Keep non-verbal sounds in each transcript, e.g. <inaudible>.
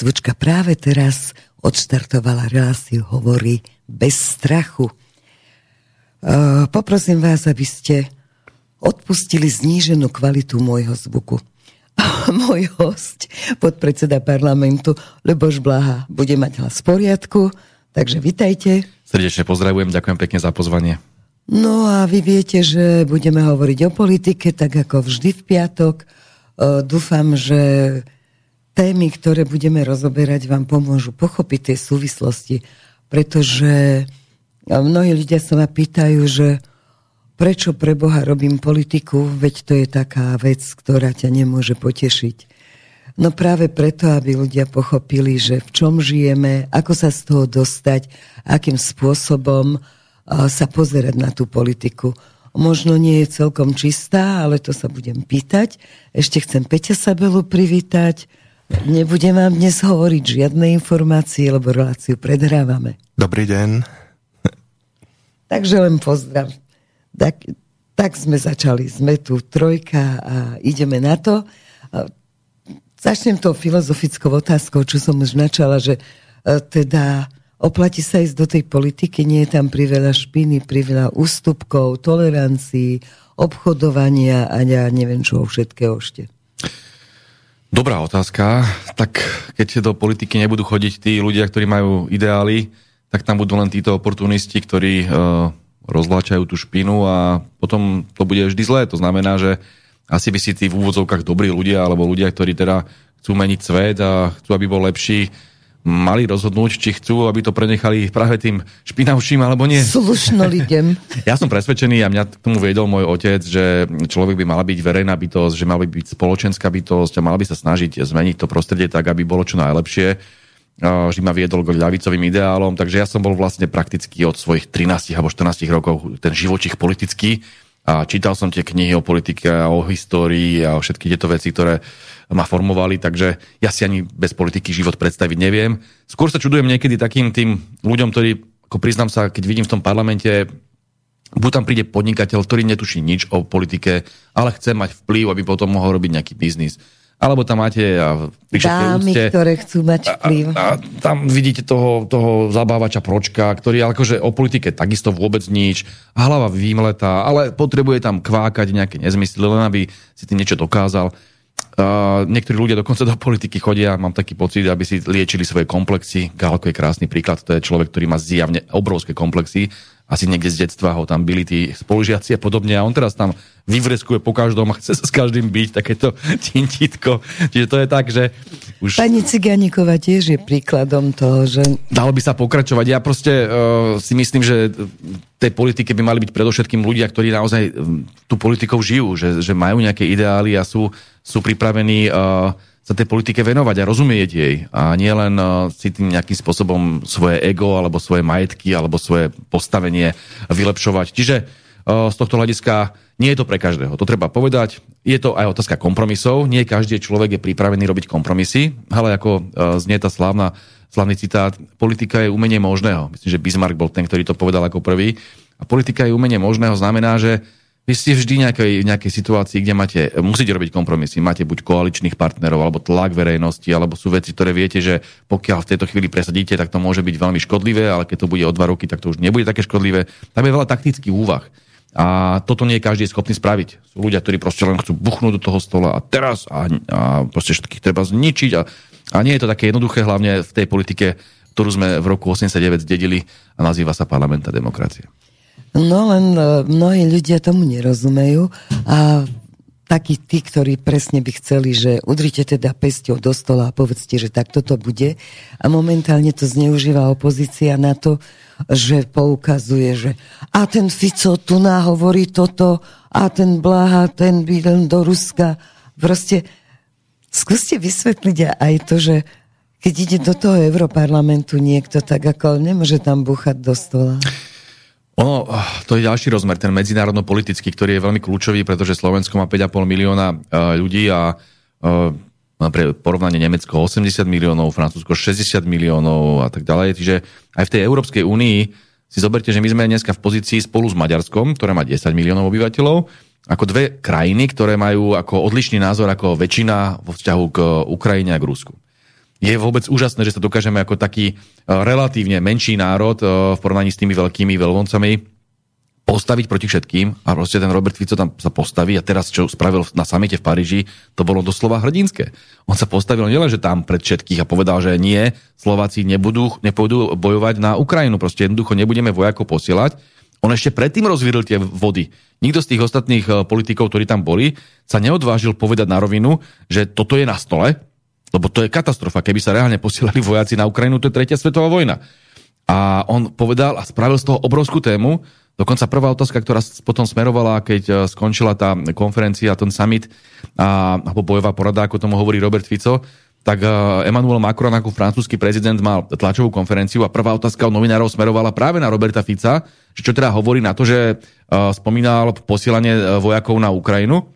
Zvučka práve teraz odštartovala reláciu Hovorí bez strachu. Uh, poprosím vás, aby ste odpustili zníženú kvalitu môjho zvuku. Môj host, podpredseda parlamentu Lebož Blaha, bude mať hlas v poriadku, takže vitajte. Srdečne pozdravujem, ďakujem pekne za pozvanie. No a vy viete, že budeme hovoriť o politike, tak ako vždy v piatok. Uh, dúfam, že témy, ktoré budeme rozoberať, vám pomôžu pochopiť tie súvislosti, pretože mnohí ľudia sa ma pýtajú, že prečo pre Boha robím politiku, veď to je taká vec, ktorá ťa nemôže potešiť. No práve preto, aby ľudia pochopili, že v čom žijeme, ako sa z toho dostať, akým spôsobom sa pozerať na tú politiku. Možno nie je celkom čistá, ale to sa budem pýtať. Ešte chcem Peťa Sabelu privítať. Nebudem vám dnes hovoriť žiadne informácie, lebo reláciu predhrávame. Dobrý deň. <laughs> Takže len pozdrav. Tak, tak sme začali. Sme tu trojka a ideme na to. Začnem tou filozofickou otázkou, čo som už načala, že e, teda oplatí sa ísť do tej politiky, nie je tam priveľa špiny, priveľa ústupkov, tolerancií, obchodovania a ja neviem čo všetkého ešte. Dobrá otázka. Tak keď do politiky nebudú chodiť tí ľudia, ktorí majú ideály, tak tam budú len títo oportunisti, ktorí uh, rozvláčajú tú špinu a potom to bude vždy zlé. To znamená, že asi by si tí v úvodzovkách dobrí ľudia alebo ľudia, ktorí teda chcú meniť svet a chcú, aby bol lepší, mali rozhodnúť, či chcú, aby to prenechali práve tým špinavším alebo nie. Slušno ľuďom. <laughs> Ja som presvedčený a mňa k tomu viedol môj otec, že človek by mala byť verejná bytosť, že mala by byť spoločenská bytosť a mala by sa snažiť zmeniť to prostredie tak, aby bolo čo najlepšie. Že ma viedol k ľavicovým ideálom, takže ja som bol vlastne prakticky od svojich 13 alebo 14 rokov ten živočích politický a čítal som tie knihy o politike a o histórii a o všetky tieto veci, ktoré ma formovali, takže ja si ani bez politiky život predstaviť neviem. Skôr sa čudujem niekedy takým tým ľuďom, ktorí, ako priznám sa, keď vidím v tom parlamente, buď tam príde podnikateľ, ktorý netuší nič o politike, ale chce mať vplyv, aby potom mohol robiť nejaký biznis. Alebo tam máte a Dámy, úste, ktoré chcú mať vplyv. A, a, tam vidíte toho, toho zabávača Pročka, ktorý akože o politike takisto vôbec nič, hlava vymletá, ale potrebuje tam kvákať nejaké nezmysly, len aby si tým niečo dokázal. Uh, niektorí ľudia dokonca do politiky chodia, mám taký pocit, aby si liečili svoje komplexy. Gálko je krásny príklad, to je človek, ktorý má zjavne obrovské komplexy asi niekde z detstva ho tam byli tí spolužiaci a podobne a on teraz tam vyvreskuje po každom a chce sa s každým byť, takéto <laughs> tintítko. Čiže to je tak, že už... Pani Ciganíková tiež je príkladom toho, že... Dalo by sa pokračovať. Ja proste uh, si myslím, že tej politike by mali byť predovšetkým ľudia, ktorí naozaj tú politikou žijú, že, že majú nejaké ideály a sú, sú pripravení uh, sa tej politike venovať a rozumieť jej. A nie len uh, si tým nejakým spôsobom svoje ego, alebo svoje majetky, alebo svoje postavenie vylepšovať. Čiže uh, z tohto hľadiska nie je to pre každého. To treba povedať. Je to aj otázka kompromisov. Nie každý človek je pripravený robiť kompromisy, ale ako uh, znie tá slávna, slavný citát, politika je umenie možného. Myslím, že Bismarck bol ten, ktorý to povedal ako prvý. A politika je umenie možného znamená, že vy ste vždy nejakej, nejakej situácii, kde máte, musíte robiť kompromisy. Máte buď koaličných partnerov, alebo tlak verejnosti, alebo sú veci, ktoré viete, že pokiaľ v tejto chvíli presadíte, tak to môže byť veľmi škodlivé, ale keď to bude o dva roky, tak to už nebude také škodlivé. Tam je veľa taktických úvah. A toto nie každý je schopný spraviť. Sú ľudia, ktorí proste len chcú buchnúť do toho stola a teraz a, a proste všetkých treba zničiť. A, a nie je to také jednoduché, hlavne v tej politike, ktorú sme v roku 89 zdedili a nazýva sa parlamentná demokracia. No len e, mnohí ľudia tomu nerozumejú a takí tí, ktorí presne by chceli, že udrite teda pesťou do stola a povedzte, že takto to bude. A momentálne to zneužíva opozícia na to, že poukazuje, že a ten Fico tu hovorí toto a ten Blaha, ten by len do Ruska. Proste skúste vysvetliť aj to, že keď ide do toho Europarlamentu niekto, tak ako nemôže tam búchať do stola. Ono, to je ďalší rozmer, ten medzinárodno-politický, ktorý je veľmi kľúčový, pretože Slovensko má 5,5 milióna e, ľudí a e, pre porovnanie Nemecko 80 miliónov, Francúzsko 60 miliónov a tak ďalej. Čiže aj v tej Európskej únii si zoberte, že my sme dneska v pozícii spolu s Maďarskom, ktoré má 10 miliónov obyvateľov, ako dve krajiny, ktoré majú ako odlišný názor ako väčšina vo vzťahu k Ukrajine a k Rusku. Je vôbec úžasné, že sa dokážeme ako taký relatívne menší národ v porovnaní s tými veľkými veľvoncami postaviť proti všetkým a proste ten Robert Fico tam sa postaví a teraz, čo spravil na samite v Paríži, to bolo doslova hrdinské. On sa postavil nielen, tam pred všetkých a povedal, že nie, Slováci nebudú, nepôjdu bojovať na Ukrajinu, proste jednoducho nebudeme vojakov posielať. On ešte predtým rozvíril tie vody. Nikto z tých ostatných eh, politikov, ktorí tam boli, sa neodvážil povedať na rovinu, že toto je na stole, lebo to je katastrofa. Keby sa reálne posielali vojaci na Ukrajinu, to je tretia svetová vojna. A on povedal a spravil z toho obrovskú tému, Dokonca prvá otázka, ktorá potom smerovala, keď e, skončila tá konferencia, ten summit, a, alebo bojová porada, ako tomu hovorí Robert Fico, tak e, Emmanuel Macron ako francúzsky prezident mal tlačovú konferenciu a prvá otázka od novinárov smerovala práve na Roberta Fica, čo teda hovorí na to, že uh, spomínal posielanie vojakov na Ukrajinu.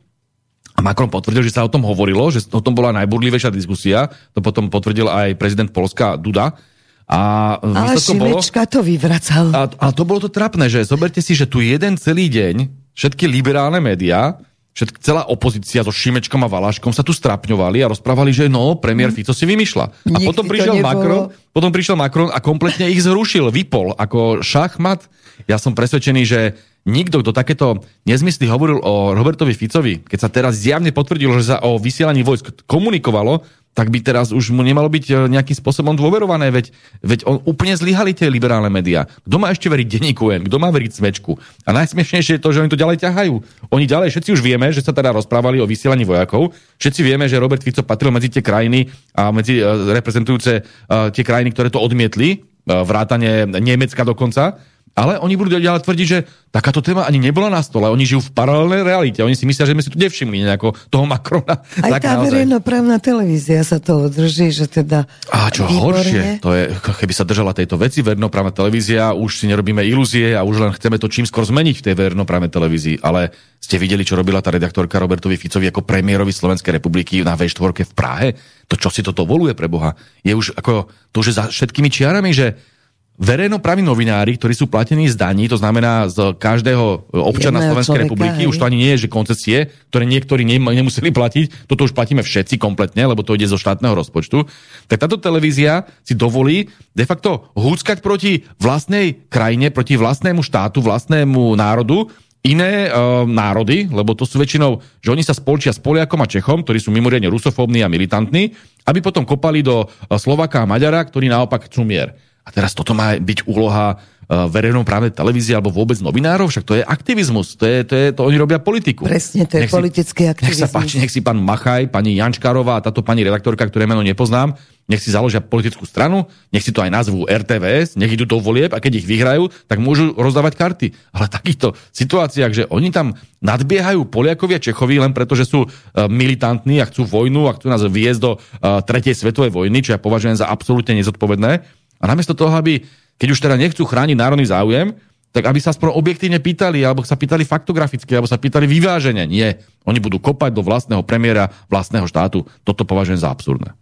A Macron potvrdil, že sa o tom hovorilo, že o tom bola najburlivejšia diskusia. To potom potvrdil aj prezident Polska Duda. A Ale Šimečka bolo, to vyvracal. A, a to bolo to trapné, že zoberte si, že tu jeden celý deň všetky liberálne médiá, všetk, celá opozícia so Šimečkom a Valaškom sa tu strapňovali a rozprávali, že no, premiér mm. Fico si vymýšľa. A Nikdy potom prišiel Macron, potom prišiel Macron a kompletne ich zrušil, vypol, ako šachmat. Ja som presvedčený, že nikto, kto takéto nezmysly hovoril o Robertovi Ficovi, keď sa teraz zjavne potvrdilo, že sa o vysielaní vojsk komunikovalo, tak by teraz už mu nemalo byť e, nejakým spôsobom dôverované, veď, veď on úplne zlyhali tie liberálne médiá. Kto má ešte veriť denníku N? Kto má veriť Smečku? A najsmiešnejšie je to, že oni to ďalej ťahajú. Oni ďalej, všetci už vieme, že sa teda rozprávali o vysielaní vojakov, všetci vieme, že Robert Fico patril medzi tie krajiny a medzi uh, reprezentujúce uh, tie krajiny, ktoré to odmietli, vrátane Nemecka dokonca, ale oni budú ďalej tvrdiť, že takáto téma ani nebola na stole. Oni žijú v paralelnej realite. Oni si myslia, že sme si tu nevšimli nejako toho Macrona. Aj tak tá verejnoprávna televízia sa to drží, že teda... A čo výborne. horšie, to je, keby sa držala tejto veci, verejnoprávna televízia, už si nerobíme ilúzie a už len chceme to čím skôr zmeniť v tej verejnoprávnej televízii. Ale ste videli, čo robila tá redaktorka Robertovi Ficovi ako premiérovi Slovenskej republiky na V4 v Prahe? To čo si to dovoluje pre Boha? Je už ako to, že za všetkými čiarami, že verejnoprávni novinári, ktorí sú platení z daní, to znamená z každého občana Jedného Slovenskej človeka, republiky, hej. už to ani nie je, že koncesie, ktoré niektorí nemuseli platiť, toto už platíme všetci kompletne, lebo to ide zo štátneho rozpočtu, tak táto televízia si dovolí de facto húckať proti vlastnej krajine, proti vlastnému štátu, vlastnému národu, iné e, národy, lebo to sú väčšinou, že oni sa spolčia s Poliakom a Čechom, ktorí sú mimoriadne rusofóbni a militantní, aby potom kopali do Slovaka a Maďara, ktorí naopak chcú mier. A teraz toto má byť úloha uh, právnej televízie alebo vôbec novinárov, však to je aktivizmus, to, je, to, je, to oni robia politiku. Presne, to je nech politický si, aktivizmus. Nech sa páči, nech si pán Machaj, pani Jančkárová a táto pani redaktorka, ktoré meno nepoznám, nech si založia politickú stranu, nech si to aj nazvú RTVS, nech idú do volieb a keď ich vyhrajú, tak môžu rozdávať karty. Ale v takýchto situáciách, že oni tam nadbiehajú Poliakovia Čechovi len preto, že sú uh, militantní a chcú vojnu a chcú nás viesť do uh, tretej svetovej vojny, čo ja považujem za absolútne nezodpovedné, a namiesto toho, aby, keď už teda nechcú chrániť národný záujem, tak aby sa aspoň objektívne pýtali, alebo sa pýtali faktograficky, alebo sa pýtali vyváženie. Nie. Oni budú kopať do vlastného premiéra vlastného štátu. Toto považujem za absurdné.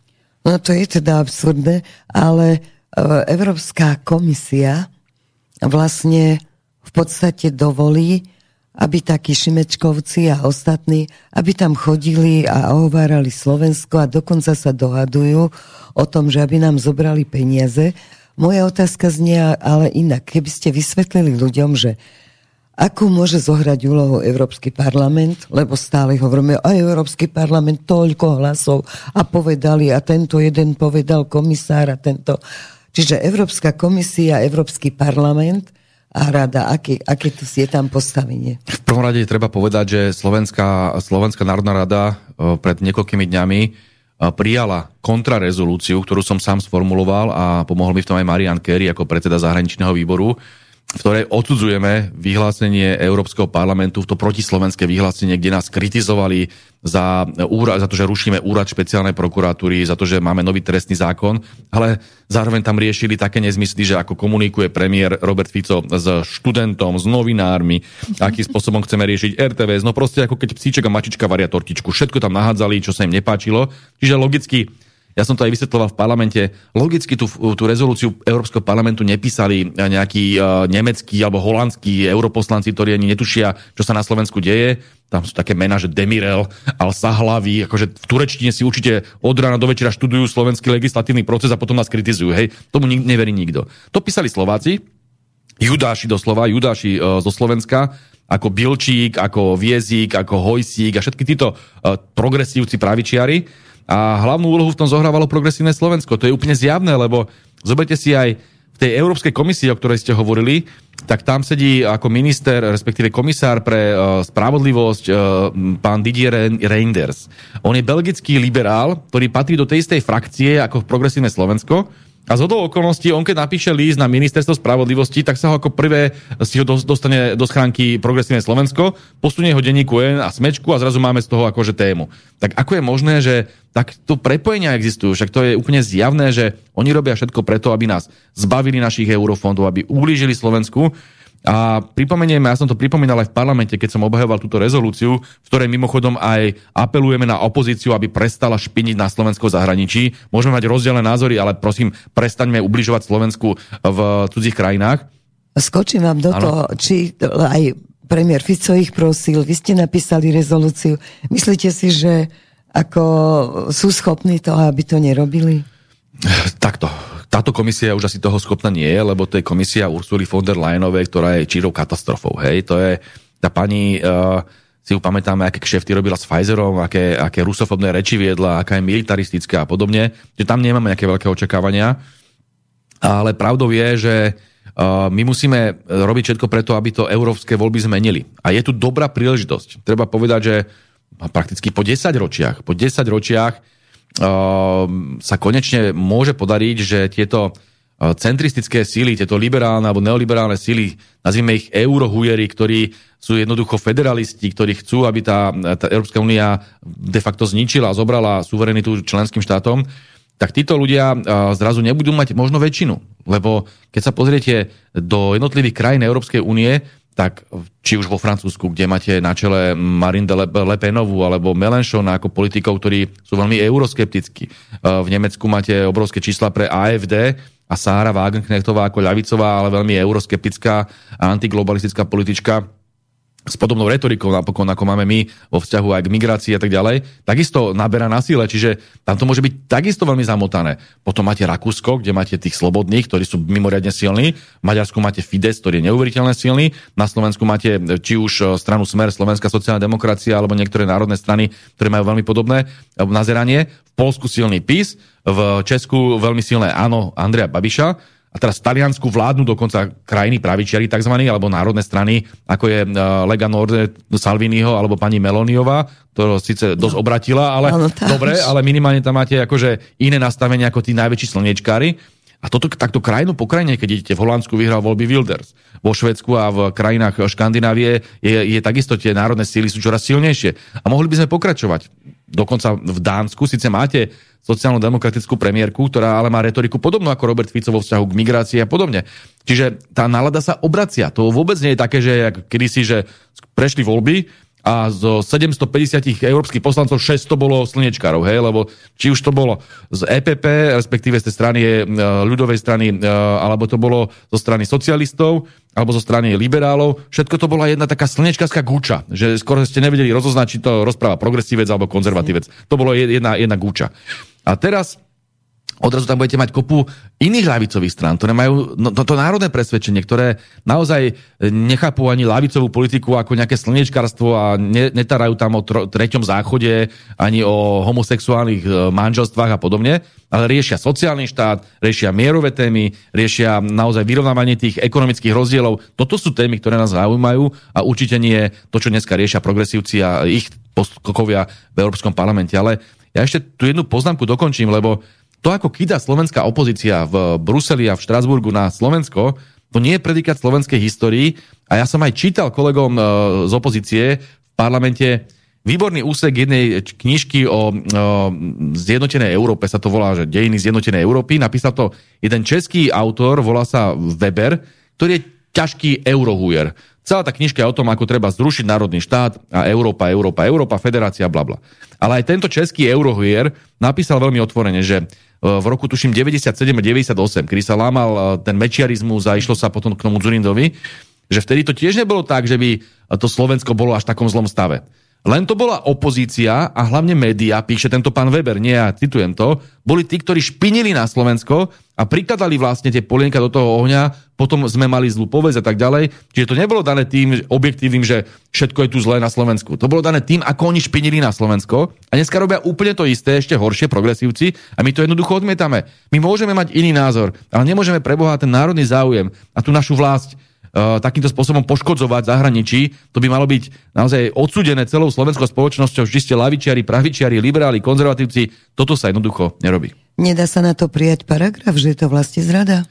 No to je teda absurdné, ale e, Európska komisia vlastne v podstate dovolí, aby takí Šimečkovci a ostatní, aby tam chodili a ohovárali Slovensko a dokonca sa dohadujú o tom, že aby nám zobrali peniaze. Moja otázka znie ale inak. Keby ste vysvetlili ľuďom, že akú môže zohrať úlohu Európsky parlament, lebo stále hovoríme, aj Európsky parlament toľko hlasov a povedali a tento jeden povedal komisár a tento. Čiže Európska komisia, Európsky parlament – a rada? Aké, aké tu je tam postavenie? V prvom rade treba povedať, že Slovenská, Slovenská národná rada e, pred niekoľkými dňami e, prijala kontrarezolúciu, ktorú som sám sformuloval a pomohol mi v tom aj Marian Kerry ako predseda zahraničného výboru, v ktorej odsudzujeme vyhlásenie Európskeho parlamentu, to protislovenské vyhlásenie, kde nás kritizovali za, úrad, za to, že rušíme úrad špeciálnej prokuratúry, za to, že máme nový trestný zákon, ale zároveň tam riešili také nezmysly, že ako komunikuje premiér Robert Fico s študentom, s novinármi, akým spôsobom chceme riešiť RTVS, no proste ako keď psíček a mačička varia tortičku, všetko tam nahádzali, čo sa im nepáčilo. Čiže logicky ja som to aj vysvetloval v parlamente, logicky tú, tú rezolúciu Európskeho parlamentu nepísali nejakí uh, nemeckí alebo holandskí europoslanci, ktorí ani netušia, čo sa na Slovensku deje. Tam sú také mená, že Demirel, Al Sahlavy, akože v turečtine si určite od rána do večera študujú slovenský legislatívny proces a potom nás kritizujú. Hej, tomu nik- neverí nikto. To písali Slováci, Judáši doslova, Judáši uh, zo Slovenska, ako Bilčík, ako Viezík, ako Hojsík a všetky títo uh, progresívci pravičiari a hlavnú úlohu v tom zohrávalo progresívne Slovensko. To je úplne zjavné, lebo zoberte si aj v tej Európskej komisii, o ktorej ste hovorili, tak tam sedí ako minister, respektíve komisár pre uh, spravodlivosť uh, pán Didier Reinders. On je belgický liberál, ktorý patrí do tej istej frakcie ako progresívne Slovensko a z hodou okolností, on keď napíše líst na ministerstvo spravodlivosti, tak sa ho ako prvé si ho dostane do schránky Progresívne Slovensko, posunie ho denníku N a smečku a zrazu máme z toho akože tému. Tak ako je možné, že takto prepojenia existujú? Však to je úplne zjavné, že oni robia všetko preto, aby nás zbavili našich eurofondov, aby ublížili Slovensku a pripomenieme, ja som to pripomínal aj v parlamente, keď som obhajoval túto rezolúciu, v ktorej mimochodom aj apelujeme na opozíciu, aby prestala špiniť na Slovensku zahraničí. Môžeme mať rozdielne názory, ale prosím, prestaňme ubližovať Slovensku v cudzích krajinách. Skočím vám do ano. toho, či aj premiér Fico ich prosil, vy ste napísali rezolúciu. Myslíte si, že ako sú schopní toho, aby to nerobili? Takto táto komisia už asi toho schopná nie je, lebo to je komisia Ursuly von der Leyenovej, ktorá je čírou katastrofou. Hej, to je tá pani, uh, si ju aké kšefty robila s Pfizerom, aké, aké rusofobné reči viedla, aká je militaristická a podobne, že tam nemáme nejaké veľké očakávania. Ale pravdou je, že uh, my musíme robiť všetko preto, aby to európske voľby zmenili. A je tu dobrá príležitosť. Treba povedať, že prakticky po 10 ročiach, po 10 ročiach sa konečne môže podariť, že tieto e, centristické síly, tieto liberálne alebo neoliberálne síly, nazvime ich eurohujeri, ktorí sú jednoducho federalisti, ktorí chcú, aby tá, tá Európska únia de facto zničila a zobrala suverenitu členským štátom, tak títo ľudia e, zrazu nebudú mať možno väčšinu. Lebo keď sa pozriete do jednotlivých krajín Európskej únie, tak či už vo Francúzsku, kde máte na čele Marine de Le Penovú alebo Mélenchona ako politikov, ktorí sú veľmi euroskeptickí. E, v Nemecku máte obrovské čísla pre AFD a Sára Wagenknechtová ako ľavicová, ale veľmi euroskeptická a antiglobalistická politička s podobnou retorikou napokon, ako máme my vo vzťahu aj k migrácii a tak ďalej, takisto naberá na síle, čiže tam to môže byť takisto veľmi zamotané. Potom máte Rakúsko, kde máte tých slobodných, ktorí sú mimoriadne silní, v Maďarsku máte Fides, ktorý je neuveriteľne silný, na Slovensku máte či už e, stranu Smer, Slovenská sociálna demokracia, alebo niektoré národné strany, ktoré majú veľmi podobné e, nazeranie. V Polsku silný PIS, v Česku veľmi silné áno Andrea Babiša, a teraz v Taliansku vládnu dokonca krajiny pravičiari tzv. alebo národné strany, ako je uh, Lega Nord Salviniho alebo pani Meloniová, to síce dosť no. obratila, ale no, dobre, ale minimálne tam máte akože iné nastavenie ako tí najväčší slniečkári. A toto, takto krajinu po krajine, keď idete v Holandsku, vyhral voľby Wilders. Vo Švedsku a v krajinách Škandinávie je, je takisto tie národné síly sú čoraz silnejšie. A mohli by sme pokračovať. Dokonca v Dánsku síce máte sociálno-demokratickú premiérku, ktorá ale má retoriku podobnú ako Robert Fico vo vzťahu k migrácii a podobne. Čiže tá nálada sa obracia. To vôbec nie je také, že kedysi, že prešli voľby a zo 750 európskych poslancov 600 bolo slnečkárov, hej, lebo či už to bolo z EPP, respektíve z tej strany e, ľudovej strany, e, alebo to bolo zo strany socialistov, alebo zo strany liberálov, všetko to bola jedna taká slnečkárska gúča, že skoro ste nevedeli rozoznať, či to rozpráva progresívec alebo konzervatívec. To bolo jedna, jedna gúča. A teraz odrazu tam budete mať kopu iných ľavicových strán, ktoré majú no, to, to národné presvedčenie, ktoré naozaj nechápu ani ľavicovú politiku ako nejaké slniečkarstvo a ne, netarajú tam o tro, treťom záchode, ani o homosexuálnych e, manželstvách a podobne, ale riešia sociálny štát, riešia mierové témy, riešia naozaj vyrovnávanie tých ekonomických rozdielov. Toto sú témy, ktoré nás zaujímajú a určite nie to, čo dneska riešia progresívci a ich postkokovia v Európskom parlamente. Ale ja ešte tú jednu poznámku dokončím, lebo to, ako kýda slovenská opozícia v Bruseli a v Štrasburgu na Slovensko, to nie je predikát slovenskej histórii. A ja som aj čítal kolegom e, z opozície v parlamente výborný úsek jednej knižky o, o zjednotenej Európe, sa to volá, že Dejiny zjednotenej Európy. Napísal to jeden český autor, volá sa Weber, ktorý je ťažký eurohujer. Celá tá knižka je o tom, ako treba zrušiť národný štát a Európa, Európa, Európa, federácia, bla. Ale aj tento český eurohier napísal veľmi otvorene, že e, v roku tuším 97 98, kedy sa lámal e, ten mečiarizmus a išlo sa potom k tomu Zurindovi, že vtedy to tiež nebolo tak, že by to Slovensko bolo až v takom zlom stave. Len to bola opozícia a hlavne média, píše tento pán Weber, nie ja citujem to, boli tí, ktorí špinili na Slovensko a prikladali vlastne tie polienka do toho ohňa, potom sme mali zlú povesť a tak ďalej. Čiže to nebolo dané tým objektívnym, že všetko je tu zlé na Slovensku. To bolo dané tým, ako oni špinili na Slovensko a dneska robia úplne to isté, ešte horšie progresívci a my to jednoducho odmietame. My môžeme mať iný názor, ale nemôžeme prebohať ten národný záujem a tú našu vlast takýmto spôsobom poškodzovať zahraničí. To by malo byť naozaj odsudené celou slovenskou spoločnosťou, vždy ste lavičiari, pravičiari, liberáli, konzervatívci. Toto sa jednoducho nerobí. Nedá sa na to prijať paragraf, že je to vlastne zrada?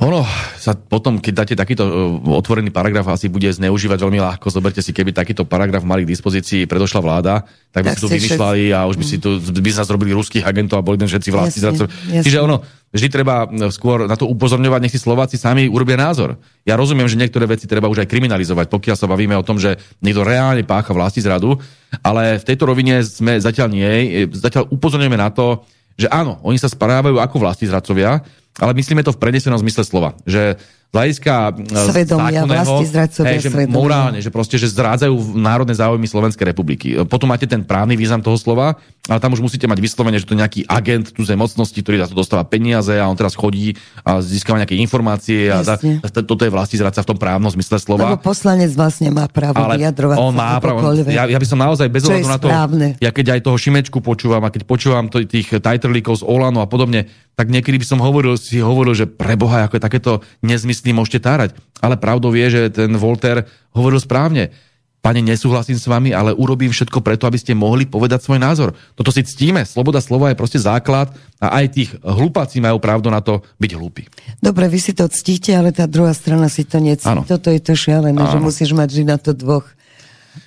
Ono sa potom, keď dáte takýto uh, otvorený paragraf, asi bude zneužívať veľmi ľahko. Zoberte si, keby takýto paragraf mali k dispozícii predošla vláda, tak by tak si tu vymýšľali a už by si tu by sa zrobili ruských agentov a boli tam všetci vlastní zradcov. Čiže ono, vždy treba skôr na to upozorňovať, nech si Slováci sami urobia názor. Ja rozumiem, že niektoré veci treba už aj kriminalizovať, pokiaľ sa bavíme o tom, že niekto reálne pácha vlasti zradu, ale v tejto rovine sme zatiaľ nie, zatiaľ upozorňujeme na to, že áno, oni sa správajú ako vlasti zradcovia, ale myslíme to v prenesenom zmysle slova. Že z hľadiska e, svedomia, zradcovia hej, že svedomia. Morálne, že proste, že zrádzajú národné záujmy Slovenskej republiky. E, potom máte ten právny význam toho slova, ale tam už musíte mať vyslovene, že to je nejaký agent tu mocnosti, ktorý za to dostáva peniaze a on teraz chodí a získava nejaké informácie a za, toto je vlasti zradca v tom právnom zmysle slova. Lebo poslanec vlastne má právo ale vyjadrovať on má právo. Ja, ja, by som naozaj bez ohľadu na to, ja keď aj toho Šimečku počúvam a keď počúvam tých tajtrlíkov z Olano a podobne, tak niekedy by som hovoril, si hovoril, že preboha, ako je takéto nezmysly môžete tárať. Ale pravdou je, že ten Volter hovoril správne. Pane, nesúhlasím s vami, ale urobím všetko preto, aby ste mohli povedať svoj názor. Toto si ctíme. Sloboda slova je proste základ a aj tých hlupáci majú pravdu na to byť hlúpi. Dobre, vy si to ctíte, ale tá druhá strana si to nectí. Toto je to šialené, že musíš mať vždy na to dvoch.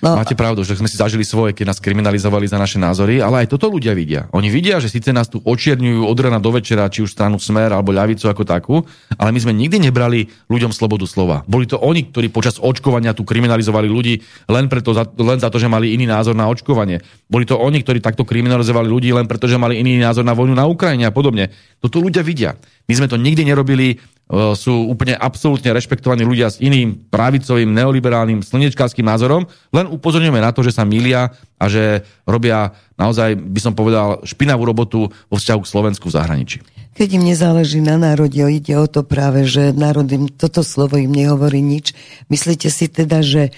No, Máte pravdu, že sme si zažili svoje, keď nás kriminalizovali za naše názory, ale aj toto ľudia vidia. Oni vidia, že síce nás tu očierňujú od rana do večera, či už stranu Smer alebo ľavicu ako takú, ale my sme nikdy nebrali ľuďom slobodu slova. Boli to oni, ktorí počas očkovania tu kriminalizovali ľudí len, preto, len za to, že mali iný názor na očkovanie. Boli to oni, ktorí takto kriminalizovali ľudí len preto, že mali iný názor na vojnu na Ukrajine a podobne. Toto ľudia vidia. My sme to nikdy nerobili sú úplne absolútne rešpektovaní ľudia s iným pravicovým, neoliberálnym, slnečkárským názorom, len upozorňujeme na to, že sa milia a že robia naozaj, by som povedal, špinavú robotu vo vzťahu k Slovensku v zahraničí. Keď im nezáleží na národe, ide o to práve, že národ im, toto slovo im nehovorí nič. Myslíte si teda, že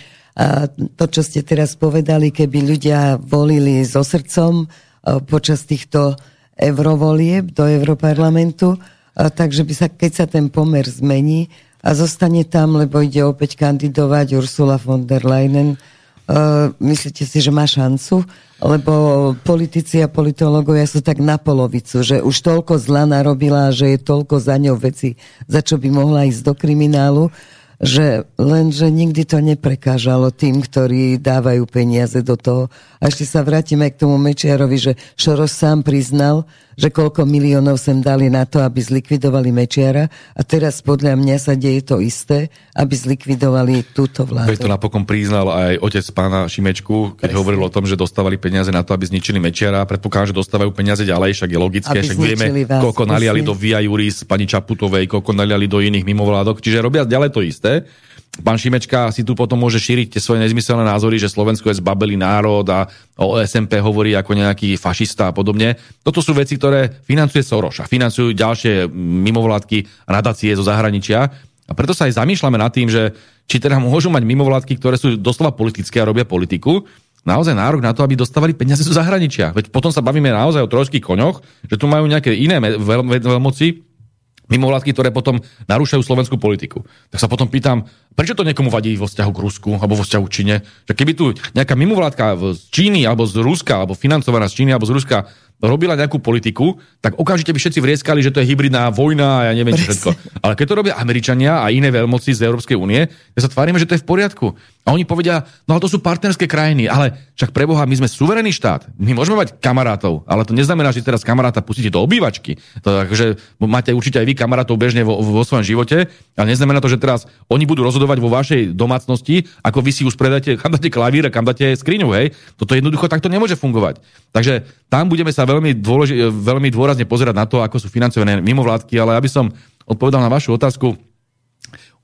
to, čo ste teraz povedali, keby ľudia volili so srdcom počas týchto eurovolieb do Europarlamentu, takže by sa, keď sa ten pomer zmení a zostane tam, lebo ide opäť kandidovať Ursula von der Leyen, Uh, myslíte si, že má šancu? Lebo politici a politológovia sú tak na polovicu, že už toľko zla narobila, že je toľko za ňou veci, za čo by mohla ísť do kriminálu, že len, že nikdy to neprekážalo tým, ktorí dávajú peniaze do toho. A ešte sa vrátime k tomu Mečiarovi, že Šoros sám priznal, že koľko miliónov sem dali na to, aby zlikvidovali Mečiara a teraz podľa mňa sa deje to isté, aby zlikvidovali túto vládu. Veď to napokon priznal aj otec pána Šimečku, keď Presne. hovoril o tom, že dostávali peniaze na to, aby zničili Mečiara. Predpokladám, že dostávajú peniaze ďalej, však je logické, aby však vieme, vás, koľko naliali do Via Juris, pani Čaputovej, koľko naliali do iných mimovládok, čiže robia ďalej to isté pán Šimečka si tu potom môže šíriť tie svoje nezmyselné názory, že Slovensko je zbabelý národ a o SMP hovorí ako nejaký fašista a podobne. Toto sú veci, ktoré financuje Soros a financujú ďalšie mimovládky a nadácie zo zahraničia. A preto sa aj zamýšľame nad tým, že či teda môžu mať mimovládky, ktoré sú doslova politické a robia politiku, naozaj nárok na to, aby dostávali peniaze zo zahraničia. Veď potom sa bavíme naozaj o trojských koňoch, že tu majú nejaké iné veľmoci, mimovládky, ktoré potom narúšajú slovenskú politiku. Tak sa potom pýtam, prečo to niekomu vadí vo vzťahu k Rusku alebo vo vzťahu k Číne? Že keby tu nejaká mimovládka z Číny alebo z Ruska, alebo financovaná z Číny alebo z Ruska robila nejakú politiku, tak okamžite by všetci vrieskali, že to je hybridná vojna a ja neviem čo všetko. Ale keď to robia Američania a iné veľmoci z Európskej únie, ja sa tvárime, že to je v poriadku. A oni povedia, no ale to sú partnerské krajiny, ale však preboha, my sme suverený štát. My môžeme mať kamarátov, ale to neznamená, že teraz kamaráta pustíte do obývačky. To akože máte určite aj vy kamarátov bežne vo, vo svojom živote, ale neznamená to, že teraz oni budú rozhodovať vo vašej domácnosti, ako vy si uspredáte, kam dáte klavír a kam dáte skriňu, hej. Toto jednoducho takto nemôže fungovať. Takže tam budeme sa veľmi, dôleži- veľmi dôrazne pozerať na to, ako sú financované mimovládky, ale aby som odpovedal na vašu otázku,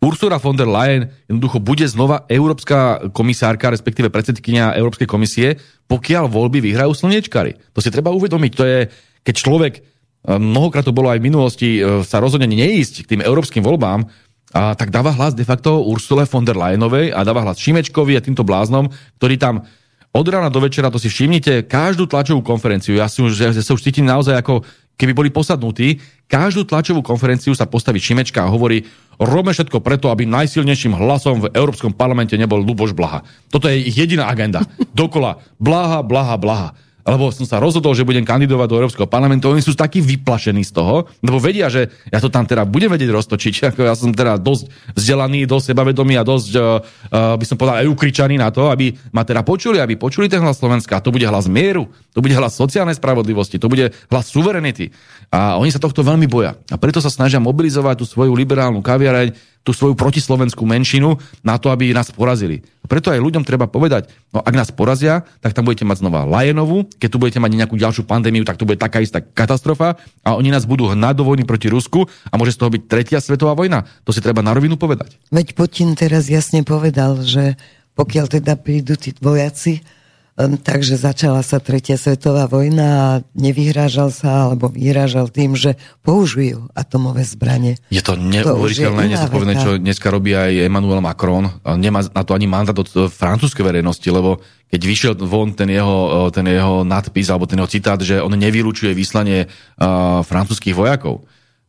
Ursula von der Leyen jednoducho bude znova európska komisárka, respektíve predsedkynia Európskej komisie, pokiaľ voľby vyhrajú slniečkari. To si treba uvedomiť. To je, keď človek, e, mnohokrát to bolo aj v minulosti, e, sa rozhodne neísť k tým európskym voľbám, a tak dáva hlas de facto Ursule von der Leyenovej a dáva hlas Šimečkovi a týmto bláznom, ktorí tam od rána do večera, to si všimnite, každú tlačovú konferenciu, ja, si už, ja sa už cítim naozaj ako keby boli posadnutí, každú tlačovú konferenciu sa postaví Šimečka a hovorí, robme všetko preto, aby najsilnejším hlasom v Európskom parlamente nebol Luboš Blaha. Toto je ich jediná agenda. Dokola Blaha, Blaha, Blaha lebo som sa rozhodol, že budem kandidovať do Európskeho parlamentu, oni sú takí vyplašení z toho, lebo vedia, že ja to tam teda budem vedieť roztočiť. <laughs> Ako ja som teda dosť vzdelaný, dosť sebavedomý a dosť, uh, by som povedal, aj ukričaný na to, aby ma teda počuli, aby počuli ten hlas Slovenska. To bude hlas mieru, to bude hlas sociálnej spravodlivosti, to bude hlas suverenity. A oni sa tohto veľmi boja. A preto sa snažia mobilizovať tú svoju liberálnu kaviareň, tú svoju protislovenskú menšinu na to, aby nás porazili. Preto aj ľuďom treba povedať, no ak nás porazia, tak tam budete mať znova Lajenovú, keď tu budete mať nejakú ďalšiu pandémiu, tak to bude taká istá katastrofa a oni nás budú hnať do vojny proti Rusku a môže z toho byť tretia svetová vojna. To si treba na rovinu povedať. Veď Putin teraz jasne povedal, že pokiaľ teda prídu tí vojaci, Takže začala sa tretia svetová vojna a nevyhrážal sa alebo vyhrážal tým, že použijú atomové zbranie. Je to neuveriteľné, nezodpovedné, čo dneska robí aj Emmanuel Macron. Nemá na to ani mandát od e, francúzskej verejnosti, lebo keď vyšiel von ten jeho, e, ten jeho nadpis alebo ten jeho citát, že on nevylučuje vyslanie uh, francúzských vojakov,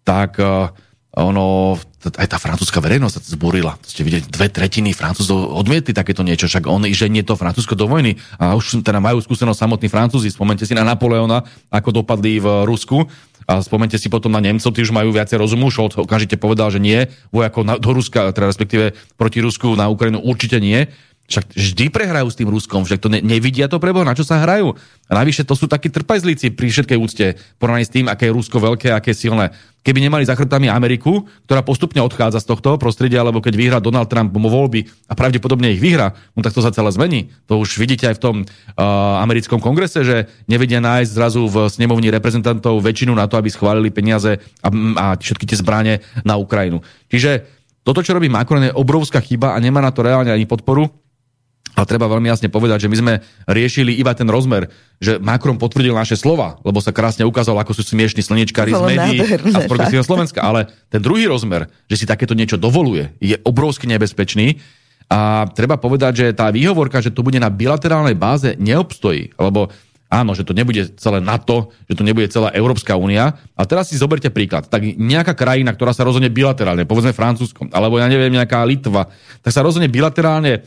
tak uh, ono, aj tá francúzska verejnosť sa zburila. Ste videli, dve tretiny Francúzov odmietli takéto niečo, však on ženie to Francúzsko do vojny a už teda majú skúsenosť samotní Francúzi. Spomente si na Napoleona, ako dopadli v Rusku a spomente si potom na Nemcov, tí už majú viacej rozumu. Scholz okamžite povedal, že nie, vojakov do Ruska, teda respektíve proti Rusku na Ukrajinu určite nie. Však vždy prehrajú s tým Ruskom, však to ne, nevidia to preboha, na čo sa hrajú. A navyše to sú takí trpajzlíci pri všetkej úcte, porovnaní s tým, aké je Rusko veľké, aké je silné. Keby nemali za chrbtami Ameriku, ktorá postupne odchádza z tohto prostredia, alebo keď vyhrá Donald Trump voľby a pravdepodobne ich vyhrá, no tak to sa celé zmení. To už vidíte aj v tom uh, americkom kongrese, že nevedia nájsť zrazu v snemovni reprezentantov väčšinu na to, aby schválili peniaze a, a všetky tie zbranie na Ukrajinu. Čiže toto, čo robí Macron, je obrovská chyba a nemá na to reálne ani podporu. A treba veľmi jasne povedať, že my sme riešili iba ten rozmer, že Macron potvrdil naše slova, lebo sa krásne ukázal, ako sú smiešní slnečkári z médií a z progresívneho Slovenska. Ale ten druhý rozmer, že si takéto niečo dovoluje, je obrovsky nebezpečný. A treba povedať, že tá výhovorka, že to bude na bilaterálnej báze, neobstojí. Lebo áno, že to nebude celé NATO, že to nebude celá Európska únia. A teraz si zoberte príklad. Tak nejaká krajina, ktorá sa rozhodne bilaterálne, povedzme Francúzsko, alebo ja neviem, nejaká Litva, tak sa rozhodne bilaterálne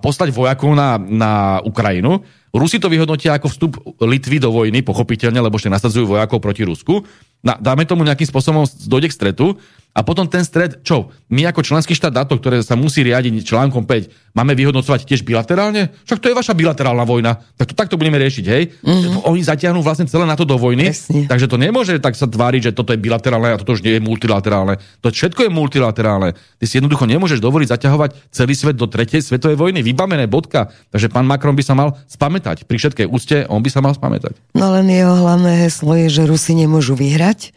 poslať vojakov na, na Ukrajinu. Rusi to vyhodnotia ako vstup Litvy do vojny, pochopiteľne, lebo ešte nasadzujú vojakov proti Rusku. Na, dáme tomu nejakým spôsobom dojde k stretu a potom ten stred, čo? My ako členský štát NATO, ktoré sa musí riadiť článkom 5, máme vyhodnocovať tiež bilaterálne? Však to je vaša bilaterálna vojna. Tak to takto budeme riešiť, hej? Mm-hmm. Oni zatiahnu vlastne celé na to do vojny, Presne. takže to nemôže tak sa tváriť, že toto je bilaterálne a toto už nie je multilaterálne. To všetko je multilaterálne. Ty si jednoducho nemôžeš dovoliť zaťahovať celý svet do tretej svetovej vojny. Vybavené bodka. Takže pán Macron by sa mal spamätať. Pri všetkej úste on by sa mal spamätať. No len jeho hlavné heslo je, že Rusi nemôžu vyhrať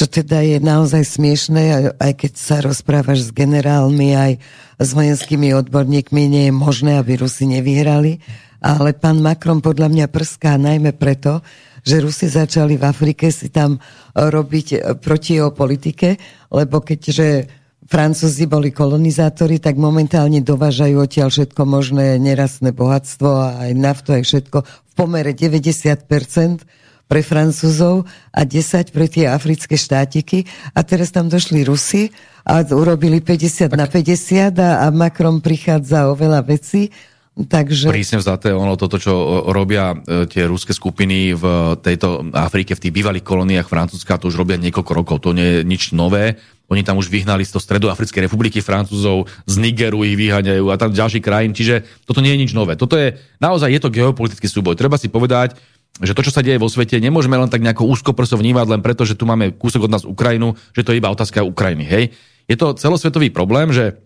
čo teda je naozaj smiešné, aj keď sa rozprávaš s generálmi, aj s vojenskými odborníkmi, nie je možné, aby Rusi nevyhrali. Ale pán Macron podľa mňa prská najmä preto, že Rusi začali v Afrike si tam robiť proti jeho politike, lebo keďže Francúzi boli kolonizátori, tak momentálne dovážajú odtiaľ všetko možné nerastné bohatstvo a aj naftu, aj všetko v pomere 90% pre Francúzov a 10 pre tie africké štátiky. A teraz tam došli Rusi a urobili 50 tak. na 50 a, a Macron prichádza o veľa vecí. Takže... Prísne vzaté, ono toto, čo robia e, tie ruské skupiny v tejto Afrike, v tých bývalých kolóniách Francúzska, to už robia niekoľko rokov, to nie je nič nové. Oni tam už vyhnali z toho Stredoafrickej republiky Francúzov, z Nigeru ich vyháňajú a tam ďalší krajín, čiže toto nie je nič nové. Toto je, naozaj je to geopolitický súboj. Treba si povedať, že to, čo sa deje vo svete, nemôžeme len tak nejako úzko prso vnímať, len preto, že tu máme kúsok od nás Ukrajinu, že to je iba otázka Ukrajiny. Hej? Je to celosvetový problém, že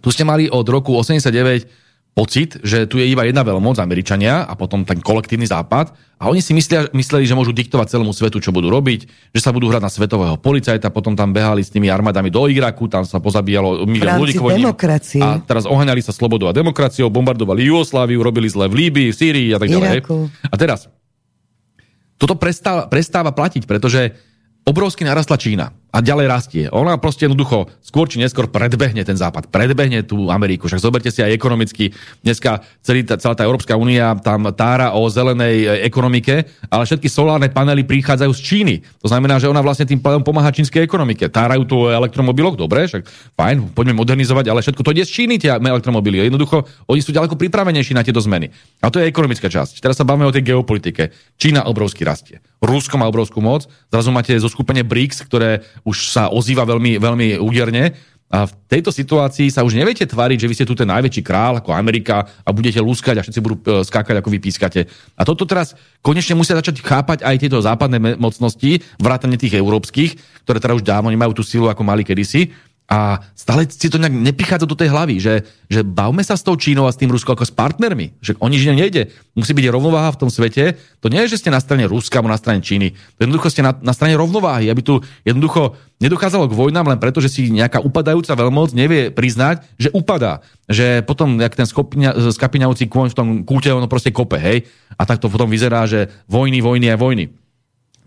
tu ste mali od roku 89 pocit, že tu je iba jedna veľmoc, Američania, a potom ten kolektívny západ. A oni si myslia, mysleli, že môžu diktovať celému svetu, čo budú robiť, že sa budú hrať na svetového policajta, potom tam behali s tými armádami do Iraku, tam sa pozabíjalo milión ľudí. demokracie. A teraz ohaňali sa slobodou a demokraciou, bombardovali Jugosláviu, robili zle v Líbii, v Sýrii a tak ďalej. A teraz, toto prestáva, prestáva platiť, pretože obrovsky narastla Čína a ďalej rastie. Ona proste jednoducho skôr či neskôr predbehne ten západ, predbehne tú Ameriku. Však zoberte si aj ekonomicky. Dneska celý, celá tá Európska únia tam tára o zelenej e, ekonomike, ale všetky solárne panely prichádzajú z Číny. To znamená, že ona vlastne tým pádom pomáha čínskej ekonomike. Tárajú tu o elektromobiloch, dobre, však fajn, poďme modernizovať, ale všetko to ide z Číny, tie elektromobily. Jednoducho, oni sú ďaleko pripravenejší na tieto zmeny. A to je ekonomická časť. Teraz sa bavíme o tej geopolitike. Čína obrovsky rastie. Rusko má obrovskú moc. Zrazu máte zo skupenie BRICS, ktoré už sa ozýva veľmi, veľmi úderne. A v tejto situácii sa už neviete tváriť, že vy ste tu ten najväčší král ako Amerika a budete lúskať a všetci budú e, skákať, ako vy pískate. A toto teraz konečne musia začať chápať aj tieto západné mocnosti, vrátane tých európskych, ktoré teda už dávno nemajú tú silu, ako mali kedysi. A stále si to nejak neprichádza do tej hlavy, že, že bavme sa s tou Čínou a s tým Ruskom ako s partnermi. Že oni žiť nejde. Musí byť rovnováha v tom svete. To nie je, že ste na strane Ruska alebo na strane Číny. Jednoducho ste na, na strane rovnováhy, aby tu jednoducho nedochádzalo k vojnám len preto, že si nejaká upadajúca veľmoc nevie priznať, že upadá. Že potom, jak ten skapiňavúci kôň v tom kúte, ono proste kope, hej. A tak to potom vyzerá, že vojny, vojny a vojny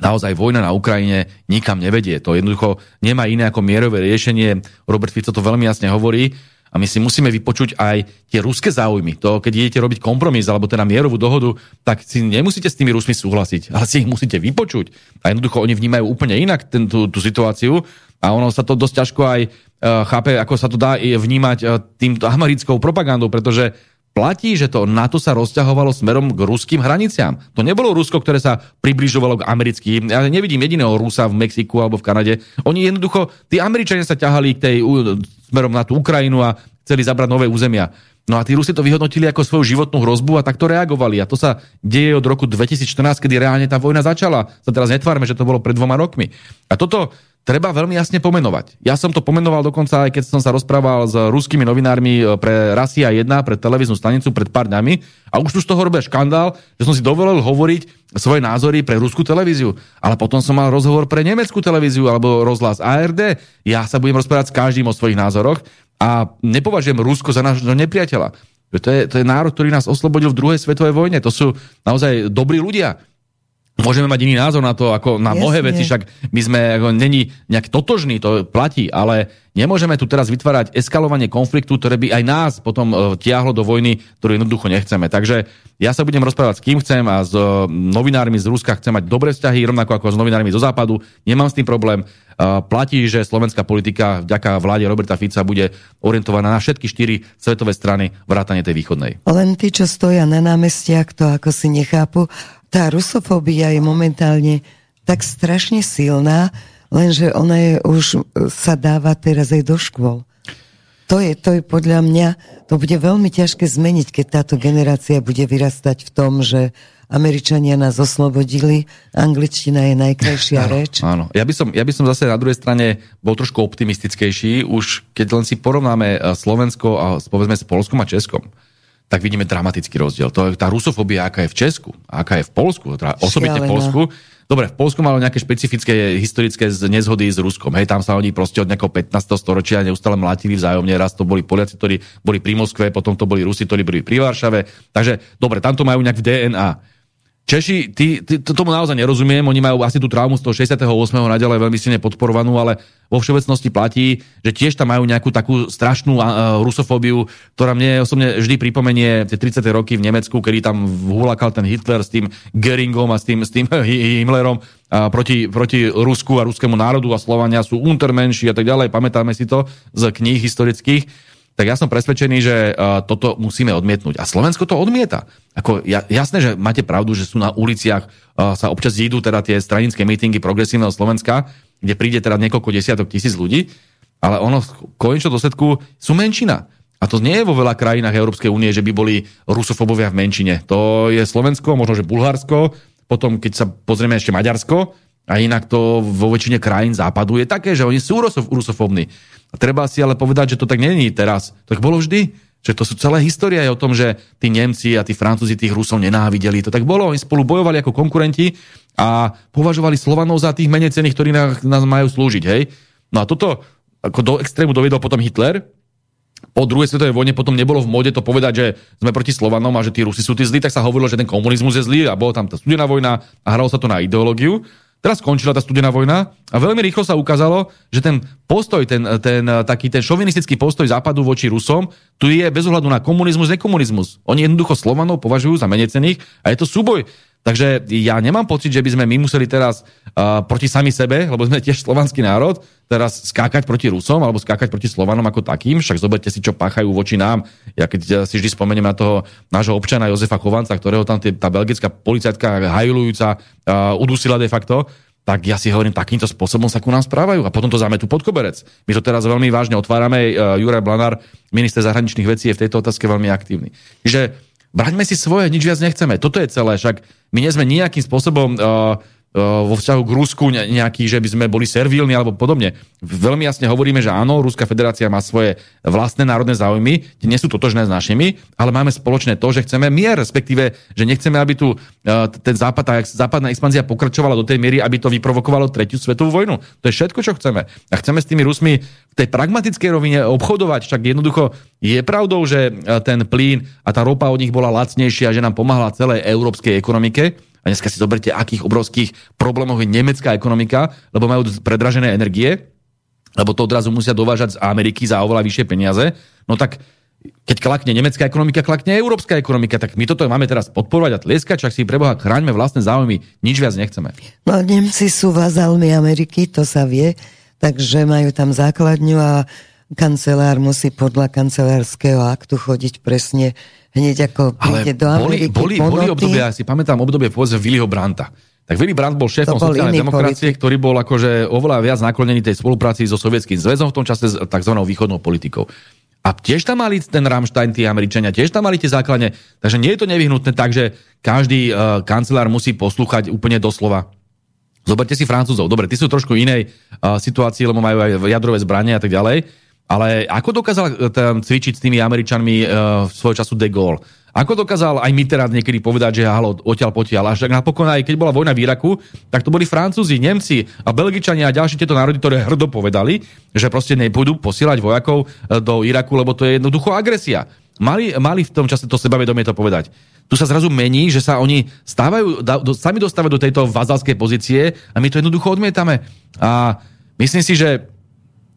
naozaj vojna na Ukrajine nikam nevedie. To jednoducho nemá iné ako mierové riešenie. Robert Fico to veľmi jasne hovorí. A my si musíme vypočuť aj tie ruské záujmy. To, keď idete robiť kompromis alebo teda mierovú dohodu, tak si nemusíte s tými Rusmi súhlasiť, ale si ich musíte vypočuť. A jednoducho oni vnímajú úplne inak ten, tú, tú situáciu a ono sa to dosť ťažko aj uh, chápe, ako sa to dá vnímať uh, týmto americkou propagandou, pretože platí, že to NATO sa rozťahovalo smerom k ruským hraniciám. To nebolo Rusko, ktoré sa približovalo k americkým. Ja nevidím jediného Rusa v Mexiku alebo v Kanade. Oni jednoducho, tí Američania sa ťahali k tej, smerom na tú Ukrajinu a chceli zabrať nové územia. No a tí Rusi to vyhodnotili ako svoju životnú hrozbu a takto reagovali. A to sa deje od roku 2014, kedy reálne tá vojna začala. Sa teraz netvárme, že to bolo pred dvoma rokmi. A toto treba veľmi jasne pomenovať. Ja som to pomenoval dokonca aj keď som sa rozprával s ruskými novinármi e, pre Rasia 1, pre televíznu stanicu pred pár dňami a už tu z toho robia škandál, že som si dovolil hovoriť svoje názory pre ruskú televíziu. Ale potom som mal rozhovor pre nemeckú televíziu alebo rozhlas ARD. Ja sa budem rozprávať s každým o svojich názoroch a nepovažujem Rusko za nášho nepriateľa. To je, to je národ, ktorý nás oslobodil v druhej svetovej vojne. To sú naozaj dobrí ľudia. Môžeme mať iný názor na to, ako na Jasne. mnohé veci, však my sme ako, není nejak totožní, to platí, ale nemôžeme tu teraz vytvárať eskalovanie konfliktu, ktoré by aj nás potom uh, tiahlo do vojny, ktorú jednoducho nechceme. Takže ja sa budem rozprávať s kým chcem a s uh, novinármi z Ruska chcem mať dobré vzťahy, rovnako ako s novinármi zo západu. Nemám s tým problém. Uh, platí, že slovenská politika vďaka vláde Roberta Fica bude orientovaná na všetky štyri svetové strany vrátane tej východnej. Len tí, čo stoja na námestiach, to ako si nechápu, tá rusofóbia je momentálne tak strašne silná, lenže ona je už sa dáva teraz aj do škôl. To je, to je podľa mňa, to bude veľmi ťažké zmeniť, keď táto generácia bude vyrastať v tom, že Američania nás oslobodili, angličtina je najkrajšia áno, reč. Áno, ja by, som, ja by som zase na druhej strane bol trošku optimistickejší, už keď len si porovnáme eh, Slovensko a povedzme s Polskom a Českom tak vidíme dramatický rozdiel. To tá rusofobia, aká je v Česku, aká je v Polsku, teda osobitne v Polsku. Dobre, v Polsku malo nejaké špecifické historické nezhody s Ruskom. Hej, tam sa oni proste od nejakého 15. storočia neustále mlátili vzájomne. Raz to boli Poliaci, ktorí boli pri Moskve, potom to boli Rusi, ktorí boli pri Varšave. Takže, dobre, tam to majú nejak v DNA. Češi, ty, ty, tomu naozaj nerozumiem, oni majú asi tú traumu z toho 68. naďalej veľmi silne podporovanú, ale vo všeobecnosti platí, že tiež tam majú nejakú takú strašnú uh, rusofóbiu, ktorá mne osobne vždy pripomenie tie 30. roky v Nemecku, kedy tam hulakal ten Hitler s tým Geringom a s tým, s tým <laughs> Himmlerom uh, proti, proti Rusku a ruskému národu a Slovania sú untermenší a tak ďalej, pamätáme si to z kníh historických. Tak ja som presvedčený, že uh, toto musíme odmietnúť. A Slovensko to odmieta. Ako, ja, jasné, že máte pravdu, že sú na uliciach, uh, sa občas idú teda tie stranické mítingy progresívneho Slovenska, kde príde teda niekoľko desiatok tisíc ľudí, ale ono v konečnom dôsledku sú menšina. A to nie je vo veľa krajinách Európskej únie, že by boli rusofobovia v menšine. To je Slovensko, možno že Bulharsko, potom keď sa pozrieme ešte Maďarsko, a inak to vo väčšine krajín západu je také, že oni sú rusofobní. A treba si ale povedať, že to tak není teraz. Tak bolo vždy. Že to sú celé história o tom, že tí Nemci a tí Francúzi tých Rusov nenávideli. To tak bolo. Oni spolu bojovali ako konkurenti a považovali Slovanov za tých menej cených, ktorí nás majú slúžiť. Hej? No a toto ako do extrému dovedol potom Hitler, po druhej svetovej vojne potom nebolo v mode to povedať, že sme proti Slovanom a že tí Rusi sú tí zlí, tak sa hovorilo, že ten komunizmus je zlý a bola tam tá studená vojna a hralo sa to na ideológiu. Teraz skončila tá studená vojna a veľmi rýchlo sa ukázalo, že ten postoj, ten, ten taký ten šovinistický postoj západu voči Rusom, tu je bez ohľadu na komunizmus, nekomunizmus. Oni jednoducho Slovanov považujú za menecených a je to súboj. Takže ja nemám pocit, že by sme my museli teraz uh, proti sami sebe, lebo sme tiež slovanský národ, teraz skákať proti Rusom alebo skákať proti Slovanom ako takým. Však zoberte si, čo páchajú voči nám. Ja keď si vždy spomeniem na toho nášho občana Jozefa Chovanca, ktorého tam tá belgická policajtka hajlujúca uh, udusila de facto, tak ja si hovorím, takýmto spôsobom sa ku nám správajú a potom to tu pod koberec. My to teraz veľmi vážne otvárame. Uh, Juraj Blanár, minister zahraničných vecí, je v tejto otázke veľmi aktívny. Čiže Braňme si svoje, nič viac nechceme. Toto je celé, však my nie sme nejakým spôsobom uh, vo vzťahu k Rusku nejaký, že by sme boli servílni alebo podobne. Veľmi jasne hovoríme, že áno, Ruská federácia má svoje vlastné národné záujmy, nie sú totožné s našimi, ale máme spoločné to, že chceme mier, respektíve, že nechceme, aby tu ten západ, tá západná expanzia pokračovala do tej miery, aby to vyprovokovalo tretiu svetovú vojnu. To je všetko, čo chceme. A chceme s tými Rusmi v tej pragmatickej rovine obchodovať, však jednoducho je pravdou, že ten plyn a tá ropa od nich bola lacnejšia, že nám pomáhala celej európskej ekonomike, a dneska si zoberte, akých obrovských problémov je nemecká ekonomika, lebo majú predražené energie, lebo to odrazu musia dovážať z Ameriky za oveľa vyššie peniaze. No tak keď klakne nemecká ekonomika, klakne európska ekonomika, tak my toto máme teraz podporovať a tlieskať, čak si preboha chráňme vlastné záujmy, nič viac nechceme. No Nemci sú vazalmi Ameriky, to sa vie, takže majú tam základňu a kancelár musí podľa kancelárskeho aktu chodiť presne hneď ako príde do Ameriky. Boli, boli, boli obdobie, ja si pamätám obdobie povedzme Willyho Branta. Tak Willy Brandt bol šéfom bol sociálnej demokracie, politik. ktorý bol akože oveľa viac naklonený tej spolupráci so Sovietským zväzom v tom čase s tzv. východnou politikou. A tiež tam mali ten Rammstein, tí Američania, tiež tam mali tie základne. Takže nie je to nevyhnutné tak, že každý uh, kancelár musí poslúchať úplne doslova. Zoberte si Francúzov. Dobre, tí sú trošku inej uh, situácii, lebo majú aj jadrové zbranie a tak ďalej. Ale ako dokázal eh, tam cvičiť s tými Američanmi uh, v svojho času de Gaulle? Ako dokázal aj teraz niekedy povedať, že halo, odtiaľ potiaľ. Až tak napokon aj keď bola vojna v Iraku, tak to boli Francúzi, Nemci a Belgičania a ďalšie tieto národy, ktoré hrdo povedali, že proste nebudú posielať vojakov eh, do Iraku, lebo to je jednoducho agresia. Mali, mali v tom čase to sebavedomie to povedať. Tu sa zrazu mení, že sa oni stávajú, do, sami dostávajú do tejto vazalskej pozície a my to jednoducho odmietame. A myslím si, že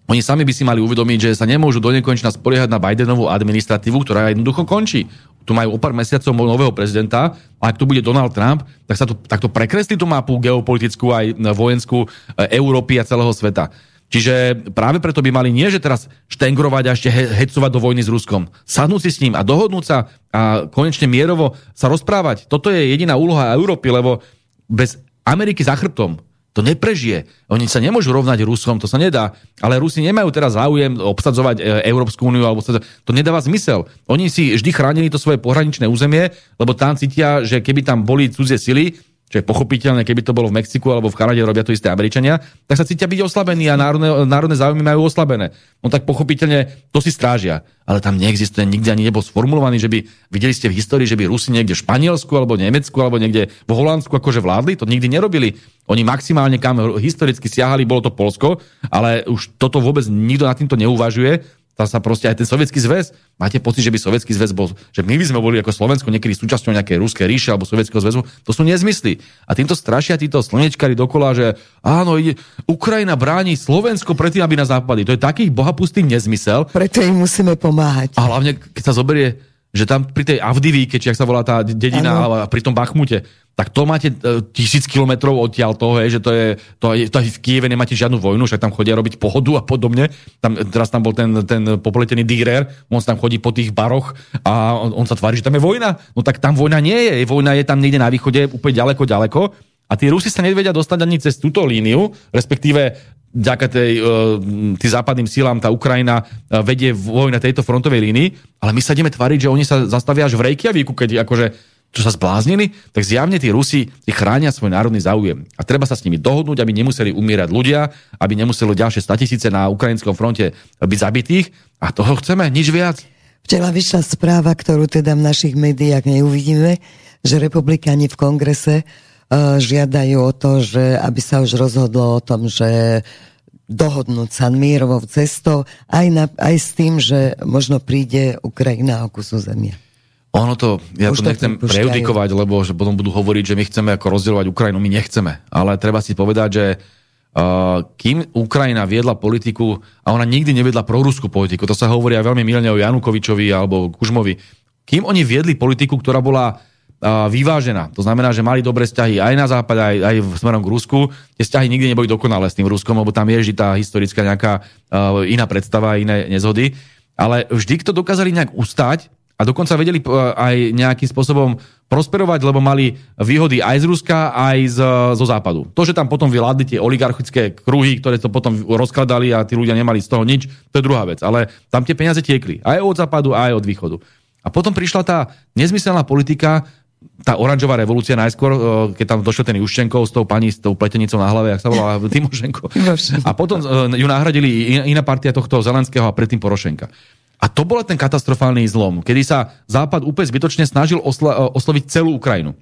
oni sami by si mali uvedomiť, že sa nemôžu do nekonečna spoliehať na Bidenovú administratívu, ktorá jednoducho končí. Tu majú o pár mesiacov nového prezidenta a ak tu bude Donald Trump, tak sa to takto prekreslí tú mapu geopolitickú aj vojenskú e, Európy a celého sveta. Čiže práve preto by mali nie, že teraz štengrovať a ešte hecovať do vojny s Ruskom. Sadnúť si s ním a dohodnúť sa a konečne mierovo sa rozprávať. Toto je jediná úloha Európy, lebo bez Ameriky za chrbtom to neprežije. Oni sa nemôžu rovnať Rusom, to sa nedá. Ale Rusi nemajú teraz záujem obsadzovať e, Európsku úniu, alebo to nedáva zmysel. Oni si vždy chránili to svoje pohraničné územie, lebo tam cítia, že keby tam boli cudzie sily, čo je pochopiteľné, keby to bolo v Mexiku alebo v Kanade robia to isté Američania, tak sa cítia byť oslabení a národné, národné záujmy majú oslabené. No tak pochopiteľne to si strážia. Ale tam neexistuje, nikdy ani nebol sformulovaný, že by videli ste v histórii, že by Rusi niekde v Španielsku alebo Nemecku alebo niekde v Holandsku akože vládli. To nikdy nerobili. Oni maximálne kam historicky siahali, bolo to Polsko, ale už toto vôbec nikto nad týmto neuvažuje tam sa proste aj ten sovietský zväz, máte pocit, že by sovietský zväz bol, že my by sme boli ako Slovensko niekedy súčasťou nejakej ruskej ríše alebo sovietského zväzu, to sú nezmysly. A týmto strašia títo slnečkári dokola, že áno, ide, Ukrajina bráni Slovensko predtým, aby nás napadli. To je taký bohapustý nezmysel. Preto im musíme pomáhať. A hlavne, keď sa zoberie, že tam pri tej Avdivíke, či ak sa volá tá dedina, ano. pri tom Bachmute, tak to máte e, tisíc kilometrov odtiaľ toho, je, že to je, to je, to je, v Kieve nemáte žiadnu vojnu, však tam chodia robiť pohodu a podobne. Tam, teraz tam bol ten, ten popletený Dürer, on tam chodí po tých baroch a on, on sa tvári, že tam je vojna. No tak tam vojna nie je, vojna je tam niekde na východe, úplne ďaleko, ďaleko. A tí Rusi sa nevedia dostať ani cez túto líniu, respektíve vďaka tej, e, tým západným sílám tá Ukrajina e, vedie voj na tejto frontovej línii, ale my sa ideme tvariť, že oni sa zastavia až v Reykjavíku, keď akože čo sa zbláznili, tak zjavne tí Rusi chránia svoj národný záujem. A treba sa s nimi dohodnúť, aby nemuseli umierať ľudia, aby nemuseli ďalšie statisíce na ukrajinskom fronte byť zabitých. A toho chceme, nič viac. Včera vyšla správa, ktorú teda v našich médiách neuvidíme, že republikáni v kongrese žiadajú o to, že aby sa už rozhodlo o tom, že dohodnúť sa mírovou cestou, aj, na, aj s tým, že možno príde Ukrajina o kusu zemie. Ono to, ja Už to nechcem prejudikovať, lebo že potom budú hovoriť, že my chceme ako rozdielovať Ukrajinu, my nechceme. Ale treba si povedať, že uh, kým Ukrajina viedla politiku, a ona nikdy neviedla proruskú politiku, to sa hovorí aj veľmi milne o Janukovičovi alebo Kužmovi, kým oni viedli politiku, ktorá bola vyvážená. To znamená, že mali dobré vzťahy aj na západe, aj, aj smerom k Rusku. Tie vzťahy nikdy neboli dokonalé s tým Ruskom, lebo tam je tá historická nejaká uh, iná predstava, iné nezhody. Ale vždy to dokázali nejak ustať a dokonca vedeli uh, aj nejakým spôsobom prosperovať, lebo mali výhody aj z Ruska, aj z, zo západu. To, že tam potom vyládli tie oligarchické kruhy, ktoré to potom rozkladali a tí ľudia nemali z toho nič, to je druhá vec. Ale tam tie peniaze tiekli aj od západu, aj od východu. A potom prišla tá nezmyselná politika, tá oranžová revolúcia najskôr, e, keď tam došiel ten Juščenkov s tou pani s tou pletenicou na hlave, ak sa volá <laughs> Timošenko. A potom e, ju nahradili iná partia tohto Zelenského a predtým Porošenka. A to bol ten katastrofálny zlom, kedy sa Západ úplne zbytočne snažil osla- e, osloviť celú Ukrajinu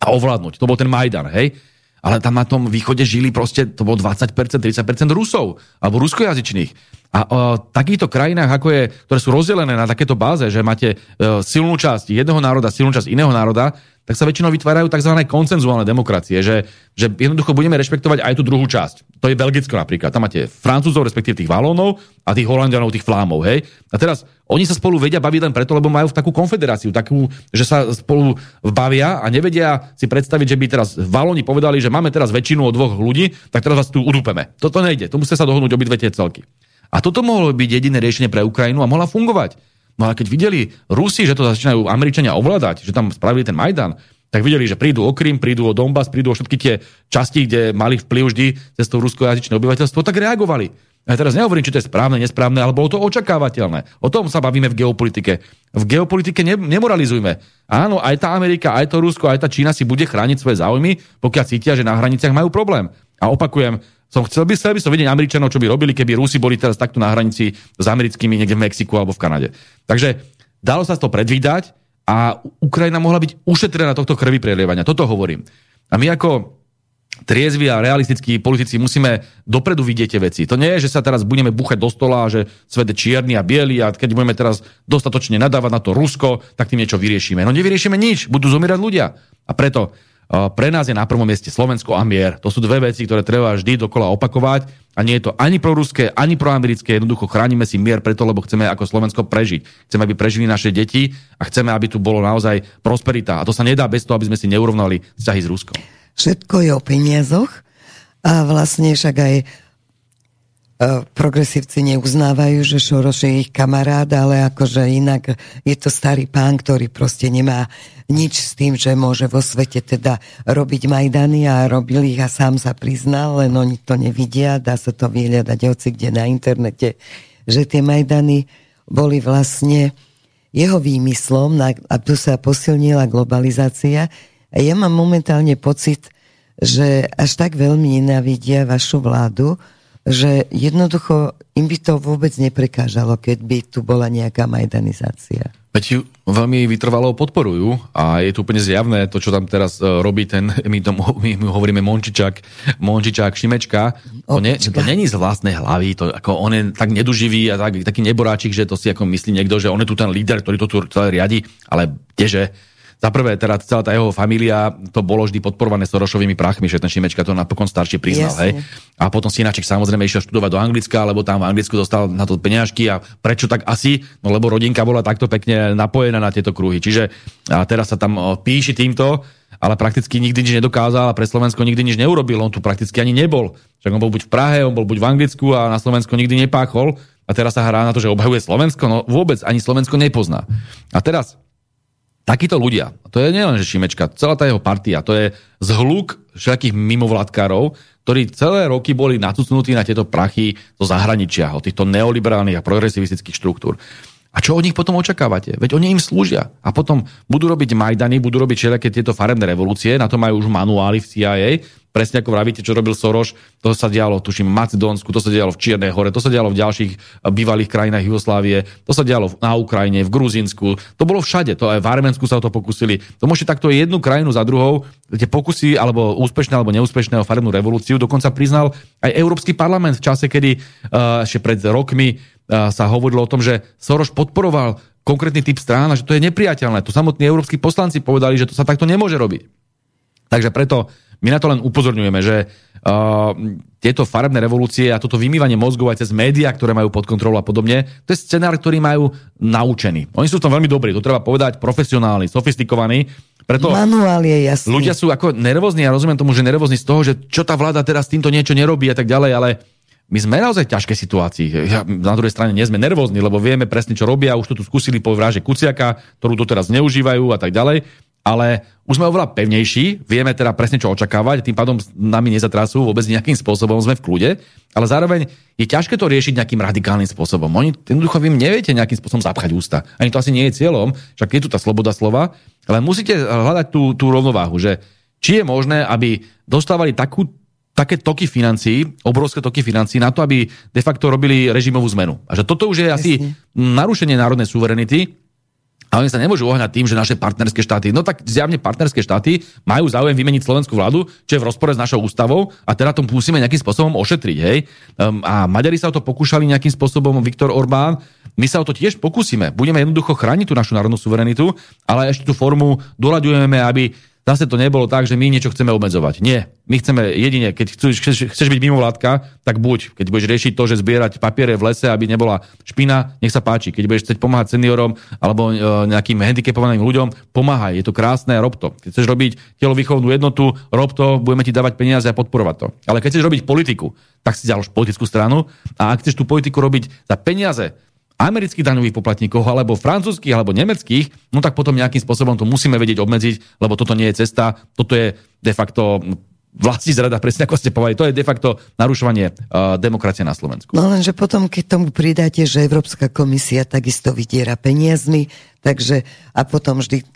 a ovládnuť. To bol ten Majdan, hej? Ale tam na tom východe žili proste, to bolo 20%, 30% Rusov, alebo ruskojazyčných. A o takýchto krajinách, ako je, ktoré sú rozdelené na takéto báze, že máte e, silnú časť jedného národa, silnú časť iného národa, tak sa väčšinou vytvárajú tzv. koncenzuálne demokracie, že, že jednoducho budeme rešpektovať aj tú druhú časť. To je Belgicko napríklad. Tam máte Francúzov, respektíve tých Valónov a tých Holandianov, tých Flámov. Hej? A teraz oni sa spolu vedia baviť len preto, lebo majú takú konfederáciu, takú, že sa spolu bavia a nevedia si predstaviť, že by teraz Valóni povedali, že máme teraz väčšinu od dvoch ľudí, tak teraz vás tu udúpeme. Toto nejde. Tu musia sa dohodnúť obidve tie celky. A toto mohlo byť jediné riešenie pre Ukrajinu a mohla fungovať. No a keď videli Rusi, že to začínajú Američania ovládať, že tam spravili ten Majdan, tak videli, že prídu o Krym, prídu o Donbass, prídu o všetky tie časti, kde mali vplyv vždy cez to ruskojazyčné obyvateľstvo, tak reagovali. Ja teraz nehovorím, či to je správne, nesprávne, ale bolo to očakávateľné. O tom sa bavíme v geopolitike. V geopolitike ne, nemoralizujme. Áno, aj tá Amerika, aj to Rusko, aj tá Čína si bude chrániť svoje záujmy, pokiaľ cítia, že na hraniciach majú problém. A opakujem, som chcel by, chcel by som vidieť Američanov, čo by robili, keby Rusi boli teraz takto na hranici s americkými niekde v Mexiku alebo v Kanade. Takže dalo sa to predvídať a Ukrajina mohla byť ušetrená tohto krvi prelievania. Toto hovorím. A my ako triezvi a realistickí politici musíme dopredu vidieť tie veci. To nie je, že sa teraz budeme buchať do stola, že svet je čierny a biely a keď budeme teraz dostatočne nadávať na to Rusko, tak tým niečo vyriešime. No nevyriešime nič, budú zomierať ľudia. A preto pre nás je na prvom mieste Slovensko a mier. To sú dve veci, ktoré treba vždy dokola opakovať a nie je to ani proruské, ani proamerické. Jednoducho chránime si mier preto, lebo chceme ako Slovensko prežiť. Chceme, aby prežili naše deti a chceme, aby tu bolo naozaj prosperita. A to sa nedá bez toho, aby sme si neurovnali vzťahy s Ruskom. Všetko je o peniazoch a vlastne však aj progresívci neuznávajú, že Šoroš je ich kamarát, ale akože inak je to starý pán, ktorý proste nemá nič s tým, že môže vo svete teda robiť Majdany a robil ich a sám sa priznal, len oni to nevidia, dá sa to vyhľadať hoci kde na internete, že tie Majdany boli vlastne jeho výmyslom a tu sa posilnila globalizácia. A ja mám momentálne pocit, že až tak veľmi nenávidia vašu vládu, že jednoducho im by to vôbec neprekážalo, keď by tu bola nejaká majdanizácia. Veď veľmi vytrvalo podporujú a je tu úplne zjavné to, čo tam teraz uh, robí ten, my, tomu, my, my hovoríme Mončičák, Mončičák, Šimečka. To, ne, to není z vlastnej hlavy, to, ako on je tak neduživý a tak, taký neboráčik, že to si ako myslí niekto, že on je tu ten líder, ktorý to tu celé riadi, ale kdeže, za prvé, teda celá tá jeho familia, to bolo vždy podporované Sorošovými prachmi, že ten Šimečka to napokon staršie priznal. Hej. A potom Sinaček samozrejme išiel študovať do Anglicka, lebo tam v Anglicku dostal na to peňažky a prečo tak asi? No lebo rodinka bola takto pekne napojená na tieto kruhy. Čiže a teraz sa tam píši týmto, ale prakticky nikdy nič nedokázal a pre Slovensko nikdy nič neurobil. On tu prakticky ani nebol. Však on bol buď v Prahe, on bol buď v Anglicku a na Slovensku nikdy nepáchol. A teraz sa hrá na to, že obhajuje Slovensko. No vôbec ani Slovensko nepozná. A teraz takíto ľudia, to je nielen, že Šimečka, celá tá jeho partia, to je zhluk všetkých mimovládkárov, ktorí celé roky boli nacucnutí na tieto prachy zo zahraničia, od týchto neoliberálnych a progresivistických štruktúr. A čo od nich potom očakávate? Veď oni im slúžia. A potom budú robiť Majdany, budú robiť všetky tieto farebné revolúcie, na to majú už manuály v CIA, presne ako vravíte, čo robil Soros, to sa dialo, tuším, v Macedónsku, to sa dialo v Čiernej hore, to sa dialo v ďalších eh, bývalých krajinách Jugoslávie, to sa dialo na Ukrajine, v Gruzínsku, to bolo všade, to aj v Arménsku sa o to pokusili. To môžete takto jednu krajinu za druhou, tie pokusy, alebo úspešné alebo neúspešné o farebnú revolúciu, dokonca priznal aj Európsky parlament v čase, kedy uh, ešte pred rokmi uh, sa hovorilo o tom, že Soros podporoval konkrétny typ strán a že to je nepriateľné. Tu samotní európsky poslanci povedali, že to sa takto nemôže robiť. Takže preto my na to len upozorňujeme, že uh, tieto farebné revolúcie a toto vymývanie mozgov aj cez médiá, ktoré majú pod kontrolou a podobne, to je scenár, ktorý majú naučený. Oni sú v tom veľmi dobrí, to treba povedať, profesionálni, sofistikovaní. Preto Manuál je jasný. Ľudia sú ako nervózni, ja rozumiem tomu, že nervózni z toho, že čo tá vláda teraz týmto niečo nerobí a tak ďalej, ale my sme naozaj v ťažkej situácii. Ja, na druhej strane nie sme nervózni, lebo vieme presne, čo robia. Už to tu skúsili po vraže Kuciaka, ktorú teraz neužívajú a tak ďalej ale už sme oveľa pevnejší, vieme teda presne, čo očakávať, tým pádom nami nezatrasú vôbec nejakým spôsobom, sme v kľude, ale zároveň je ťažké to riešiť nejakým radikálnym spôsobom. Oni jednoducho vy neviete nejakým spôsobom zapchať ústa. Ani to asi nie je cieľom, však je tu tá sloboda slova, ale musíte hľadať tú, tú rovnováhu, že či je možné, aby dostávali takú, také toky financií, obrovské toky financií na to, aby de facto robili režimovú zmenu. A že toto už je asi narušenie národnej suverenity, a oni sa nemôžu ohňať tým, že naše partnerské štáty, no tak zjavne partnerské štáty majú záujem vymeniť slovenskú vládu, čo je v rozpore s našou ústavou a teda to musíme nejakým spôsobom ošetriť. Hej? Um, a Maďari sa o to pokúšali nejakým spôsobom, Viktor Orbán, my sa o to tiež pokúsime. Budeme jednoducho chrániť tú našu národnú suverenitu, ale ešte tú formu doľaďujeme, aby Zase to nebolo tak, že my niečo chceme obmedzovať. Nie. My chceme jedine, keď chceš, chceš, byť mimovládka, tak buď. Keď budeš riešiť to, že zbierať papiere v lese, aby nebola špina, nech sa páči. Keď budeš chcieť pomáhať seniorom alebo e, nejakým handicapovaným ľuďom, pomáhaj. Je to krásne, rob to. Keď chceš robiť telovýchovnú jednotu, rob to, budeme ti dávať peniaze a podporovať to. Ale keď chceš robiť politiku, tak si ďalš politickú stranu a ak chceš tú politiku robiť za peniaze, amerických daňových poplatníkov, alebo francúzských, alebo nemeckých, no tak potom nejakým spôsobom to musíme vedieť obmedziť, lebo toto nie je cesta, toto je de facto vlastní zrada, presne ako ste povedali, to je de facto narušovanie uh, demokracie na Slovensku. No lenže potom, keď tomu pridáte, že Európska komisia takisto vydiera peniazmi, takže a potom vždy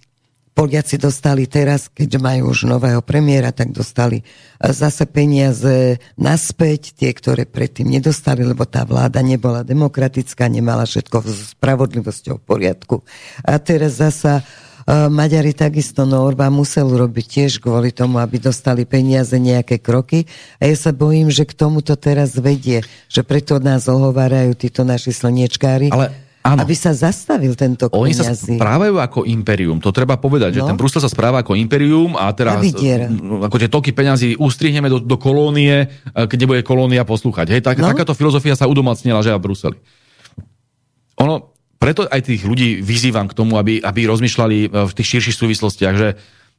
Poliaci dostali teraz, keďže majú už nového premiéra, tak dostali e, zase peniaze naspäť, tie, ktoré predtým nedostali, lebo tá vláda nebola demokratická, nemala všetko s spravodlivosťou v poriadku. A teraz zasa e, Maďari takisto, no Orbán musel urobiť tiež kvôli tomu, aby dostali peniaze nejaké kroky. A ja sa bojím, že k tomu to teraz vedie, že preto nás ohovárajú títo naši slniečkári. Ale Áno. aby sa zastavil tento Oni sa správajú ako imperium, to treba povedať, no. že ten Brusel sa správa ako imperium a teraz ako tie toky peňazí ustrihneme do, do kolónie, keď nebude kolónia poslúchať. Hej, tak, no. Takáto filozofia sa udomacnila, že v Bruseli. Ono, preto aj tých ľudí vyzývam k tomu, aby, aby rozmýšľali e, v tých širších súvislostiach, že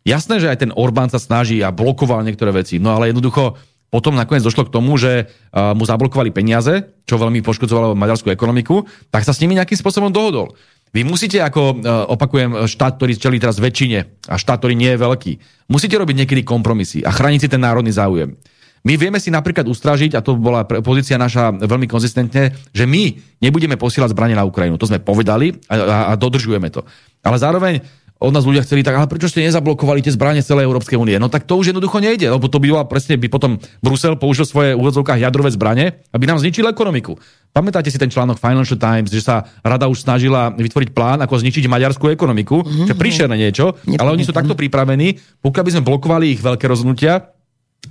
jasné, že aj ten Orbán sa snaží a blokoval niektoré veci, no ale jednoducho potom nakoniec došlo k tomu, že mu zablokovali peniaze, čo veľmi poškodzovalo maďarskú ekonomiku, tak sa s nimi nejakým spôsobom dohodol. Vy musíte, ako opakujem, štát, ktorý čelí teraz väčšine a štát, ktorý nie je veľký, musíte robiť niekedy kompromisy a chrániť si ten národný záujem. My vieme si napríklad ustražiť, a to bola pozícia naša veľmi konzistentne, že my nebudeme posielať zbranie na Ukrajinu. To sme povedali a, a, a dodržujeme to. Ale zároveň od nás ľudia chceli tak, ale prečo ste nezablokovali tie zbranie celej Európskej únie? No tak to už jednoducho nejde, lebo to by bola presne, by potom Brusel použil svoje úvodzovkách jadrové zbranie, aby nám zničil ekonomiku. Pamätáte si ten článok Financial Times, že sa rada už snažila vytvoriť plán, ako zničiť maďarskú ekonomiku, mm-hmm. že príšerné niečo, Nepamätám. ale oni sú takto pripravení, pokiaľ by sme blokovali ich veľké rozhodnutia,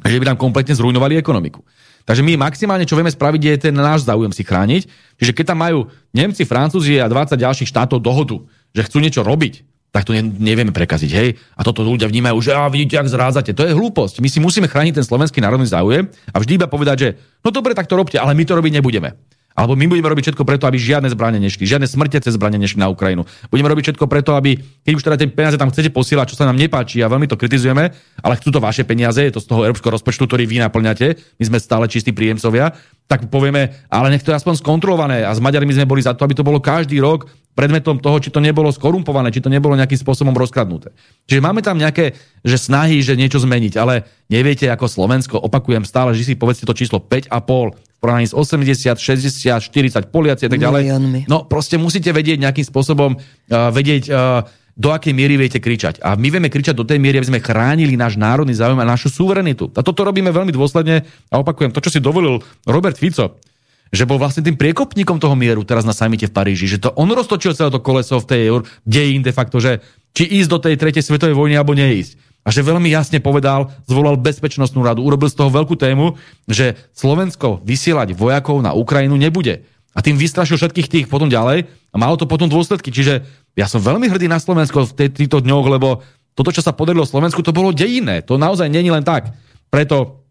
že by nám kompletne zrujnovali ekonomiku. Takže my maximálne, čo vieme spraviť, je ten náš záujem si chrániť. Čiže keď tam majú Nemci, Francúzi a 20 ďalších štátov dohodu, že chcú niečo robiť, tak to nevieme prekaziť. Hej? A toto ľudia vnímajú, že a vidíte, ak zrádzate. To je hlúposť. My si musíme chrániť ten slovenský národný záujem a vždy iba povedať, že no dobre, tak to robte, ale my to robiť nebudeme. Alebo my budeme robiť všetko preto, aby žiadne zbranie nešli, žiadne smrtece zbranie nešli na Ukrajinu. Budeme robiť všetko preto, aby, keď už teda tie peniaze tam chcete posielať, čo sa nám nepáči a veľmi to kritizujeme, ale chcú to vaše peniaze, je to z toho európskeho rozpočtu, ktorý vy naplňate, my sme stále čistí príjemcovia, tak povieme, ale nech to je aspoň skontrolované. A s Maďarmi sme boli za to, aby to bolo každý rok predmetom toho, či to nebolo skorumpované, či to nebolo nejakým spôsobom rozkradnuté. Čiže máme tam nejaké že snahy, že niečo zmeniť, ale neviete ako Slovensko, opakujem stále, že si povedzte to číslo 5,5 v porovnaní s 80, 60, 40 Poliaci a tak ďalej. Miliónmi. No proste musíte vedieť nejakým spôsobom, uh, vedieť, uh, do akej miery viete kričať. A my vieme kričať do tej miery, aby sme chránili náš národný záujem a našu suverenitu. A toto robíme veľmi dôsledne a opakujem, to, čo si dovolil Robert Fico, že bol vlastne tým priekopníkom toho mieru teraz na samite v Paríži, že to on roztočil celé to koleso v tej dejín de facto, že či ísť do tej tretej svetovej vojny alebo neísť. A že veľmi jasne povedal, zvolal bezpečnostnú radu, urobil z toho veľkú tému, že Slovensko vysielať vojakov na Ukrajinu nebude. A tým vystrašil všetkých tých potom ďalej a malo to potom dôsledky. Čiže ja som veľmi hrdý na Slovensko v týchto dňoch, lebo toto, čo sa podarilo Slovensku, to bolo dejinné. To naozaj není len tak. Preto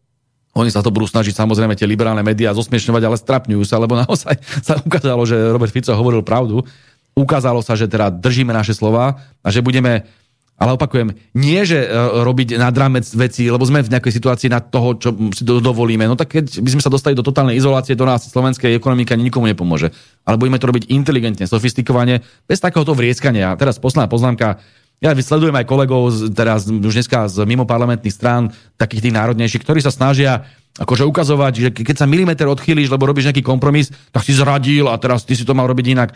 oni sa to budú snažiť samozrejme tie liberálne médiá zosmiešňovať, ale strapňujú sa, lebo naozaj <laughs> sa ukázalo, že Robert Fico hovoril pravdu. Ukázalo sa, že teda držíme naše slova a že budeme ale opakujem, nie, že uh, robiť nad rámec veci, lebo sme v nejakej situácii na toho, čo si do, dovolíme. No tak keď by sme sa dostali do totálnej izolácie, do nás slovenskej ekonomika nikomu nepomôže. Ale budeme to robiť inteligentne, sofistikovane, bez takéhoto vrieskania. A teraz posledná poznámka. Ja vysledujem aj kolegov z, teraz už dneska z mimo parlamentných strán, takých tých národnejších, ktorí sa snažia akože ukazovať, že keď sa milimeter odchýliš, lebo robíš nejaký kompromis, tak si zradil a teraz ty si to mal robiť inak.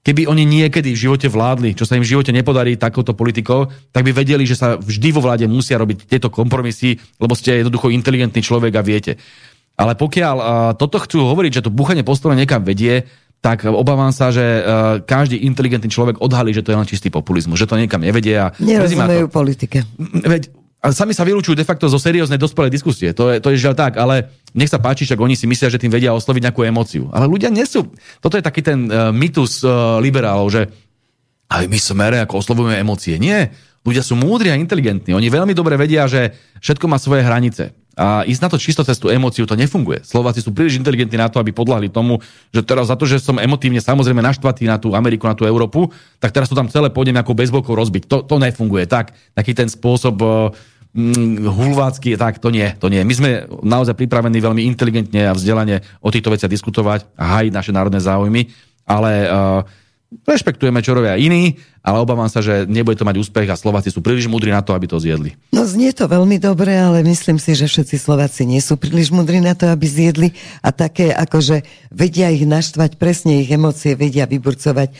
Keby oni niekedy v živote vládli, čo sa im v živote nepodarí takouto politikou, tak by vedeli, že sa vždy vo vláde musia robiť tieto kompromisy, lebo ste jednoducho inteligentný človek a viete. Ale pokiaľ uh, toto chcú hovoriť, že to buchanie postole niekam vedie, tak obávam sa, že uh, každý inteligentný človek odhalí, že to je len čistý populizmus, že to niekam nevedie. A Nerozumejú politike. Veď, a sami sa vylúčujú de facto zo serióznej dospelej diskusie. To je, to je žiaľ tak, ale nech sa páči, však oni si myslia, že tým vedia osloviť nejakú emóciu. Ale ľudia nie sú. Toto je taký ten uh, mytus uh, liberálov, že aj my smere ako oslovujeme emócie. Nie. Ľudia sú múdri a inteligentní. Oni veľmi dobre vedia, že všetko má svoje hranice. A ísť na to čisto cez tú emóciu, to nefunguje. Slováci sú príliš inteligentní na to, aby podľahli tomu, že teraz za to, že som emotívne samozrejme naštvatý na tú Ameriku, na tú Európu, tak teraz to tam celé pôjdem ako bezbolkou rozbiť. To, to nefunguje. Tak, taký ten spôsob uh, hulvácky, tak to nie, to nie. My sme naozaj pripravení veľmi inteligentne a vzdelane o týchto veciach diskutovať a hájiť naše národné záujmy, ale uh, Rešpektujeme, čo robia iní, ale obávam sa, že nebude to mať úspech a Slováci sú príliš múdri na to, aby to zjedli. No znie to veľmi dobre, ale myslím si, že všetci Slováci nie sú príliš múdri na to, aby zjedli a také akože vedia ich naštvať, presne ich emócie vedia vyburcovať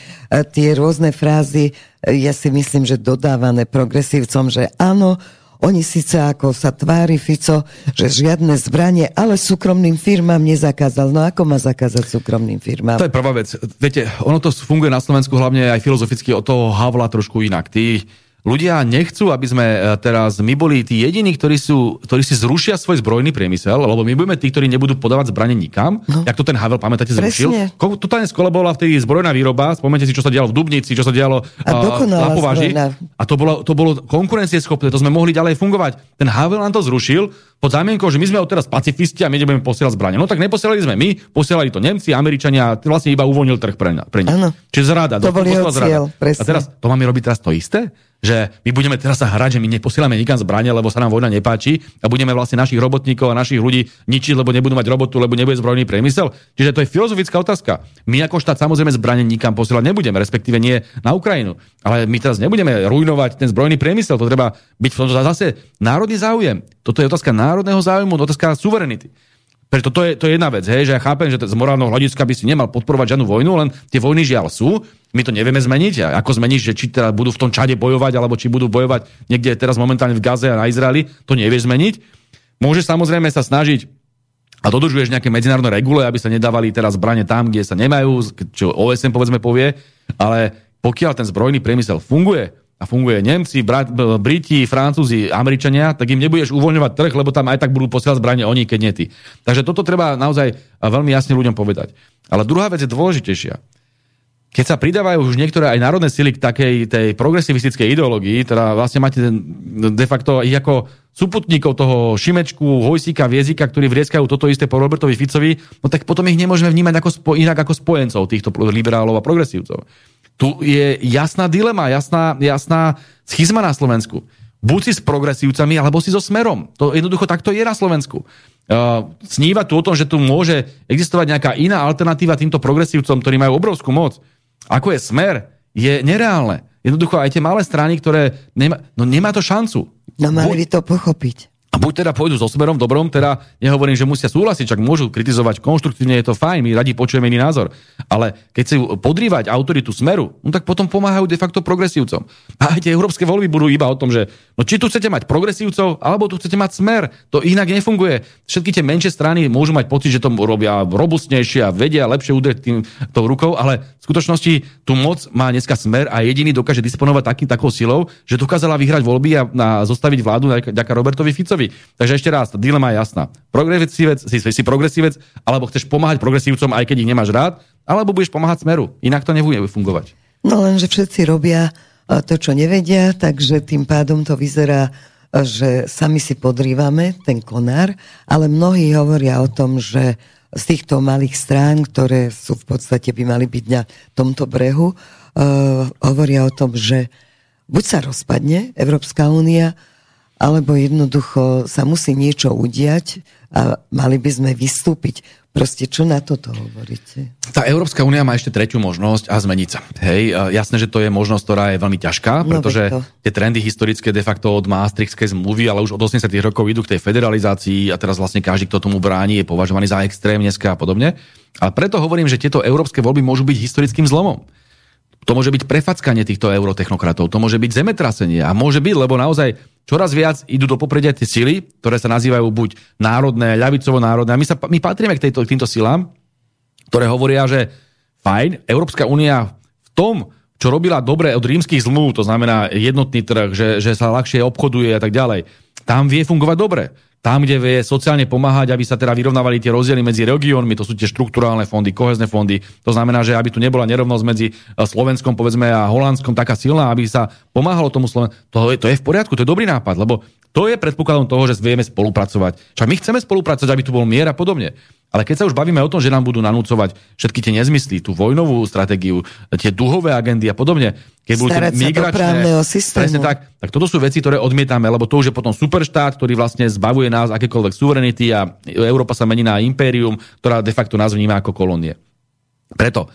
tie rôzne frázy, ja si myslím, že dodávané progresívcom, že áno, oni síce ako sa tvári Fico, že žiadne zbranie, ale súkromným firmám nezakázal. No ako má zakázať súkromným firmám? To je prvá vec. Viete, ono to funguje na Slovensku hlavne aj filozoficky od toho Havla trošku inak. Tí ľudia nechcú, aby sme e, teraz my boli tí jediní, ktorí, sú, ktorí si zrušia svoj zbrojný priemysel, lebo my budeme tí, ktorí nebudú podávať zbranie nikam. No. Jak to ten Havel, pamätáte, zrušil? Presne. Totálne skole bola vtedy zbrojná výroba, spomente si, čo sa dialo v Dubnici, čo sa dialo a na považi. A to bolo, to bolo konkurencieschopné, to sme mohli ďalej fungovať. Ten Havel nám to zrušil pod zámienkou, že my sme teraz pacifisti a my nebudeme posielať zbranie. No tak neposielali sme my, posielali to Nemci, Američania, vlastne iba uvoľnil trh pre, pre nich. Čiže zrada. To bol jeho cieľ, A teraz to máme robiť teraz to isté? Že my budeme teraz sa hrať, že my neposielame nikam zbranie, lebo sa nám vojna nepáči a budeme vlastne našich robotníkov a našich ľudí ničiť, lebo nebudú mať robotu, lebo nebude zbrojný priemysel. Čiže to je filozofická otázka. My ako štát samozrejme zbranie nikam posielať nebudeme, respektíve nie na Ukrajinu. Ale my teraz nebudeme rujnovať ten zbrojný priemysel, to treba byť v tomto zase národný záujem. Toto je otázka národného záujmu, otázka suverenity. Preto to je, to je jedna vec, hej, že ja chápem, že z morálneho hľadiska by si nemal podporovať žiadnu vojnu, len tie vojny žiaľ sú, my to nevieme zmeniť. A ako zmeniť, že či teda budú v tom čade bojovať, alebo či budú bojovať niekde teraz momentálne v Gaze a na Izraeli, to nevieš zmeniť. Môže samozrejme sa snažiť a dodržuješ nejaké medzinárodné regule, aby sa nedávali teraz zbranie tam, kde sa nemajú, čo OSN povedzme povie, ale pokiaľ ten zbrojný priemysel funguje, a funguje Nemci, Briti, Francúzi, Američania, tak im nebudeš uvoľňovať trh, lebo tam aj tak budú posielať zbranie oni, keď nie ty. Takže toto treba naozaj veľmi jasne ľuďom povedať. Ale druhá vec je dôležitejšia. Keď sa pridávajú už niektoré aj národné sily k takej tej progresivistickej ideológii, teda vlastne máte de facto ich ako súputníkov toho Šimečku, Hojsíka, Viezika, ktorí vrieskajú toto isté po Robertovi Ficovi, no tak potom ich nemôžeme vnímať ako spo, inak ako spojencov týchto liberálov a progresívcov. Tu je jasná dilema, jasná, jasná schizma na Slovensku. Buď si s progresívcami, alebo si so smerom. To jednoducho takto je na Slovensku. Uh, sníva tu o tom, že tu môže existovať nejaká iná alternatíva týmto progresívcom, ktorí majú obrovskú moc ako je smer, je nereálne. Jednoducho aj tie malé strany, ktoré nemá, no nemá to šancu. No mali by to pochopiť. A buď teda pôjdu so smerom dobrom, teda nehovorím, že musia súhlasiť, čak môžu kritizovať konštruktívne, je to fajn, my radi počujeme iný názor. Ale keď chcú podrývať autoritu smeru, no tak potom pomáhajú de facto progresívcom. A aj tie európske voľby budú iba o tom, že no či tu chcete mať progresívcov, alebo tu chcete mať smer. To inak nefunguje. Všetky tie menšie strany môžu mať pocit, že to robia robustnejšie a vedia lepšie udrieť tým tou rukou, ale v skutočnosti tú moc má dneska smer a jediný dokáže disponovať takým takou silou, že dokázala vyhrať voľby a, a zostaviť vládu ďaká Robertovi Ficovi. Progresívovi. Takže ešte raz, dilema je jasná. Progresívec, si, si progresívec, alebo chceš pomáhať progresívcom, aj keď ich nemáš rád, alebo budeš pomáhať smeru. Inak to nebude fungovať. No lenže všetci robia to, čo nevedia, takže tým pádom to vyzerá, že sami si podrývame ten konár, ale mnohí hovoria o tom, že z týchto malých strán, ktoré sú v podstate by mali byť na tomto brehu, uh, hovoria o tom, že buď sa rozpadne Európska únia, alebo jednoducho sa musí niečo udiať a mali by sme vystúpiť. Proste čo na toto hovoríte? Tá Európska únia má ešte tretiu možnosť a zmeniť sa. Hej, jasné, že to je možnosť, ktorá je veľmi ťažká, no, pretože no, tie trendy historické de facto od Maastrichtskej zmluvy, ale už od 80. rokov idú k tej federalizácii a teraz vlastne každý, kto tomu bráni, je považovaný za extrém dneska a podobne. Ale preto hovorím, že tieto európske voľby môžu byť historickým zlomom. To môže byť prefackanie týchto eurotechnokratov, to môže byť zemetrasenie a môže byť, lebo naozaj čoraz viac idú do popredia tie sily, ktoré sa nazývajú buď národné, ľavicovo-národné. A my, sa, my patríme k, tejto, k týmto silám, ktoré hovoria, že fajn, Európska únia v tom, čo robila dobre od rímskych zmluv, to znamená jednotný trh, že, že sa ľahšie obchoduje a tak ďalej, tam vie fungovať dobre tam, kde vie sociálne pomáhať, aby sa teda vyrovnávali tie rozdiely medzi regiónmi, to sú tie štruktúrálne fondy, kohezné fondy. To znamená, že aby tu nebola nerovnosť medzi e, Slovenskom povedzme a Holandskom taká silná, aby sa pomáhalo tomu Slovensku. To, je, to je v poriadku, to je dobrý nápad, lebo to je predpokladom toho, že vieme spolupracovať. Však my chceme spolupracovať, aby tu bol mier a podobne. Ale keď sa už bavíme o tom, že nám budú nanúcovať všetky tie nezmysly, tú vojnovú stratégiu, tie duhové agendy a podobne, keď budú tie migračné, presne tak, tak toto sú veci, ktoré odmietame, lebo to už je potom superštát, ktorý vlastne zbavuje nás akékoľvek suverenity a Európa sa mení na impérium, ktorá de facto nás vníma ako kolónie. Preto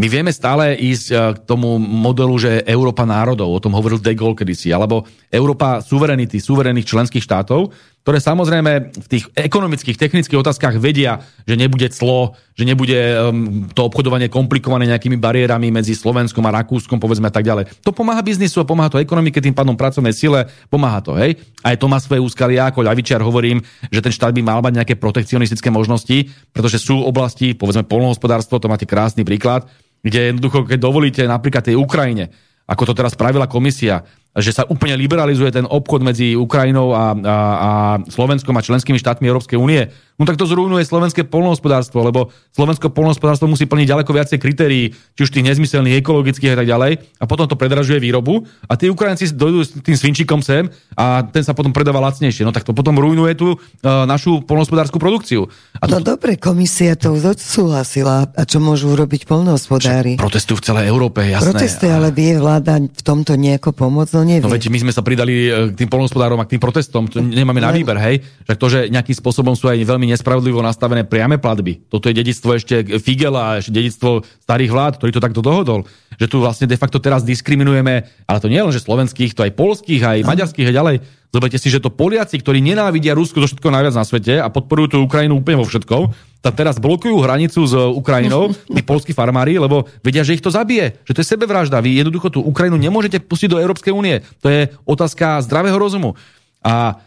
my vieme stále ísť eh, k tomu modelu, že Európa národov, o tom hovoril De Gaulle kedysi, alebo Európa suverenity, suverených členských štátov, ktoré samozrejme v tých ekonomických, technických otázkach vedia, že nebude clo, že nebude um, to obchodovanie komplikované nejakými bariérami medzi Slovenskom a Rakúskom, povedzme a tak ďalej. To pomáha biznisu pomáha to ekonomike, tým pádom pracovnej sile, pomáha to, hej. Aj to má svoje úskaly, ja ako ľavičiar hovorím, že ten štát by mal mať nejaké protekcionistické možnosti, pretože sú oblasti, povedzme polnohospodárstvo, to máte krásny príklad, kde jednoducho, keď dovolíte napríklad tej Ukrajine, ako to teraz spravila komisia, že sa úplne liberalizuje ten obchod medzi Ukrajinou a, a, a Slovenskom a členskými štátmi Európskej únie, no tak to zrujnuje slovenské polnohospodárstvo, lebo slovenské polnohospodárstvo musí plniť ďaleko viacej kritérií, či už tých nezmyselných, ekologických a tak ďalej, a potom to predražuje výrobu a tí Ukrajinci dojdú s tým svinčikom sem a ten sa potom predáva lacnejšie. No tak to potom rujnuje tú uh, našu polnohospodárskú produkciu. A to... No dobre, komisia to odsúhlasila. A čo môžu urobiť polnohospodári? Protestujú v celej Európe, jasné. Protestuje, ale vie vláda v tomto nejako pomôcť? No neviem. No veď my sme sa pridali e, k tým polnohospodárom a k tým protestom. To nemáme na výber, hej? Že to, že nejakým spôsobom sú aj veľmi nespravodlivo nastavené priame platby. Toto je dedictvo ešte Figela, ešte dedictvo starých vlád, ktorý to takto dohodol. Že tu vlastne de facto teraz diskriminujeme, ale to nie len, že slovenských, to aj polských, aj maďarských a ďalej. Zoberte si, že to Poliaci, ktorí nenávidia Rusko zo všetko najviac na svete a podporujú tú Ukrajinu úplne vo všetkom, tak teraz blokujú hranicu s Ukrajinou, tí <laughs> polskí farmári, lebo vedia, že ich to zabije, že to je sebevražda. Vy jednoducho tú Ukrajinu nemôžete pustiť do Európskej únie. To je otázka zdravého rozumu. A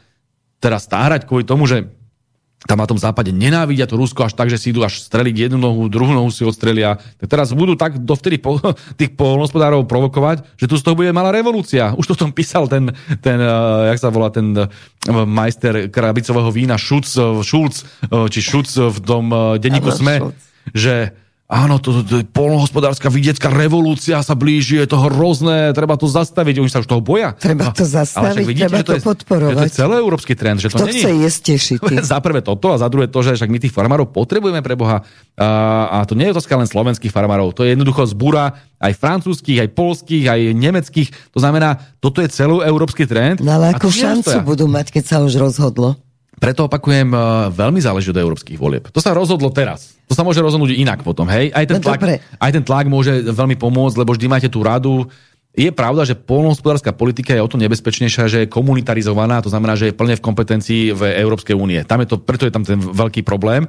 teraz stárať kvôli tomu, že tam na tom západe nenávidia to Rusko až tak, že si idú až streliť jednu nohu, druhú nohu si odstrelia. Tak teraz budú tak dovtedy po, <laughs> tých polnospodárov provokovať, že tu z toho bude malá revolúcia. Už to v tom písal ten, ten uh, jak sa volá, ten uh, majster krabicového vína Šuc, uh, Šulc, či Šuc v tom denníku Sme, že áno, to, to, to je polnohospodárska vidiecká revolúcia sa blíži, je to hrozné, treba to zastaviť, oni sa už toho boja. Treba to zastaviť, vidíte, treba to, je, podporovať. To je celoeurópsky trend, že to Kto není... chce jesť <laughs> za prvé toto a za druhé to, že však my tých farmárov potrebujeme pre Boha. A, a to nie je otázka len slovenských farmárov, to je jednoducho zbúra aj francúzskych, aj polských, aj nemeckých. To znamená, toto je celoeurópsky trend. No ale akú šancu budú mať, keď sa už rozhodlo? Preto opakujem, eh, veľmi záleží od európskych volieb. To sa rozhodlo teraz. To sa môže rozhodnúť inak potom, hej? Aj ten, no, tlak, aj ten tlak môže veľmi pomôcť, lebo vždy máte tú radu. Je pravda, že polnohospodárska politika je o to nebezpečnejšia, že je komunitarizovaná, to znamená, že je plne v kompetencii v Európskej únie. Tam je to, preto je tam ten veľký problém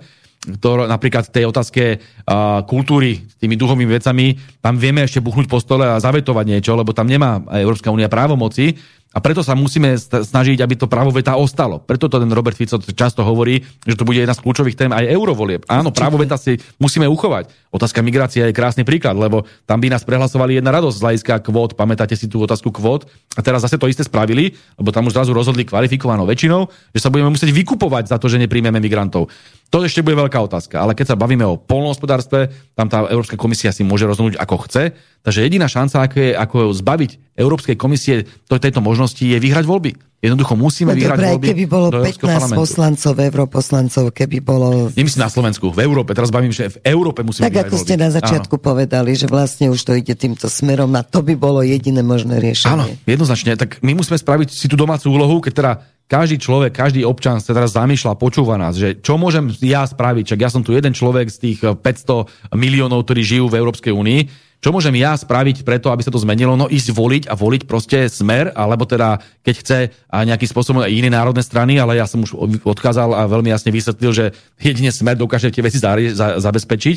to, napríklad tej otázke uh, kultúry, tými duchovými vecami, tam vieme ešte buchnúť po stole a zavetovať niečo, lebo tam nemá Európska únia právomoci. A preto sa musíme snažiť, aby to právo veta ostalo. Preto to ten Robert Fico často hovorí, že to bude jedna z kľúčových tém aj eurovolieb. Áno, právo veta si musíme uchovať. Otázka migrácie je krásny príklad, lebo tam by nás prehlasovali jedna radosť z hľadiska kvót. Pamätáte si tú otázku kvót? A teraz zase to isté spravili, lebo tam už zrazu rozhodli kvalifikovanou väčšinou, že sa budeme musieť vykupovať za to, že nepríjmeme migrantov. To ešte bude veľká otázka. Ale keď sa bavíme o polnohospodárstve, tam tá Európska komisia si môže rozhodnúť, ako chce. Takže jediná šanca, ako, je, ako zbaviť Európskej komisie to, tejto možnosti, je vyhrať voľby. Jednoducho musíme no, vyhrať dobré, voľby. keby bolo 15 parlamentu. poslancov, europoslancov, keby bolo... Nemyslím na Slovensku, v Európe. Teraz bavím, že v Európe musíme Tak ako voľby. ste na začiatku Áno. povedali, že vlastne už to ide týmto smerom a to by bolo jediné možné riešenie. Áno, jednoznačne. Tak my musíme spraviť si tú domácu úlohu, keď teda každý človek, každý občan sa teraz zamýšľa, počúva nás, že čo môžem ja spraviť, čak ja som tu jeden človek z tých 500 eh, miliónov, ktorí žijú v Európskej únii, čo môžem ja spraviť preto, aby sa to zmenilo? No ísť voliť a voliť proste smer, alebo teda, keď chce a nejakým spôsobom aj iné národné strany, ale ja som už odkázal a veľmi jasne vysvetlil, že jedine smer dokáže tie veci za, za, zabezpečiť,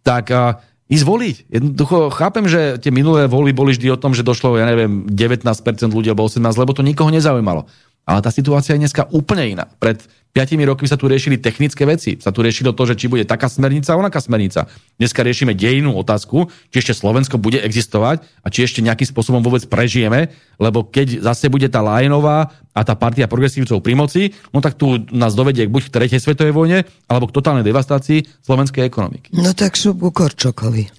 tak uh, ísť voliť. Jednoducho chápem, že tie minulé voľby boli vždy o tom, že došlo, ja neviem, 19% ľudí alebo 18, lebo to nikoho nezaujímalo. Ale tá situácia je dneska úplne iná. Pred 5 rokmi sa tu riešili technické veci. Sa tu riešilo to, že či bude taká smernica, onaká smernica. Dneska riešime dejinú otázku, či ešte Slovensko bude existovať a či ešte nejakým spôsobom vôbec prežijeme, lebo keď zase bude tá Lajenová a tá partia progresívcov pri moci, no tak tu nás dovedie buď k tretej svetovej vojne, alebo k totálnej devastácii slovenskej ekonomiky. No tak šup ku Korčokovi.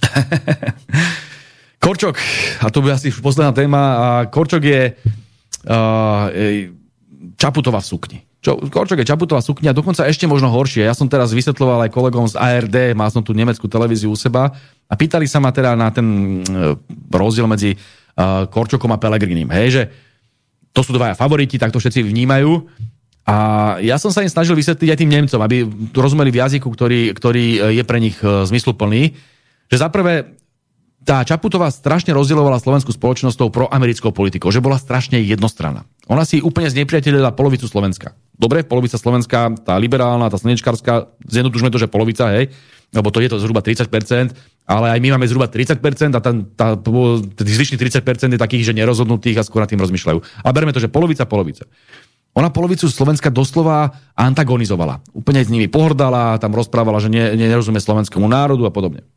<laughs> Korčok, a to by asi posledná téma, a Korčok je uh, Čaputová v sukni. Čo, Korčok je Čaputová sukňa, dokonca ešte možno horšie. Ja som teraz vysvetloval aj kolegom z ARD, mal som tu nemeckú televíziu u seba a pýtali sa ma teda na ten uh, rozdiel medzi uh, Korčokom a Pelegrinim. Hej, že to sú dvaja favoriti, tak to všetci vnímajú. A ja som sa im snažil vysvetliť aj tým Nemcom, aby rozumeli v jazyku, ktorý, ktorý je pre nich zmysluplný. Že za tá Čaputová strašne rozdielovala slovenskú spoločnosť tou proamerickou politikou, že bola strašne jednostranná. Ona si úplne znepriateľila polovicu Slovenska. Dobre, polovica Slovenska, tá liberálna, tá slnečkárska, zjednotužme to, že polovica, hej, lebo to je to zhruba 30%, ale aj my máme zhruba 30% a tá, tá, tých zvyšných 30% je takých, že nerozhodnutých a skôr nad tým rozmýšľajú. Ale berme to, že polovica, polovica. Ona polovicu Slovenska doslova antagonizovala. Úplne s nimi pohrdala, tam rozprávala, že ne, nerozumie slovenskému národu a podobne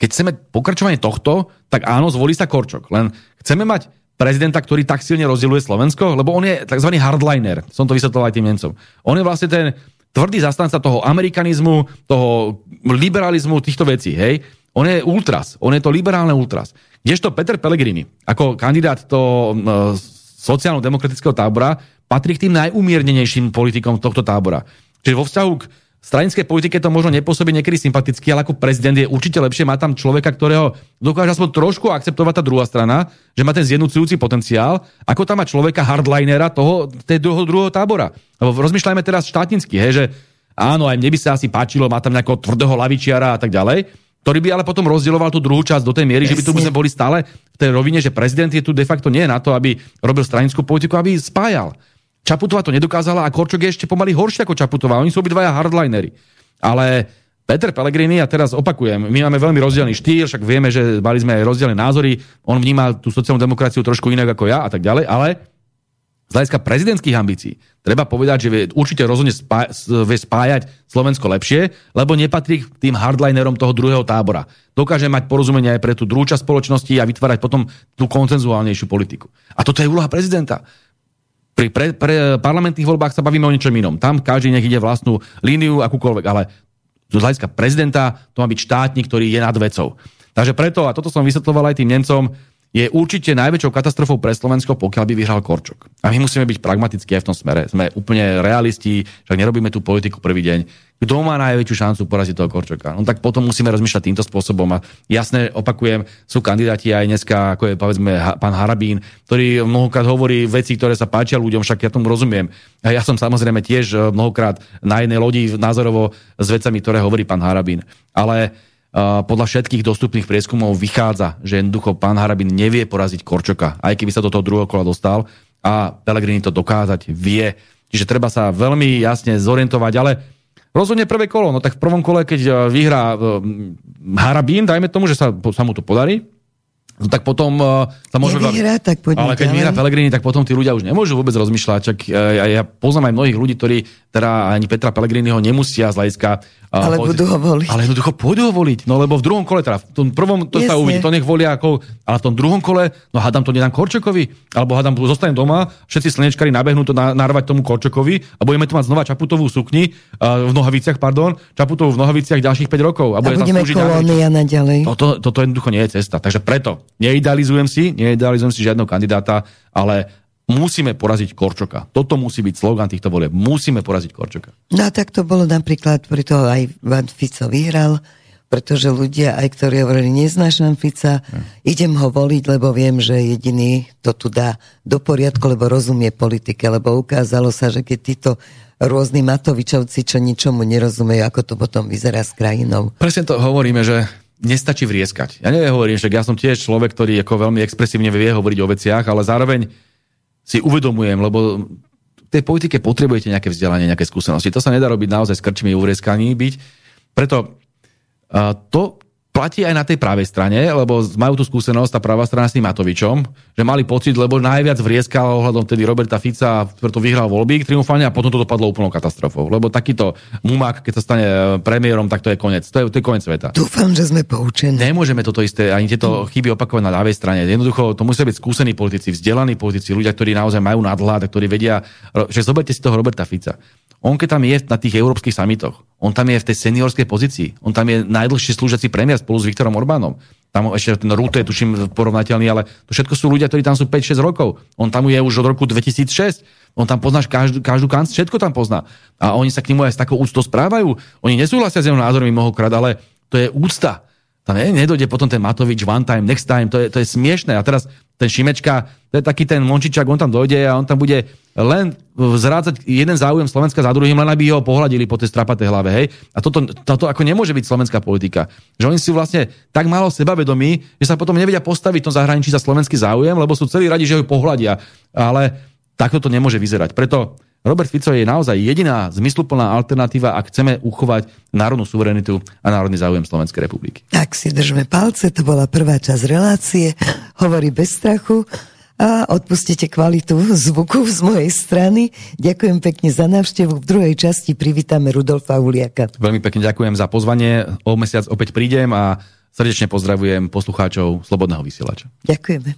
keď chceme pokračovanie tohto, tak áno, zvolí sa Korčok. Len chceme mať prezidenta, ktorý tak silne rozdieluje Slovensko, lebo on je tzv. hardliner. Som to vysvetloval aj tým Nemcom. On je vlastne ten tvrdý zastanca toho amerikanizmu, toho liberalizmu, týchto vecí. Hej? On je ultras. On je to liberálne ultras. Kdežto Peter Pellegrini, ako kandidát to uh, sociálno-demokratického tábora, patrí k tým najumiernenejším politikom tohto tábora. Čiže vo vzťahu k stranickej politike to možno nepôsobí niekedy sympaticky, ale ako prezident je určite lepšie mať tam človeka, ktorého dokáže aspoň trošku akceptovať tá druhá strana, že má ten zjednúcujúci potenciál, ako tam má človeka hardlinera toho, tej druhého, druhého tábora. Lebo rozmýšľajme teraz štátnicky, hej, že áno, aj mne by sa asi páčilo, má tam nejakého tvrdého lavičiara a tak ďalej, ktorý by ale potom rozdieloval tú druhú časť do tej miery, Presne. že by tu sme boli stále v tej rovine, že prezident je tu de facto nie na to, aby robil stranickú politiku, aby spájal. Čaputová to nedokázala a Korčok je ešte pomaly horšie ako Čaputová. Oni sú obidvaja hardlinery. Ale Peter Pellegrini, a teraz opakujem, my máme veľmi rozdielný štýl, však vieme, že mali sme aj rozdielne názory, on vníma tú sociálnu demokraciu trošku inak ako ja a tak ďalej, ale z hľadiska prezidentských ambícií treba povedať, že vie určite rozhodne spá- vie spájať Slovensko lepšie, lebo nepatrí k tým hardlinerom toho druhého tábora. Dokáže mať porozumenie aj pre tú druhú časť spoločnosti a vytvárať potom tú koncenzuálnejšiu politiku. A toto je úloha prezidenta. Pri pre, pre parlamentných voľbách sa bavíme o ničom inom. Tam každý nech ide vlastnú líniu, akúkoľvek, ale Z hľadiska prezidenta to má byť štátnik, ktorý je nad vecou. Takže preto, a toto som vysvetloval aj tým Nemcom, je určite najväčšou katastrofou pre Slovensko, pokiaľ by vyhral Korčok. A my musíme byť pragmatickí aj v tom smere. Sme úplne realisti, však nerobíme tú politiku prvý deň. Kto má najväčšiu šancu poraziť toho Korčoka? No tak potom musíme rozmýšľať týmto spôsobom. A jasne, opakujem, sú kandidáti aj dneska, ako je povedzme pán Harabín, ktorý mnohokrát hovorí veci, ktoré sa páčia ľuďom, však ja tomu rozumiem. A ja som samozrejme tiež eh, mnohokrát na jednej lodi názorovo s vecami, ktoré hovorí pán Harabín. Ale podľa všetkých dostupných prieskumov vychádza, že jednoducho pán Harabin nevie poraziť Korčoka, aj keby sa do toho druhého kola dostal a Pelegrini to dokázať vie. Čiže treba sa veľmi jasne zorientovať, ale rozhodne prvé kolo, no tak v prvom kole, keď e, vyhrá e, Harabín, dajme tomu, že sa, sa mu to podarí, no tak potom uh, sa môžeme... Nevyhrá, tak ale keď vyhrá Pelegrini, tak potom tí ľudia už nemôžu vôbec rozmýšľať. Čak, ja, ja poznám aj mnohých ľudí, ktorí teda ani Petra Pellegriniho nemusia z hľadiska ale po, budú ho voliť. Ale jednoducho pôjdu ho voliť. No lebo v druhom kole, teda v tom prvom to Jasne. sa uvidí, to nech volia ako, ale v tom druhom kole, no hádam to nedám Korčokovi, alebo hádam zostanem doma, všetci slnečkári nabehnú to na, narvať tomu Korčokovi a budeme tu mať znova Čaputovú sukni uh, v nohaviciach, pardon, Čaputovú v nohaviciach ďalších 5 rokov. A, a budeme kolónia naďalej. Toto, toto jednoducho nie je cesta. Takže preto neidealizujem si, neidealizujem si žiadneho kandidáta, ale musíme poraziť Korčoka. Toto musí byť slogan týchto volieb. Musíme poraziť Korčoka. No a tak to bolo napríklad, preto aj Van Fico vyhral, pretože ľudia, aj ktorí hovorili, neznášam Fica, ja. idem ho voliť, lebo viem, že jediný to tu dá do poriadku, lebo rozumie politike, lebo ukázalo sa, že keď títo rôzni Matovičovci, čo ničomu nerozumejú, ako to potom vyzerá s krajinou. Presne to hovoríme, že nestačí vrieskať. Ja nehovorím, že ja som tiež človek, ktorý ako veľmi expresívne vie hovoriť o veciach, ale zároveň si uvedomujem, lebo v tej politike potrebujete nejaké vzdelanie, nejaké skúsenosti. To sa nedá robiť naozaj s krčmi uvrieskaní byť. Preto to platí aj na tej pravej strane, lebo majú tú skúsenosť, tá pravá strana s tým Matovičom, že mali pocit, lebo najviac vrieskal ohľadom tedy Roberta Fica, preto vyhral voľby triumfálne a potom to dopadlo úplnou katastrofou. Lebo takýto mumák, keď sa stane e, premiérom, tak to je koniec. To je, to je koniec sveta. Dúfam, že sme poučení. Nemôžeme toto isté, ani tieto chyby opakovať na ľavej strane. Jednoducho, to musia byť skúsení politici, vzdelaní politici, ľudia, ktorí naozaj majú nadhľad, ktorí vedia, že zoberte si toho Roberta Fica. On keď tam je na tých európskych samitoch, on tam je v tej seniorskej pozícii, on tam je najdlhšie slúžiaci premiér spolu s Viktorom Orbánom. Tam ešte ten Ruto je tuším porovnateľný, ale to všetko sú ľudia, ktorí tam sú 5-6 rokov. On tam je už od roku 2006. On tam poznáš každú, každú kanc, všetko tam pozná. A oni sa k nemu aj s takou úctou správajú. Oni nesúhlasia s jeho názormi mnohokrát, ale to je úcta. Tam ne, nedojde potom ten Matovič one time, next time, to je, to je smiešné. A teraz ten Šimečka, to je taký ten Mončičak, on tam dojde a on tam bude len zrádzať jeden záujem Slovenska za druhým, len aby ho pohľadili po tej strapatej hlave. Hej? A toto, toto ako nemôže byť slovenská politika. Že oni si vlastne tak málo sebavedomí, že sa potom nevedia postaviť v tom zahraničí za slovenský záujem, lebo sú celí radi, že ho pohľadia. Ale takto to nemôže vyzerať. Preto Robert Fico je naozaj jediná zmysluplná alternatíva, ak chceme uchovať národnú suverenitu a národný záujem Slovenskej republiky. Tak si držme palce, to bola prvá časť relácie. Hovorí bez strachu a odpustite kvalitu zvuku z mojej strany. Ďakujem pekne za návštevu. V druhej časti privítame Rudolfa Uliaka. Veľmi pekne ďakujem za pozvanie. O mesiac opäť prídem a srdečne pozdravujem poslucháčov Slobodného vysielača. Ďakujeme.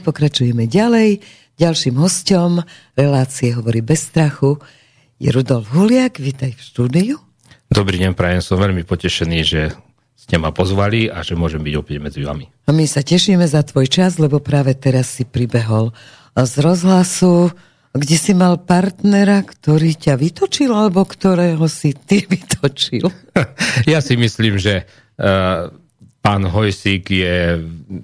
Pokračujeme ďalej. Ďalším hostom relácie hovorí bez strachu je Rudolf Huliak. Vítaj v štúdiu. Dobrý deň, prajem, som veľmi potešený, že ste ma pozvali a že môžem byť opäť medzi vami. A my sa tešíme za tvoj čas, lebo práve teraz si pribehol z rozhlasu, kde si mal partnera, ktorý ťa vytočil, alebo ktorého si ty <laughs> vytočil. Ja si myslím, že uh, pán Hojsík je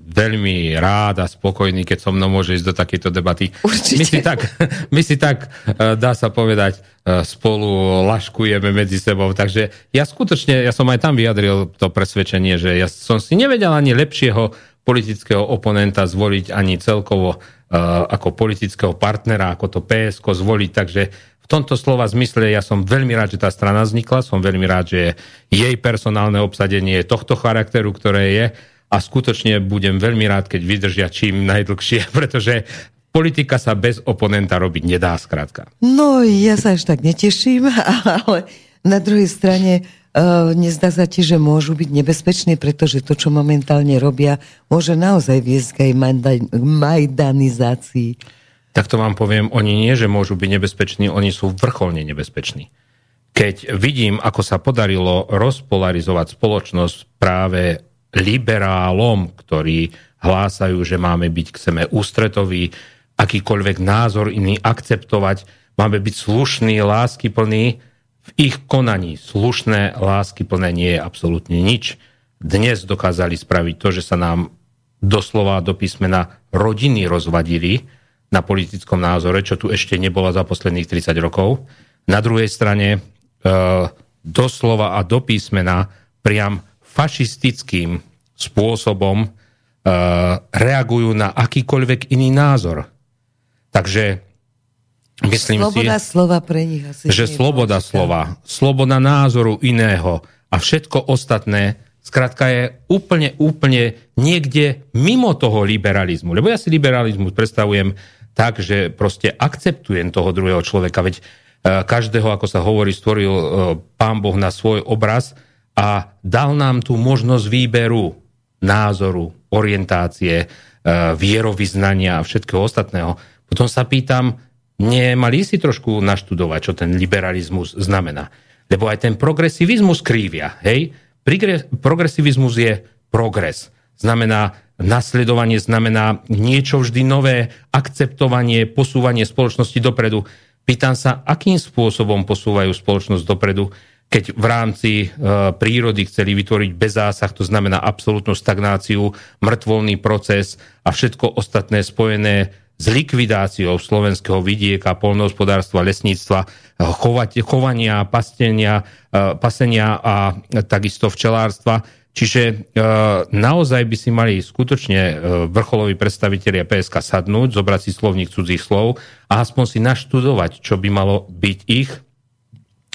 veľmi rád a spokojný, keď so mnou môže ísť do takéto debaty. Určite. <laughs> My si tak, my si tak uh, dá sa povedať, uh, spolu laškujeme medzi sebou. Takže ja skutočne, ja som aj tam vyjadril to presvedčenie, že ja som si nevedel ani lepšieho politického oponenta zvoliť, ani celkovo uh, ako politického partnera, ako to PSK zvoliť. Takže v tomto slova zmysle ja som veľmi rád, že tá strana vznikla, som veľmi rád, že jej personálne obsadenie je tohto charakteru, ktoré je a skutočne budem veľmi rád, keď vydržia čím najdlhšie, <laughs> pretože politika sa bez oponenta robiť nedá skrátka. No, ja sa až tak neteším, <laughs> ale na druhej strane uh, nezdá sa ti, že môžu byť nebezpeční, pretože to, čo momentálne robia, môže naozaj viesť aj majda- majdanizácii. Tak to vám poviem, oni nie, že môžu byť nebezpeční, oni sú vrcholne nebezpeční. Keď vidím, ako sa podarilo rozpolarizovať spoločnosť práve liberálom, ktorí hlásajú, že máme byť k seme ústretoví, akýkoľvek názor iný akceptovať, máme byť slušný, láskyplný, v ich konaní slušné, láskyplné nie je absolútne nič. Dnes dokázali spraviť to, že sa nám doslova do písmena rodiny rozvadili na politickom názore, čo tu ešte nebolo za posledných 30 rokov. Na druhej strane e, doslova a do písmena priam fašistickým spôsobom e, reagujú na akýkoľvek iný názor. Takže myslím Sloboda si, slova pre nich asi že sloboda dôležitá. slova, sloboda názoru iného a všetko ostatné, skrátka je úplne, úplne niekde mimo toho liberalizmu. Lebo ja si liberalizmus predstavujem tak, že proste akceptujem toho druhého človeka, veď e, každého, ako sa hovorí, stvoril e, pán Boh na svoj obraz a dal nám tú možnosť výberu názoru, orientácie, e, vierovýznania a všetkého ostatného. Potom sa pýtam, nemali si trošku naštudovať, čo ten liberalizmus znamená. Lebo aj ten progresivizmus krívia. Hej? Progresivizmus je progres. Znamená nasledovanie, znamená niečo vždy nové, akceptovanie, posúvanie spoločnosti dopredu. Pýtam sa, akým spôsobom posúvajú spoločnosť dopredu, keď v rámci e, prírody chceli vytvoriť bez zásah, to znamená absolútnu stagnáciu, mŕtvolný proces a všetko ostatné spojené s likvidáciou slovenského vidieka, polnohospodárstva, lesníctva, chovať, chovania, pastenia, e, pasenia a takisto včelárstva. Čiže e, naozaj by si mali skutočne e, vrcholoví predstavitelia PSK sadnúť, zobrať si slovník cudzích slov a aspoň si naštudovať, čo by malo byť ich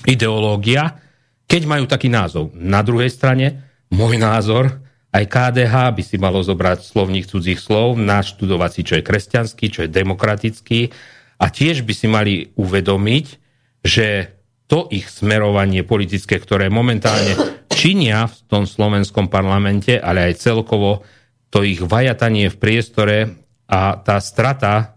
ideológia, keď majú taký názov. Na druhej strane, môj názor, aj KDH by si malo zobrať slovník cudzích slov, naštudovať si, čo je kresťanský, čo je demokratický a tiež by si mali uvedomiť, že to ich smerovanie politické, ktoré momentálne činia v tom slovenskom parlamente, ale aj celkovo to ich vajatanie v priestore a tá strata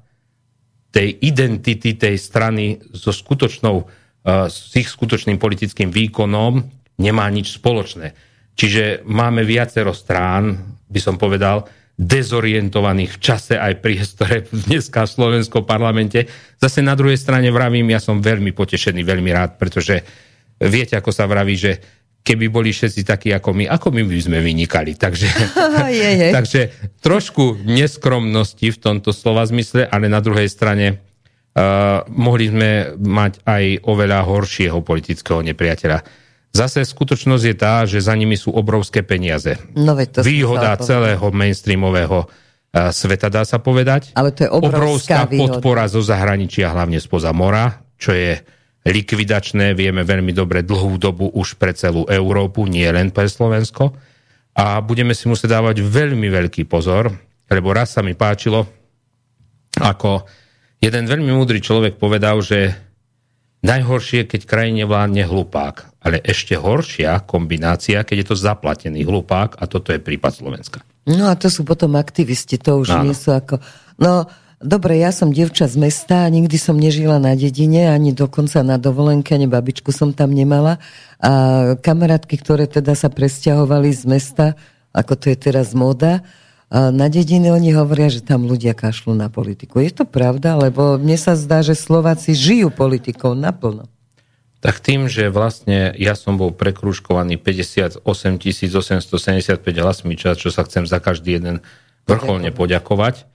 tej identity tej strany so skutočnou, uh, s ich skutočným politickým výkonom nemá nič spoločné. Čiže máme viacero strán, by som povedal, dezorientovaných v čase aj priestore dneska v slovenskom parlamente. Zase na druhej strane vravím, ja som veľmi potešený, veľmi rád, pretože viete, ako sa vraví, že keby boli všetci takí ako my, ako my by sme vynikali. Takže, <laughs> je, je. takže trošku neskromnosti v tomto slova zmysle, ale na druhej strane uh, mohli sme mať aj oveľa horšieho politického nepriateľa Zase skutočnosť je tá, že za nimi sú obrovské peniaze. No, to Výhoda celého mainstreamového uh, sveta, dá sa povedať. Ale to je obrovská, obrovská podpora zo zahraničia, hlavne spoza mora, čo je likvidačné, vieme veľmi dobre dlhú dobu už pre celú Európu, nie len pre Slovensko. A budeme si musieť dávať veľmi veľký pozor, lebo raz sa mi páčilo, ako jeden veľmi múdry človek povedal, že Najhoršie, keď krajine vládne hlupák, ale ešte horšia kombinácia, keď je to zaplatený hlupák a toto je prípad Slovenska. No a to sú potom aktivisti, to už Áno. nie sú ako... No, dobre, ja som devča z mesta a nikdy som nežila na dedine, ani dokonca na dovolenke, ani babičku som tam nemala. A kamarátky, ktoré teda sa presťahovali z mesta, ako to je teraz móda, na dediny oni hovoria, že tam ľudia kašľú na politiku. Je to pravda? Lebo mne sa zdá, že Slováci žijú politikou naplno. Tak tým, že vlastne ja som bol prekrúžkovaný 58 875 hlasmi, čo sa chcem za každý jeden vrcholne poďakovať,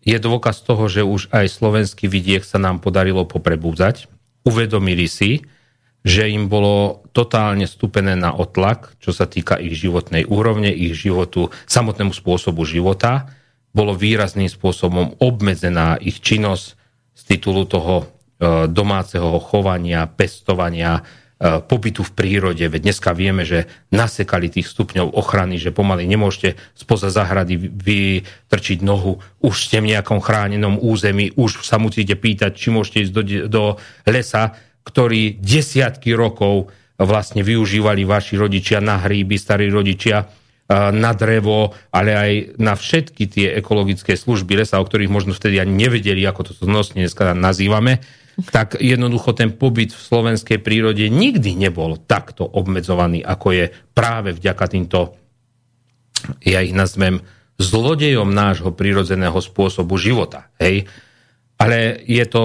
je dôkaz toho, že už aj slovenský vidiek sa nám podarilo poprebúzať. Uvedomili si, že im bolo totálne stupené na otlak, čo sa týka ich životnej úrovne, ich životu, samotnému spôsobu života. Bolo výrazným spôsobom obmedzená ich činnosť z titulu toho e, domáceho chovania, pestovania, pobytu v prírode. Veď dneska vieme, že nasekali tých stupňov ochrany, že pomaly nemôžete spoza zahrady vytrčiť nohu, už ste v nejakom chránenom území, už sa musíte pýtať, či môžete ísť do, do lesa, ktorý desiatky rokov vlastne využívali vaši rodičia na hríby, starí rodičia, na drevo, ale aj na všetky tie ekologické služby lesa, o ktorých možno vtedy ani nevedeli, ako to znosne dneska nazývame, tak jednoducho ten pobyt v slovenskej prírode nikdy nebol takto obmedzovaný, ako je práve vďaka týmto, ja ich nazvem, zlodejom nášho prírodzeného spôsobu života. Hej? Ale je to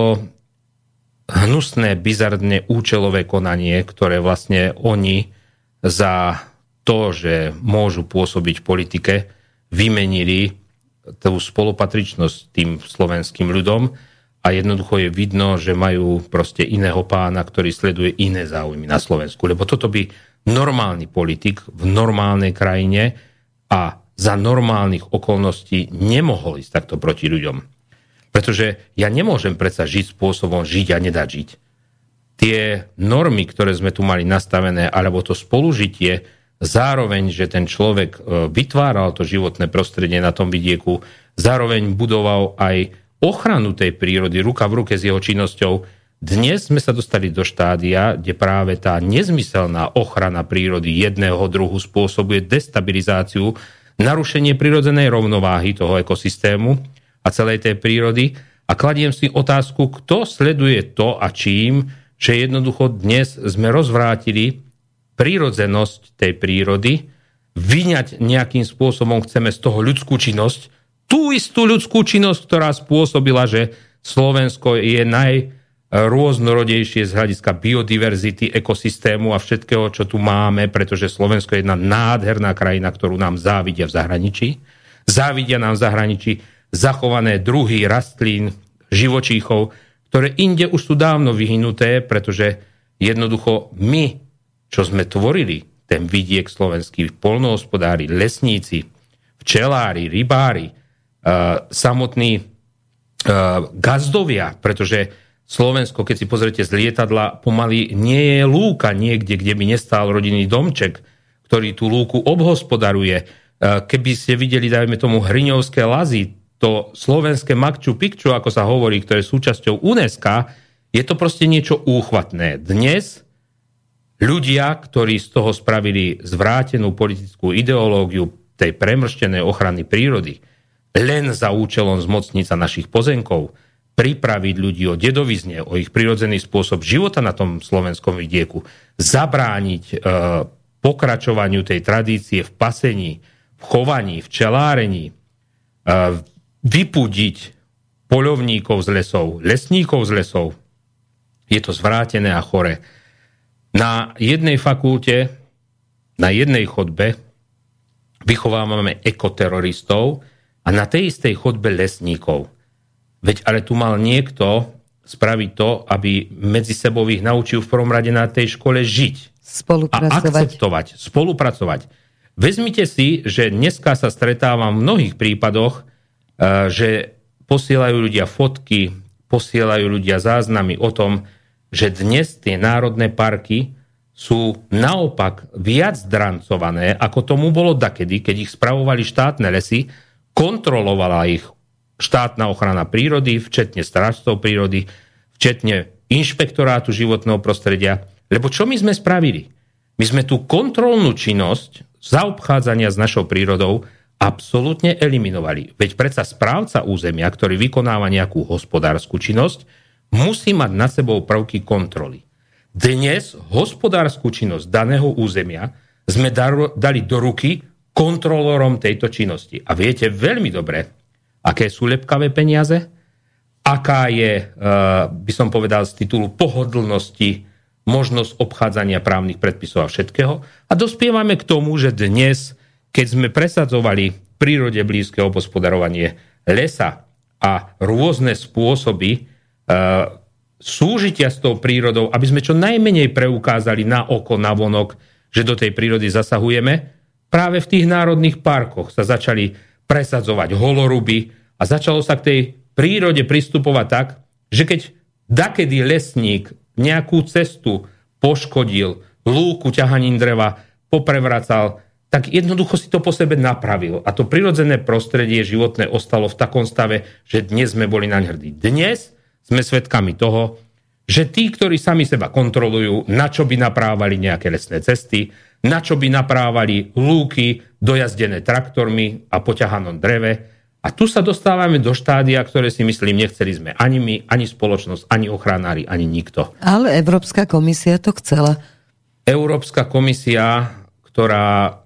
hnusné, bizardne účelové konanie, ktoré vlastne oni za to, že môžu pôsobiť v politike, vymenili tú spolupatričnosť tým slovenským ľudom a jednoducho je vidno, že majú proste iného pána, ktorý sleduje iné záujmy na Slovensku. Lebo toto by normálny politik v normálnej krajine a za normálnych okolností nemohol ísť takto proti ľuďom. Pretože ja nemôžem predsa žiť spôsobom žiť a nedať žiť. Tie normy, ktoré sme tu mali nastavené, alebo to spolužitie, zároveň, že ten človek e, vytváral to životné prostredie na tom vidieku, zároveň budoval aj ochranu tej prírody ruka v ruke s jeho činnosťou. Dnes sme sa dostali do štádia, kde práve tá nezmyselná ochrana prírody jedného druhu spôsobuje destabilizáciu, narušenie prirodzenej rovnováhy toho ekosystému a celej tej prírody. A kladiem si otázku, kto sleduje to a čím, že jednoducho dnes sme rozvrátili prírodzenosť tej prírody, vyňať nejakým spôsobom chceme z toho ľudskú činnosť, tú istú ľudskú činnosť, ktorá spôsobila, že Slovensko je naj, rôznorodejšie z hľadiska biodiverzity, ekosystému a všetkého, čo tu máme, pretože Slovensko je jedna nádherná krajina, ktorú nám závidia v zahraničí. Závidia nám v zahraničí zachované druhy rastlín, živočíchov, ktoré inde už sú dávno vyhnuté, pretože jednoducho my, čo sme tvorili, ten vidiek slovenský, polnohospodári, lesníci, včelári, rybári, samotní uh, gazdovia, pretože Slovensko, keď si pozrite z lietadla, pomaly nie je lúka niekde, kde by nestál rodinný domček, ktorý tú lúku obhospodaruje. Keby ste videli, dajme tomu, hriňovské lazy, to slovenské Makču Pikču, ako sa hovorí, ktoré je súčasťou UNESCO, je to proste niečo úchvatné. Dnes ľudia, ktorí z toho spravili zvrátenú politickú ideológiu tej premrštenej ochrany prírody, len za účelom zmocniť sa našich pozemkov, pripraviť ľudí o dedovizne, o ich prirodzený spôsob života na tom slovenskom vidieku, zabrániť e, pokračovaniu tej tradície v pasení, v chovaní, v čelárení, e, vypudiť poľovníkov z lesov, lesníkov z lesov, je to zvrátené a chore. Na jednej fakulte, na jednej chodbe vychovávame ekoteroristov a na tej istej chodbe lesníkov. Veď ale tu mal niekto spraviť to, aby medzi sebou ich naučil v prvom rade na tej škole žiť. Spolupracovať. A akceptovať, spolupracovať. Vezmite si, že dneska sa stretávam v mnohých prípadoch, e, že posielajú ľudia fotky, posielajú ľudia záznamy o tom, že dnes tie národné parky sú naopak viac drancované, ako tomu bolo dakedy, keď ich spravovali štátne lesy, kontrolovala ich štátna ochrana prírody, včetne strážcov prírody, včetne inšpektorátu životného prostredia. Lebo čo my sme spravili? My sme tú kontrolnú činnosť zaobchádzania s našou prírodou absolútne eliminovali. Veď predsa správca územia, ktorý vykonáva nejakú hospodárskú činnosť, musí mať nad sebou prvky kontroly. Dnes hospodárskú činnosť daného územia sme dali do ruky kontrolorom tejto činnosti. A viete veľmi dobre, aké sú lepkavé peniaze, aká je, eh, by som povedal z titulu pohodlnosti, možnosť obchádzania právnych predpisov a všetkého. A dospievame k tomu, že dnes, keď sme presadzovali prírode blízke obospodarovanie lesa a rôzne spôsoby uh, súžitia s tou prírodou, aby sme čo najmenej preukázali na oko, na vonok, že do tej prírody zasahujeme, práve v tých národných parkoch sa začali presadzovať holoruby a začalo sa k tej prírode pristupovať tak, že keď dakedy lesník nejakú cestu poškodil, lúku ťahaním dreva, poprevracal, tak jednoducho si to po sebe napravil. A to prirodzené prostredie životné ostalo v takom stave, že dnes sme boli na hrdí. Dnes sme svedkami toho, že tí, ktorí sami seba kontrolujú, na čo by naprávali nejaké lesné cesty, na čo by naprávali lúky dojazdené traktormi a poťahanom dreve. A tu sa dostávame do štádia, ktoré si myslím, nechceli sme ani my, ani spoločnosť, ani ochranári, ani nikto. Ale Európska komisia to chcela. Európska komisia, ktorá,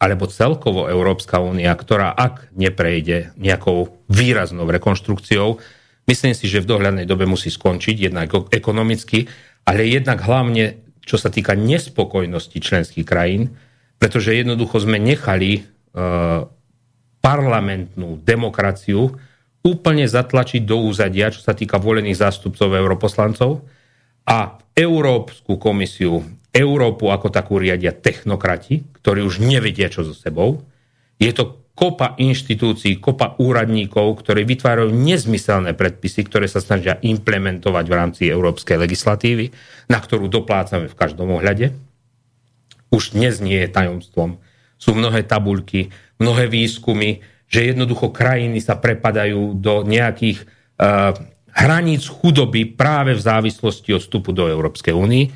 alebo celkovo Európska únia, ktorá ak neprejde nejakou výraznou rekonštrukciou, myslím si, že v dohľadnej dobe musí skončiť, jednak ekonomicky, ale jednak hlavne čo sa týka nespokojnosti členských krajín, pretože jednoducho sme nechali e, parlamentnú demokraciu úplne zatlačiť do úzadia, čo sa týka volených zástupcov europoslancov a Európsku komisiu, Európu ako takú riadia technokrati, ktorí už nevedia, čo so sebou. Je to kopa inštitúcií, kopa úradníkov, ktorí vytvárajú nezmyselné predpisy, ktoré sa snažia implementovať v rámci európskej legislatívy, na ktorú doplácame v každom ohľade. Už dnes nie je tajomstvom. Sú mnohé tabuľky, mnohé výskumy, že jednoducho krajiny sa prepadajú do nejakých uh, hraníc chudoby práve v závislosti od vstupu do Európskej únie.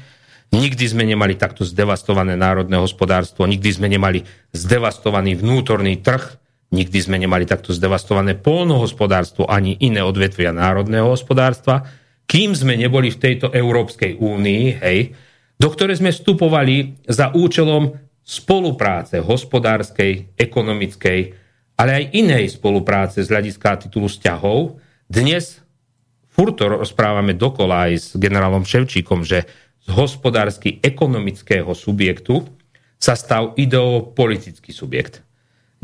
Nikdy sme nemali takto zdevastované národné hospodárstvo, nikdy sme nemali zdevastovaný vnútorný trh, nikdy sme nemali takto zdevastované polnohospodárstvo ani iné odvetvia národného hospodárstva, kým sme neboli v tejto Európskej únii, hej, do ktorej sme vstupovali za účelom spolupráce hospodárskej, ekonomickej, ale aj inej spolupráce z hľadiska titulu vzťahov. Dnes v furt to rozprávame dokola aj s generálom Ševčíkom, že z hospodársky ekonomického subjektu sa stal ideopolitický subjekt.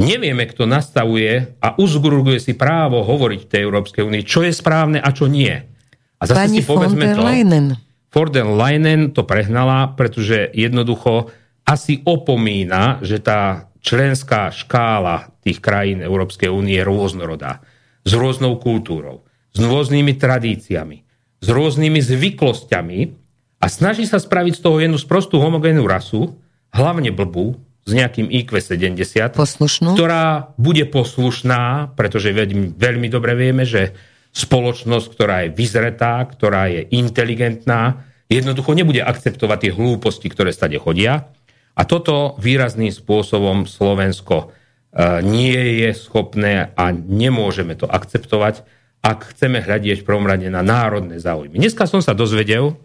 Nevieme, kto nastavuje a uzgurguje si právo hovoriť v tej Európskej únii, čo je správne a čo nie. A zase Pani si povedzme to. Der Leinen to prehnala, pretože jednoducho asi opomína, že tá členská škála tých krajín Európskej únie je rôznorodá. S rôznou kultúrou, s rôznymi tradíciami, s rôznymi zvyklosťami a snaží sa spraviť z toho jednu sprostú homogénnu rasu, hlavne blbú, s nejakým IQ 70, Poslušnú. ktorá bude poslušná, pretože veľmi, veľmi dobre vieme, že spoločnosť, ktorá je vyzretá, ktorá je inteligentná, jednoducho nebude akceptovať tie hlúposti, ktoré stade chodia. A toto výrazným spôsobom Slovensko e, nie je schopné a nemôžeme to akceptovať, ak chceme hľadieť v prvom rade na národné záujmy. Dneska som sa dozvedel,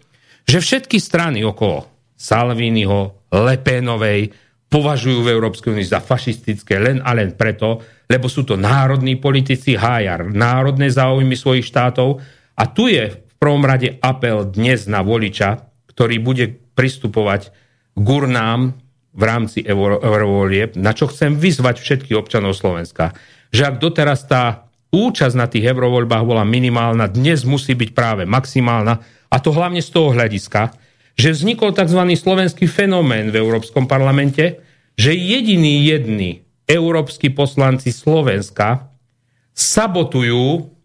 že všetky strany okolo Salviniho, Lepénovej, považujú v Európskej únii za fašistické len a len preto, lebo sú to národní politici, hája národné záujmy svojich štátov. A tu je v prvom rade apel dnes na voliča, ktorý bude pristupovať k urnám v rámci eurovolieb, na čo chcem vyzvať všetkých občanov Slovenska. Že ak doteraz tá účasť na tých eurovoľbách bola minimálna, dnes musí byť práve maximálna, a to hlavne z toho hľadiska, že vznikol tzv. slovenský fenomén v Európskom parlamente, že jediní jedni európsky poslanci Slovenska sabotujú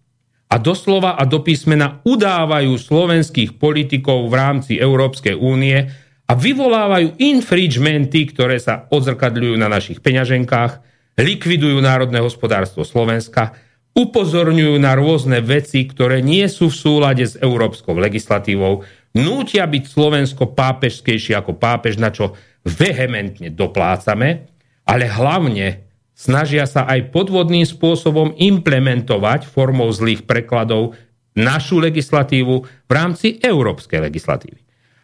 a doslova a do písmena udávajú slovenských politikov v rámci Európskej únie a vyvolávajú infringementy, ktoré sa odzrkadľujú na našich peňaženkách, likvidujú národné hospodárstvo Slovenska, upozorňujú na rôzne veci, ktoré nie sú v súlade s európskou legislatívou, nútia byť Slovensko pápežskejšie ako pápež, na čo vehementne doplácame, ale hlavne snažia sa aj podvodným spôsobom implementovať formou zlých prekladov našu legislatívu v rámci európskej legislatívy.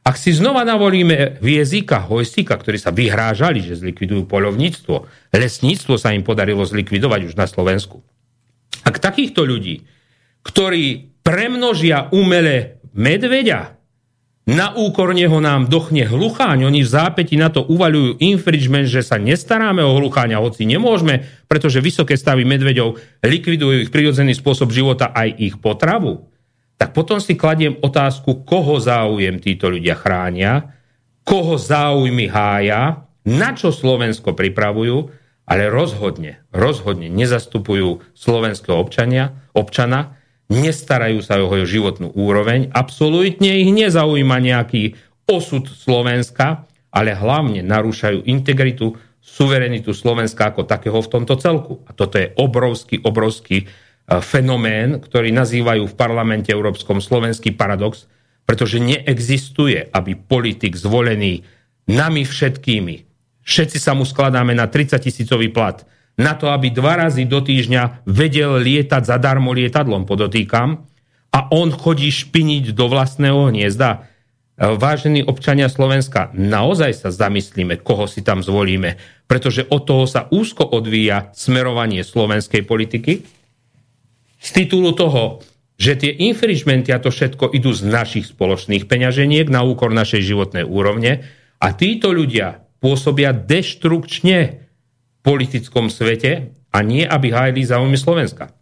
Ak si znova navolíme v jazyka Hojsika, ktorí sa vyhrážali, že zlikvidujú polovníctvo, lesníctvo sa im podarilo zlikvidovať už na Slovensku. Ak takýchto ľudí, ktorí premnožia umele medveďa, na úkor neho nám dochne hlucháň, oni v zápäti na to uvaľujú infringement, že sa nestaráme o hlucháňa, hoci nemôžeme, pretože vysoké stavy medveďov likvidujú ich prirodzený spôsob života aj ich potravu, tak potom si kladiem otázku, koho záujem títo ľudia chránia, koho záujmy hája, na čo Slovensko pripravujú, ale rozhodne, rozhodne nezastupujú slovenského občania, občana, nestarajú sa o jeho životnú úroveň, absolútne ich nezaujíma nejaký osud Slovenska, ale hlavne narúšajú integritu, suverenitu Slovenska ako takého v tomto celku. A toto je obrovský, obrovský e, fenomén, ktorý nazývajú v parlamente Európskom slovenský paradox, pretože neexistuje, aby politik zvolený nami všetkými, všetci sa mu skladáme na 30 tisícový plat, na to, aby dva razy do týždňa vedel lietať zadarmo lietadlom, podotýkam, a on chodí špiniť do vlastného hniezda. Vážení občania Slovenska, naozaj sa zamyslíme, koho si tam zvolíme, pretože od toho sa úzko odvíja smerovanie slovenskej politiky. Z titulu toho, že tie infringementy a to všetko idú z našich spoločných peňaženiek na úkor našej životnej úrovne a títo ľudia pôsobia deštrukčne politickom svete a nie, aby hájili záujmy Slovenska.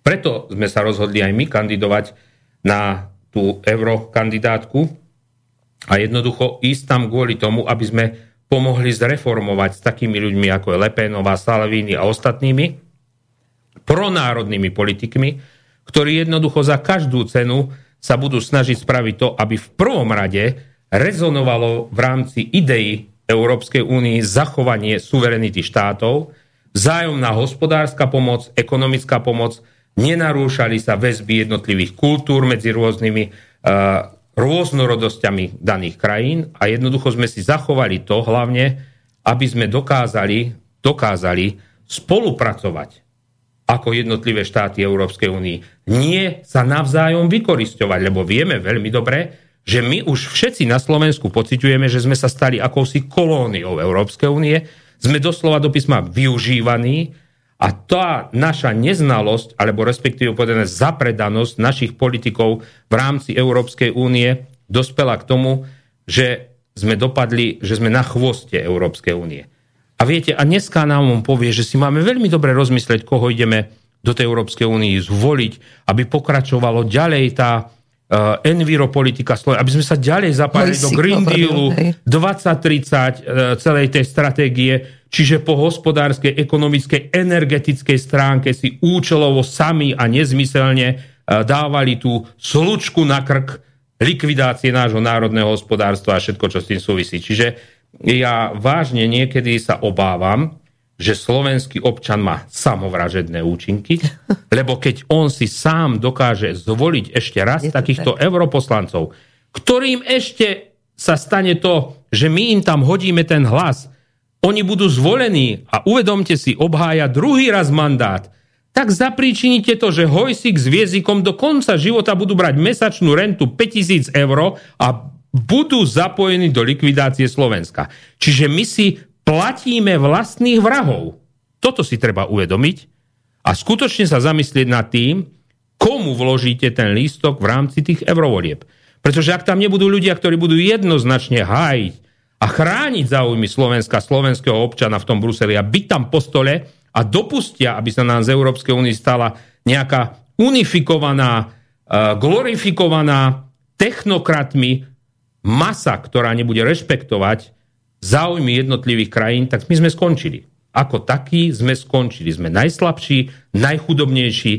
Preto sme sa rozhodli aj my kandidovať na tú eurokandidátku a jednoducho ísť tam kvôli tomu, aby sme pomohli zreformovať s takými ľuďmi ako je Lepénová, Salvini a ostatnými pronárodnými politikmi, ktorí jednoducho za každú cenu sa budú snažiť spraviť to, aby v prvom rade rezonovalo v rámci idei Európskej únii zachovanie suverenity štátov, vzájomná hospodárska pomoc, ekonomická pomoc, nenarúšali sa väzby jednotlivých kultúr medzi rôznymi uh, rôznorodosťami daných krajín a jednoducho sme si zachovali to hlavne, aby sme dokázali, dokázali spolupracovať ako jednotlivé štáty Európskej únii. Nie sa navzájom vykoristovať, lebo vieme veľmi dobre, že my už všetci na Slovensku pociťujeme, že sme sa stali akousi kolóniou Európskej únie, sme doslova do písma využívaní A tá naša neznalosť, alebo respektíve povedané zapredanosť našich politikov v rámci Európskej únie dospela k tomu, že sme dopadli, že sme na chvoste Európskej únie. A viete, a dneska nám on povie, že si máme veľmi dobre rozmyslieť, koho ideme do tej Európskej únie zvoliť, aby pokračovalo ďalej tá uh, enviropolitika Slovenska, aby sme sa ďalej zapájali do Green Dealu 2030 uh, celej tej stratégie, čiže po hospodárskej, ekonomickej, energetickej stránke si účelovo sami a nezmyselne uh, dávali tú slučku na krk likvidácie nášho národného hospodárstva a všetko, čo s tým súvisí. Čiže ja vážne niekedy sa obávam, že slovenský občan má samovražedné účinky, <laughs> lebo keď on si sám dokáže zvoliť ešte raz takýchto tak. europoslancov, ktorým ešte sa stane to, že my im tam hodíme ten hlas, oni budú zvolení a uvedomte si, obhája druhý raz mandát, tak zapríčinite to, že Hojsik s Viezikom do konca života budú brať mesačnú rentu 5000 eur a budú zapojení do likvidácie Slovenska. Čiže my si platíme vlastných vrahov. Toto si treba uvedomiť a skutočne sa zamyslieť nad tým, komu vložíte ten lístok v rámci tých eurovolieb. Pretože ak tam nebudú ľudia, ktorí budú jednoznačne hájiť a chrániť záujmy Slovenska, slovenského občana v tom Bruseli a byť tam po stole a dopustia, aby sa nám z Európskej únie stala nejaká unifikovaná, eh, glorifikovaná technokratmi masa, ktorá nebude rešpektovať záujmy jednotlivých krajín, tak my sme skončili. Ako takí sme skončili. Sme najslabší, najchudobnejší,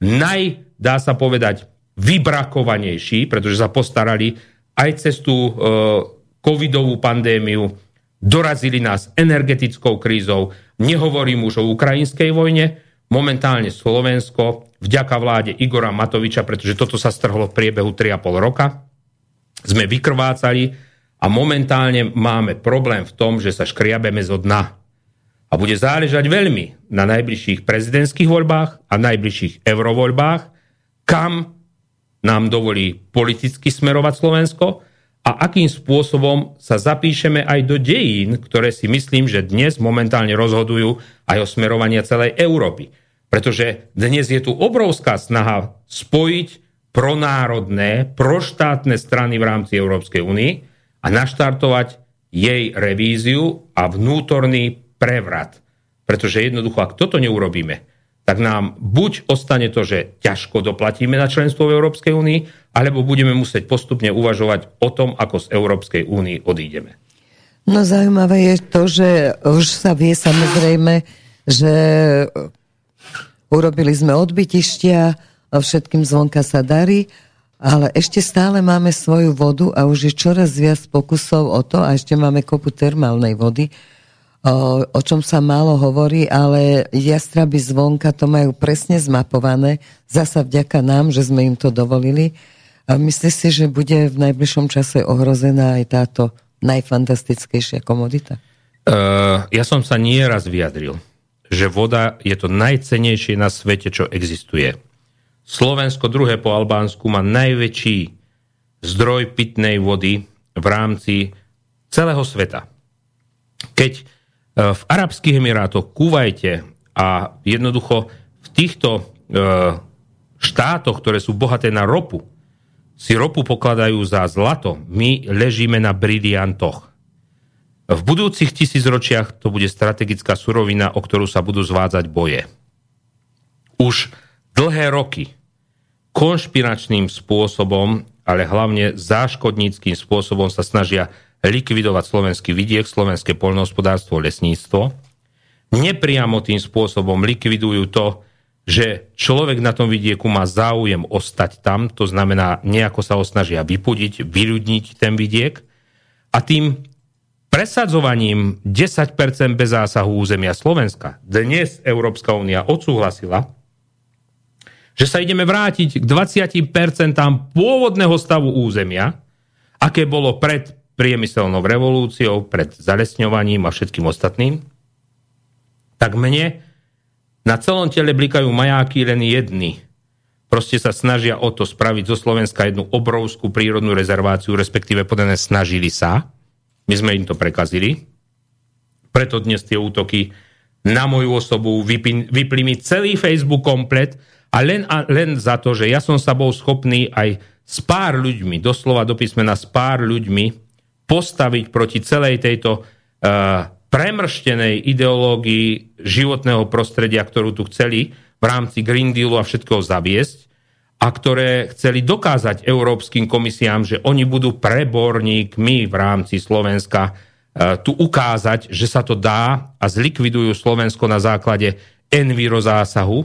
naj, dá sa povedať, vybrakovanejší, pretože sa postarali aj cez tú e, covidovú pandémiu, dorazili nás energetickou krízou, nehovorím už o ukrajinskej vojne, momentálne Slovensko, vďaka vláde Igora Matoviča, pretože toto sa strhlo v priebehu 3,5 roka, sme vykrvácali a momentálne máme problém v tom, že sa škriabeme zo dna. A bude záležať veľmi na najbližších prezidentských voľbách a najbližších eurovoľbách, kam nám dovolí politicky smerovať Slovensko a akým spôsobom sa zapíšeme aj do dejín, ktoré si myslím, že dnes momentálne rozhodujú aj o smerovania celej Európy. Pretože dnes je tu obrovská snaha spojiť pronárodné, proštátne strany v rámci Európskej únie a naštartovať jej revíziu a vnútorný prevrat. Pretože jednoducho, ak toto neurobíme, tak nám buď ostane to, že ťažko doplatíme na členstvo v Európskej únii, alebo budeme musieť postupne uvažovať o tom, ako z Európskej únii odídeme. No zaujímavé je to, že už sa vie samozrejme, že urobili sme odbytištia, všetkým zvonka sa darí, ale ešte stále máme svoju vodu a už je čoraz viac pokusov o to a ešte máme kopu termálnej vody, o, o čom sa málo hovorí, ale jastraby zvonka to majú presne zmapované, zasa vďaka nám, že sme im to dovolili. A myslíš si, že bude v najbližšom čase ohrozená aj táto najfantastickejšia komodita? Uh, ja som sa nieraz vyjadril, že voda je to najcenejšie na svete, čo existuje. Slovensko druhé po Albánsku má najväčší zdroj pitnej vody v rámci celého sveta. Keď e, v Arabských Emirátoch, Kuvajte a jednoducho v týchto e, štátoch, ktoré sú bohaté na ropu, si ropu pokladajú za zlato, my ležíme na briliantoch. V budúcich tisícročiach to bude strategická surovina, o ktorú sa budú zvádzať boje. Už dlhé roky konšpiračným spôsobom, ale hlavne záškodníckým spôsobom sa snažia likvidovať slovenský vidiek, slovenské poľnohospodárstvo, lesníctvo. Nepriamo tým spôsobom likvidujú to, že človek na tom vidieku má záujem ostať tam, to znamená, nejako sa ho snažia vypudiť, vyľudniť ten vidiek a tým presadzovaním 10% bez zásahu územia Slovenska dnes Európska únia odsúhlasila, že sa ideme vrátiť k 20% pôvodného stavu územia, aké bolo pred priemyselnou revolúciou, pred zalesňovaním a všetkým ostatným, tak mne na celom tele blikajú majáky len jedny. Proste sa snažia o to spraviť zo Slovenska jednu obrovskú prírodnú rezerváciu, respektíve podané snažili sa. My sme im to prekazili. Preto dnes tie útoky na moju osobu, vypli mi celý Facebook komplet a len, a len za to, že ja som sa bol schopný aj s pár ľuďmi, doslova do písmena s pár ľuďmi, postaviť proti celej tejto uh, premrštenej ideológii životného prostredia, ktorú tu chceli v rámci Green Dealu a všetkého zaviesť a ktoré chceli dokázať európskym komisiám, že oni budú preborníkmi v rámci Slovenska E, tu ukázať, že sa to dá a zlikvidujú Slovensko na základe enviro zásahu.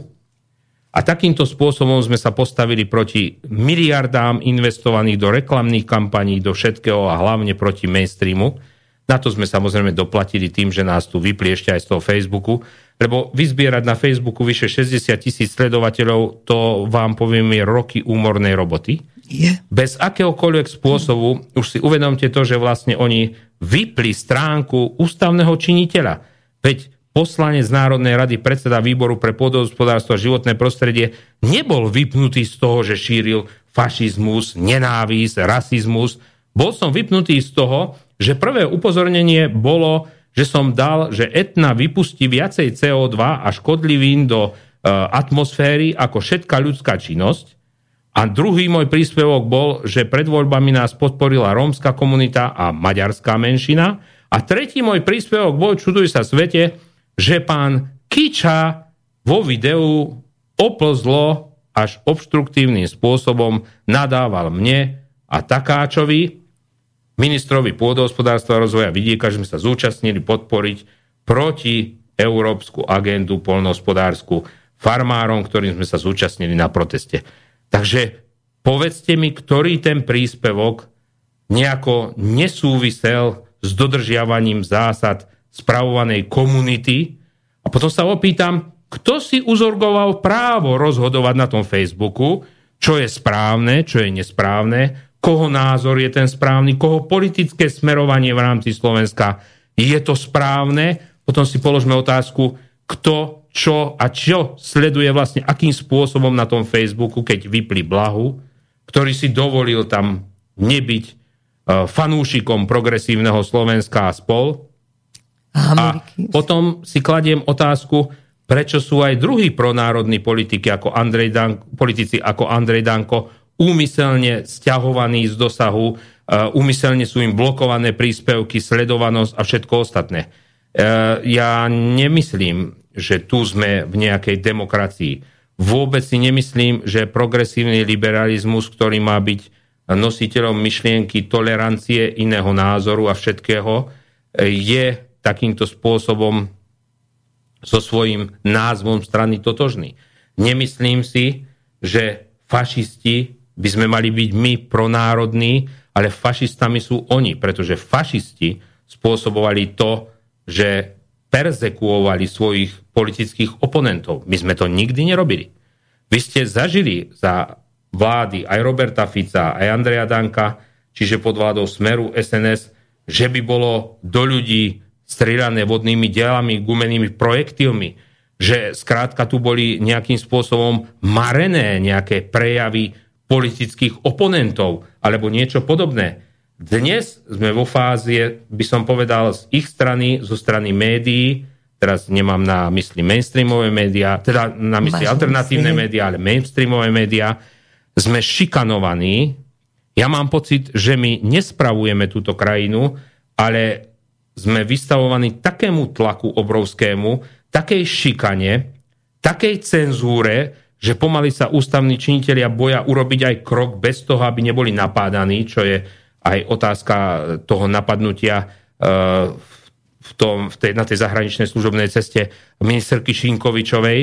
A takýmto spôsobom sme sa postavili proti miliardám investovaných do reklamných kampaní, do všetkého a hlavne proti mainstreamu. Na to sme samozrejme doplatili tým, že nás tu vypli ešte aj z toho Facebooku, lebo vyzbierať na Facebooku vyše 60 tisíc sledovateľov, to vám poviem je roky úmornej roboty. Je. Bez akéhokoľvek spôsobu, už si uvedomte to, že vlastne oni vypli stránku ústavného činiteľa. Veď poslanec Národnej rady, predseda výboru pre pôdohospodárstvo a životné prostredie nebol vypnutý z toho, že šíril fašizmus, nenávisť, rasizmus. Bol som vypnutý z toho, že prvé upozornenie bolo, že som dal, že etna vypustí viacej CO2 a škodlivín do e, atmosféry ako všetká ľudská činnosť a druhý môj príspevok bol, že pred voľbami nás podporila rómska komunita a maďarská menšina. A tretí môj príspevok bol, čuduj sa svete, že pán Kiča vo videu oplzlo až obštruktívnym spôsobom nadával mne a Takáčovi, ministrovi pôdohospodárstva a rozvoja vidieka, že sme sa zúčastnili podporiť proti európsku agendu polnohospodársku farmárom, ktorým sme sa zúčastnili na proteste. Takže povedzte mi, ktorý ten príspevok nejako nesúvisel s dodržiavaním zásad spravovanej komunity. A potom sa opýtam, kto si uzorgoval právo rozhodovať na tom Facebooku, čo je správne, čo je nesprávne, koho názor je ten správny, koho politické smerovanie v rámci Slovenska je to správne. Potom si položme otázku, kto čo a čo sleduje vlastne, akým spôsobom na tom Facebooku, keď vypli Blahu, ktorý si dovolil tam nebyť uh, fanúšikom progresívneho Slovenska a spol. A potom si kladiem otázku, prečo sú aj druhí pronárodní politiky ako Andrej Danko, politici ako Andrej Danko úmyselne stiahovaní z dosahu, uh, úmyselne sú im blokované príspevky, sledovanosť a všetko ostatné. Uh, ja nemyslím, že tu sme v nejakej demokracii. Vôbec si nemyslím, že progresívny liberalizmus, ktorý má byť nositeľom myšlienky tolerancie iného názoru a všetkého, je takýmto spôsobom so svojím názvom strany totožný. Nemyslím si, že fašisti by sme mali byť my pronárodní, ale fašistami sú oni, pretože fašisti spôsobovali to, že persekuovali svojich politických oponentov. My sme to nikdy nerobili. Vy ste zažili za vlády aj Roberta Fica, aj Andreja Danka, čiže pod vládou Smeru SNS, že by bolo do ľudí strieľané vodnými dielami, gumenými projektilmi, že skrátka tu boli nejakým spôsobom marené nejaké prejavy politických oponentov alebo niečo podobné. Dnes sme vo fáze, by som povedal, z ich strany, zo strany médií, teraz nemám na mysli mainstreamové médiá, teda na mysli Máš alternatívne médiá, ale mainstreamové médiá, sme šikanovaní. Ja mám pocit, že my nespravujeme túto krajinu, ale sme vystavovaní takému tlaku obrovskému, takej šikane, takej cenzúre, že pomaly sa ústavní činitelia boja urobiť aj krok bez toho, aby neboli napádaní, čo je aj otázka toho napadnutia uh, v tom, v tej, na tej zahraničnej služobnej ceste ministerky Šinkovičovej.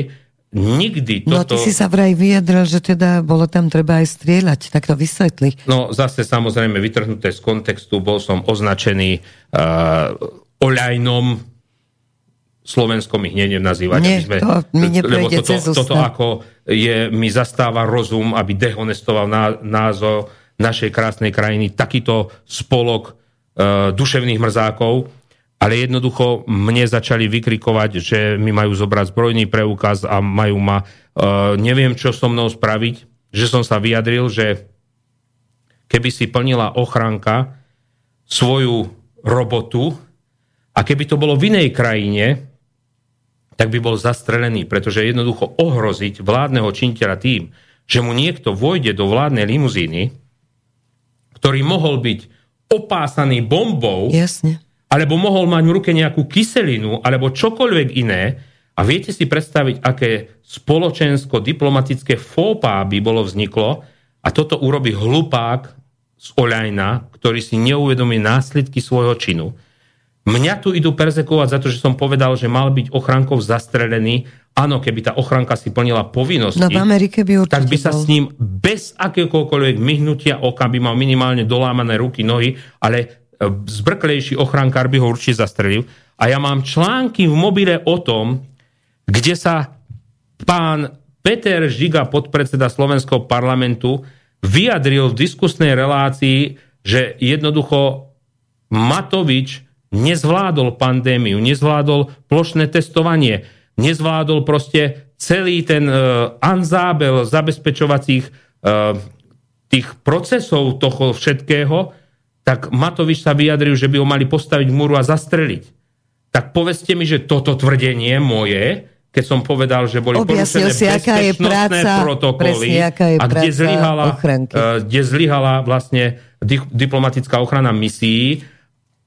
Nikdy toto... No ty si sa vraj vyjadril, že teda bolo tam treba aj strieľať, tak to vysvetli. No zase samozrejme vytrhnuté z kontextu, bol som označený uh, oľajnom, Slovenskom ich hneď nazývať. Nie, sme, to mi lebo toto, cez toto ako je, mi zastáva rozum, aby dehonestoval názor našej krásnej krajiny takýto spolok e, duševných mrzákov, ale jednoducho mne začali vykrikovať, že mi majú zobrať zbrojný preukaz a majú ma, e, neviem čo so mnou spraviť, že som sa vyjadril, že keby si plnila ochranka svoju robotu a keby to bolo v inej krajine, tak by bol zastrelený, pretože jednoducho ohroziť vládneho činiteľa tým, že mu niekto vojde do vládnej limuzíny, ktorý mohol byť opásaný bombou, Jasne. Alebo mohol mať v ruke nejakú kyselinu, alebo čokoľvek iné, a viete si predstaviť, aké spoločensko-diplomatické fópa by bolo vzniklo a toto urobí hlupák z Oľajna, ktorý si neuvedomí následky svojho činu. Mňa tu idú perzekovať za to, že som povedal, že mal byť ochrankov zastrelený. Áno, keby tá ochranka si plnila povinnosti, No v Amerike by tak by sa bol. s ním bez akéhokoľvek myhnutia oka by mal minimálne dolámané ruky, nohy, ale zbrklejší ochrankár by ho určite zastrelil. A ja mám články v mobile o tom, kde sa pán Peter Žiga, podpredseda Slovenského parlamentu, vyjadril v diskusnej relácii, že jednoducho Matovič nezvládol pandémiu, nezvládol plošné testovanie, nezvládol proste celý ten uh, anzábel zabezpečovacích uh, tých procesov toho všetkého, tak Matovič sa vyjadril, že by ho mali postaviť múru a zastreliť. Tak povedzte mi, že toto tvrdenie moje, keď som povedal, že boli Objasnil porušené si, aká je práca, protokoly presne, aká je a kde zlyhala, eh, kde zlyhala vlastne di- diplomatická ochrana misií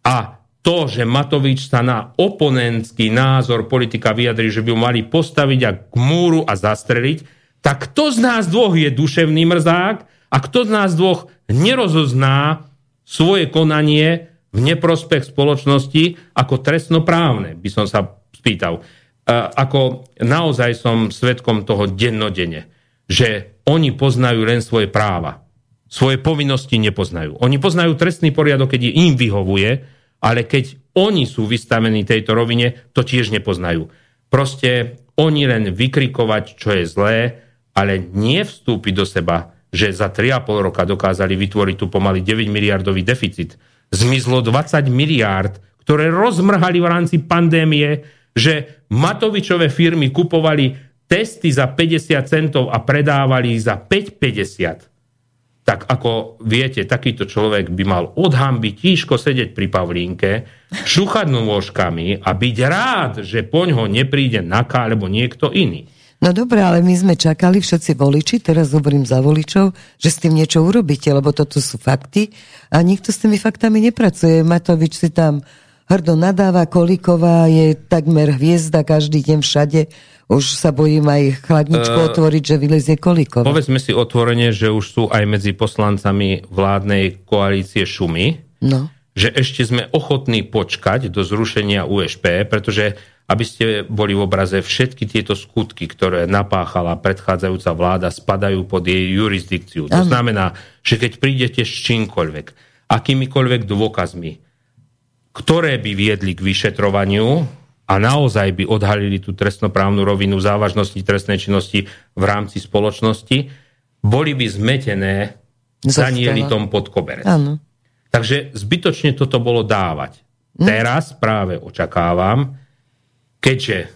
a to, že Matovič sa na oponentský názor politika vyjadrí, že by ho mali postaviť a k múru a zastreliť, tak kto z nás dvoch je duševný mrzák a kto z nás dvoch nerozozná svoje konanie v neprospech spoločnosti ako trestnoprávne, by som sa spýtal. E, Ako naozaj som svetkom toho dennodenne, že oni poznajú len svoje práva. Svoje povinnosti nepoznajú. Oni poznajú trestný poriadok, keď im vyhovuje, ale keď oni sú vystavení tejto rovine, to tiež nepoznajú. Proste oni len vykrikovať, čo je zlé, ale nie vstúpiť do seba, že za 3,5 roka dokázali vytvoriť tu pomaly 9 miliardový deficit. Zmizlo 20 miliárd, ktoré rozmrhali v rámci pandémie, že Matovičové firmy kupovali testy za 50 centov a predávali ich za 5,50 tak ako viete, takýto človek by mal od hamby tížko sedieť pri Pavlínke, šuchať nôžkami a byť rád, že poň ho nepríde Naka alebo niekto iný. No dobre, ale my sme čakali všetci voliči, teraz hovorím za voličov, že s tým niečo urobíte, lebo toto sú fakty a nikto s tými faktami nepracuje. Matovič si tam hrdo nadáva, Kolíková je takmer hviezda každý deň všade. Už sa bojím aj chladničku uh, otvoriť, že vylezie Kolíková. Povedzme si otvorene, že už sú aj medzi poslancami vládnej koalície šumy, No. Že ešte sme ochotní počkať do zrušenia USP, pretože aby ste boli v obraze, všetky tieto skutky, ktoré napáchala predchádzajúca vláda, spadajú pod jej jurisdikciu. To znamená, že keď prídete s čímkoľvek, akýmikoľvek dôkazmi, ktoré by viedli k vyšetrovaniu a naozaj by odhalili tú trestnoprávnu rovinu závažnosti trestnej činnosti v rámci spoločnosti, boli by zmetené Zo zanielitom pod koberec. Áno. Takže zbytočne toto bolo dávať. Hm? Teraz práve očakávam, keďže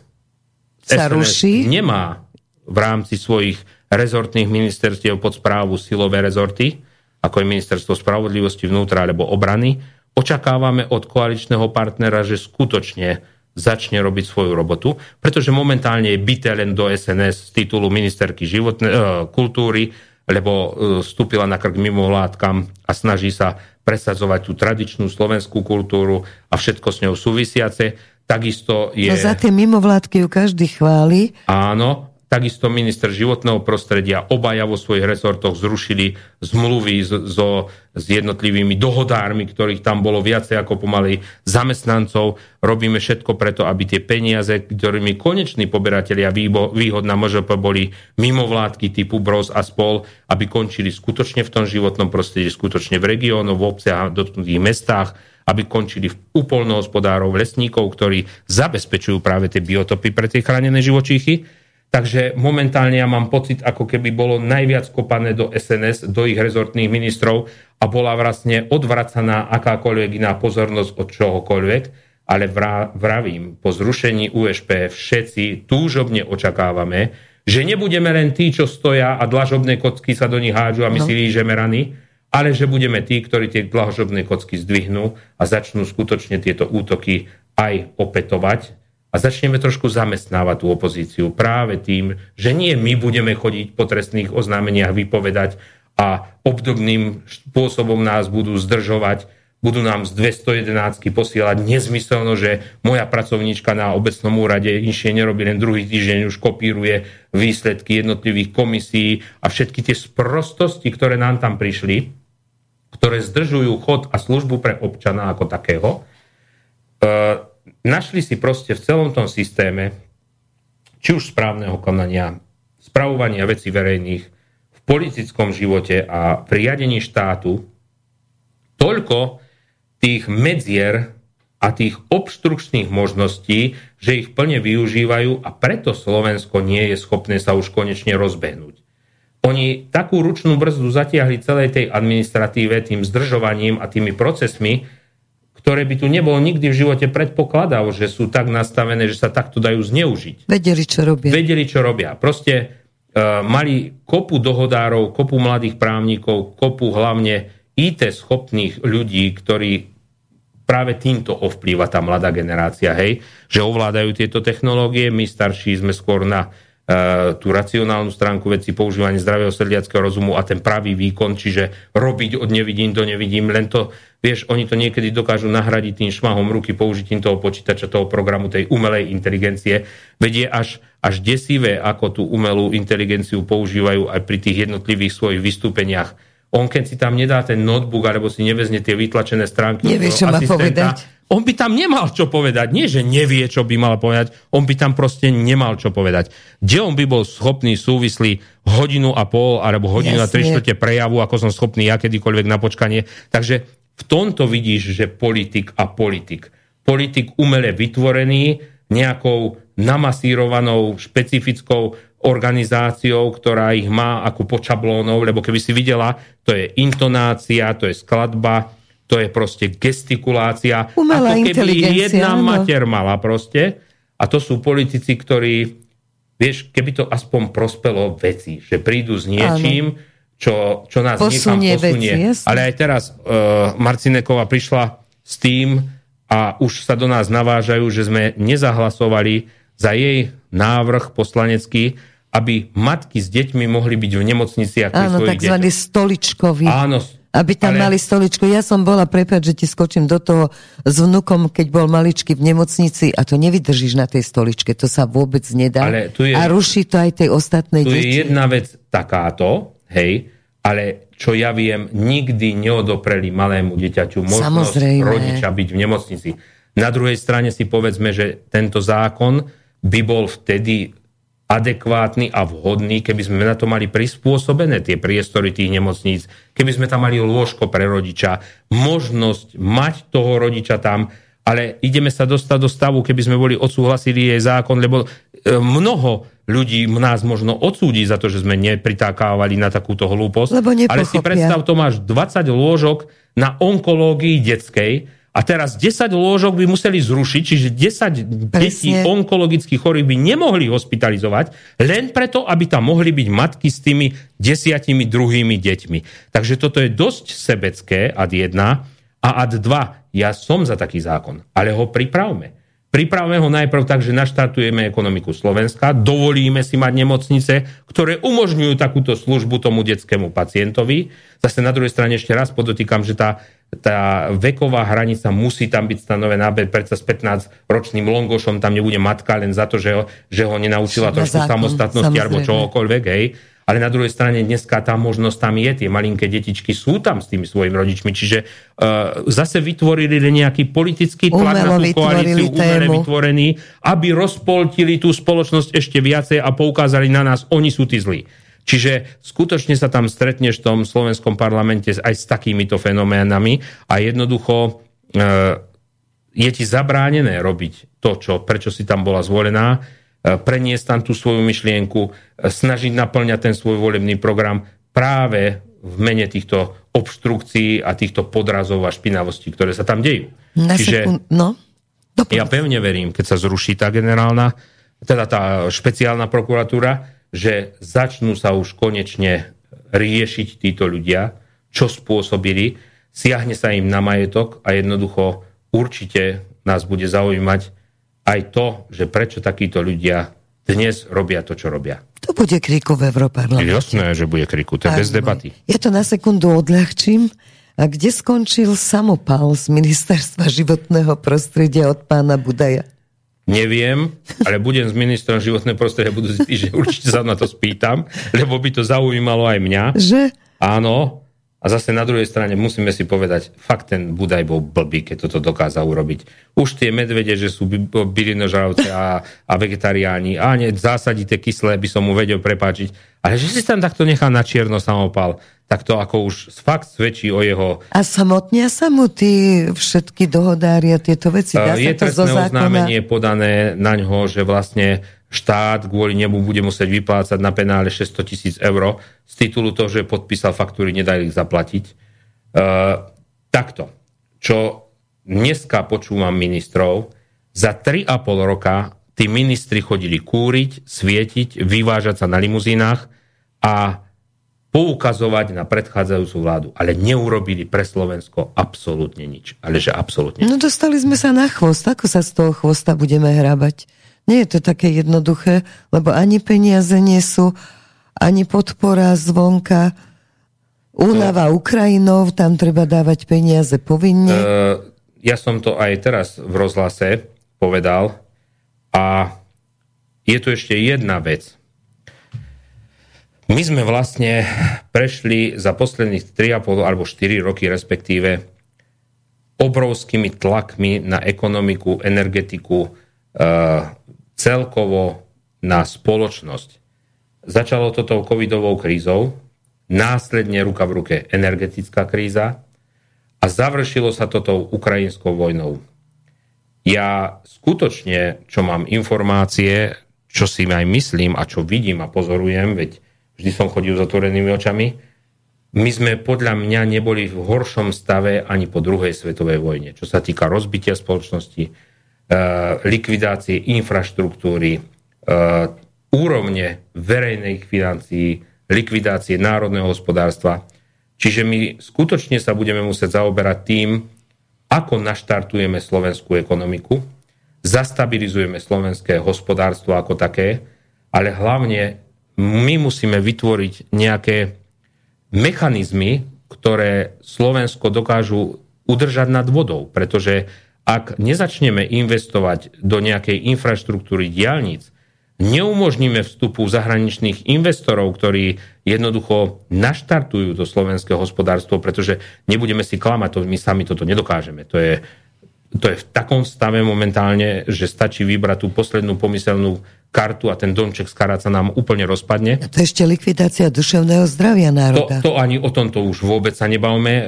Sa ruší? nemá v rámci svojich rezortných ministerstiev pod správu silové rezorty, ako je ministerstvo spravodlivosti vnútra alebo obrany, očakávame od koaličného partnera, že skutočne začne robiť svoju robotu, pretože momentálne je byté len do SNS z titulu ministerky životne, e, kultúry, lebo e, vstúpila na krk mimovládkam a snaží sa presadzovať tú tradičnú slovenskú kultúru a všetko s ňou súvisiace. Takisto je... No za tie mimovládky ju každý chváli. Áno, takisto minister životného prostredia, obaja vo svojich resortoch zrušili zmluvy so, s jednotlivými dohodármi, ktorých tam bolo viacej ako pomaly zamestnancov. Robíme všetko preto, aby tie peniaze, ktorými koneční poberatelia výhod na MŽP boli mimovládky typu BROS a spol, aby končili skutočne v tom životnom prostredí, skutočne v regiónoch, v obciach, v dotknutých mestách, aby končili v upolnohospodárov, lesníkov, ktorí zabezpečujú práve tie biotopy pre tie chránené živočíchy. Takže momentálne ja mám pocit, ako keby bolo najviac kopané do SNS, do ich rezortných ministrov a bola vlastne odvracaná akákoľvek iná pozornosť od čohokoľvek, ale vra, vravím, po zrušení USP všetci túžobne očakávame, že nebudeme len tí, čo stoja a dlažobné kocky sa do nich hádžu a my No. si lížeme rany, ale že budeme tí, ktorí tie dlažobné kocky zdvihnú a začnú skutočne tieto útoky aj opetovať a začneme trošku zamestnávať tú opozíciu práve tým, že nie my budeme chodiť po trestných oznámeniach vypovedať a obdobným spôsobom nás budú zdržovať, budú nám z 211 posielať. Nezmyselno, že moja pracovníčka na obecnom úrade inšie nerobí, len druhý týždeň už kopíruje výsledky jednotlivých komisí a všetky tie sprostosti, ktoré nám tam prišli, ktoré zdržujú chod a službu pre občana ako takého, e, našli si proste v celom tom systéme, či už správneho konania, spravovania veci verejných, v politickom živote a pri riadení štátu, toľko tých medzier a tých obštrukčných možností, že ich plne využívajú a preto Slovensko nie je schopné sa už konečne rozbehnúť. Oni takú ručnú brzdu zatiahli celej tej administratíve tým zdržovaním a tými procesmi, ktoré by tu nebolo nikdy v živote predpokladal, že sú tak nastavené, že sa takto dajú zneužiť. Vedeli, čo robia. Vedeli, čo robia. Proste uh, mali kopu dohodárov, kopu mladých právnikov, kopu hlavne IT schopných ľudí, ktorí práve týmto ovplýva tá mladá generácia, hej, že ovládajú tieto technológie, my starší sme skôr na tú racionálnu stránku veci, používanie zdravého srdiackého rozumu a ten pravý výkon, čiže robiť od nevidím do nevidím, len to, vieš, oni to niekedy dokážu nahradiť tým šmahom ruky, použitím toho počítača, toho programu, tej umelej inteligencie. Vedie až, až desivé, ako tú umelú inteligenciu používajú aj pri tých jednotlivých svojich vystúpeniach on keď si tam nedá ten notebook alebo si nevezne tie vytlačené stránky nevie, čo má povedať. on by tam nemal čo povedať. Nie, že nevie, čo by mal povedať, on by tam proste nemal čo povedať. Kde on by bol schopný súvislý hodinu a pol alebo hodinu Jasne. a tri štvrte prejavu, ako som schopný ja kedykoľvek na počkanie. Takže v tomto vidíš, že politik a politik. Politik umele vytvorený, nejakou namasírovanou, špecifickou organizáciou, ktorá ich má ako počablónov, lebo keby si videla, to je intonácia, to je skladba, to je proste gestikulácia. Umelá ako keby jedna áno. mater mala proste. A to sú politici, ktorí, vieš, keby to aspoň prospelo veci, že prídu s niečím, čo, čo nás posunie niekam posunie. Veci, Ale aj teraz uh, Marcinekova prišla s tým a už sa do nás navážajú, že sme nezahlasovali za jej návrh poslanecký, aby matky s deťmi mohli byť v nemocnici ako Áno, takzvaný stoličkový. Áno, aby tam ale... mali stoličku. Ja som bola, prepáč, že ti skočím do toho s vnukom, keď bol maličky v nemocnici a to nevydržíš na tej stoličke, to sa vôbec nedá. Ale tu je, a ruší to aj tej ostatnej tu deti. je jedna vec takáto, hej, ale čo ja viem, nikdy neodopreli malému dieťaťu možnosť Samozrejme. rodiča byť v nemocnici. Na druhej strane si povedzme, že tento zákon by bol vtedy adekvátny a vhodný, keby sme na to mali prispôsobené tie priestory tých nemocníc, keby sme tam mali lôžko pre rodiča, možnosť mať toho rodiča tam, ale ideme sa dostať do stavu, keby sme boli odsúhlasili jej zákon, lebo e, mnoho ľudí nás možno odsúdi za to, že sme nepritákávali na takúto hlúposť. Lebo ale si predstav, to máš 20 lôžok na onkológii detskej, a teraz 10 lôžok by museli zrušiť, čiže 10 Presne. detí onkologicky chorých by nemohli hospitalizovať, len preto, aby tam mohli byť matky s tými desiatimi druhými deťmi. Takže toto je dosť sebecké, ad 1. A ad 2, ja som za taký zákon, ale ho pripravme. Pripravme ho najprv tak, že naštartujeme ekonomiku Slovenska, dovolíme si mať nemocnice, ktoré umožňujú takúto službu tomu detskému pacientovi. Zase na druhej strane ešte raz podotýkam, že tá tá veková hranica musí tam byť stanovená, predsa s 15-ročným longošom tam nebude matka len za to, že ho, že ho nenaučila trošku zákon, samostatnosti samozrejme. alebo čokoľvek, hej. Ale na druhej strane dneska tá možnosť tam je, tie malinké detičky sú tam s tými svojimi rodičmi, čiže uh, zase vytvorili nejaký politický tlak na tú koalíciu, umele vytvorený, aby rozpoltili tú spoločnosť ešte viacej a poukázali na nás, oni sú tí zlí. Čiže skutočne sa tam stretneš v tom slovenskom parlamente aj s takýmito fenoménami a jednoducho e, je ti zabránené robiť to, čo, prečo si tam bola zvolená, preniesť tam tú svoju myšlienku, e, snažiť naplňať ten svoj volebný program práve v mene týchto obštrukcií a týchto podrazov a špinavostí, ktoré sa tam dejú. Na Čiže sekund, no, ja pevne verím, keď sa zruší tá generálna, teda tá špeciálna prokuratúra, že začnú sa už konečne riešiť títo ľudia, čo spôsobili, siahne sa im na majetok a jednoducho určite nás bude zaujímať, aj to, že prečo takíto ľudia dnes robia to, čo robia. To bude kriku v Európarlamente. Jasné, že bude kriku, to je bez debaty. Ja to na sekundu odľahčím. A kde skončil samopal z ministerstva <laughs> životného prostredia od pána Budaja? Neviem, ale budem s ministrom životného prostredia budúci týždeň, určite sa na to spýtam, lebo by to zaujímalo aj mňa. Že? Áno, a zase na druhej strane musíme si povedať, fakt ten Budaj bol blbý, keď toto dokázal urobiť. Už tie medvede, že sú bylinožravce a, a vegetariáni, a nie, zásadité kyslé by som mu vedel prepáčiť, ale že si tam takto nechá na čierno samopal, tak to ako už fakt svedčí o jeho... A samotnia sa mu tí všetky dohodári a tieto veci? Dá je sa to zo zákona... oznámenie podané na ňo, že vlastne štát kvôli nemu bude musieť vyplácať na penále 600 tisíc eur z titulu toho, že podpísal faktúry, nedali ich zaplatiť. Uh, takto. Čo dneska počúvam ministrov, za 3,5 roka tí ministri chodili kúriť, svietiť, vyvážať sa na limuzínach a poukazovať na predchádzajúcu vládu, ale neurobili pre Slovensko absolútne nič. Ale že absolútne. No dostali sme sa na chvost. Ako sa z toho chvosta budeme hrábať? Nie je to také jednoduché, lebo ani peniaze nie sú, ani podpora zvonka. Únava no. Ukrajinov, tam treba dávať peniaze povinne. Uh, ja som to aj teraz v rozhlase povedal a je tu ešte jedna vec. My sme vlastne prešli za posledných 3,5 alebo 4 roky respektíve obrovskými tlakmi na ekonomiku, energetiku, uh, celkovo na spoločnosť. Začalo to tou covidovou krízou, následne ruka v ruke energetická kríza a završilo sa to tou ukrajinskou vojnou. Ja skutočne, čo mám informácie, čo si aj myslím a čo vidím a pozorujem, veď vždy som chodil s otvorenými očami, my sme podľa mňa neboli v horšom stave ani po druhej svetovej vojne, čo sa týka rozbitia spoločnosti, likvidácie infraštruktúry, eh, úrovne verejných financií, likvidácie národného hospodárstva. Čiže my skutočne sa budeme musieť zaoberať tým, ako naštartujeme slovenskú ekonomiku, zastabilizujeme slovenské hospodárstvo ako také, ale hlavne my musíme vytvoriť nejaké mechanizmy, ktoré Slovensko dokážu udržať nad vodou, pretože ak nezačneme investovať do nejakej infraštruktúry diálnic, neumožníme vstupu zahraničných investorov, ktorí jednoducho naštartujú to slovenské hospodárstvo, pretože nebudeme si klamať, to my sami toto nedokážeme. To je to je v takom stave momentálne, že stačí vybrať tú poslednú pomyselnú kartu a ten domček z sa nám úplne rozpadne. A to ešte likvidácia duševného zdravia národa. To, to ani o tomto už vôbec sa nebavme. E,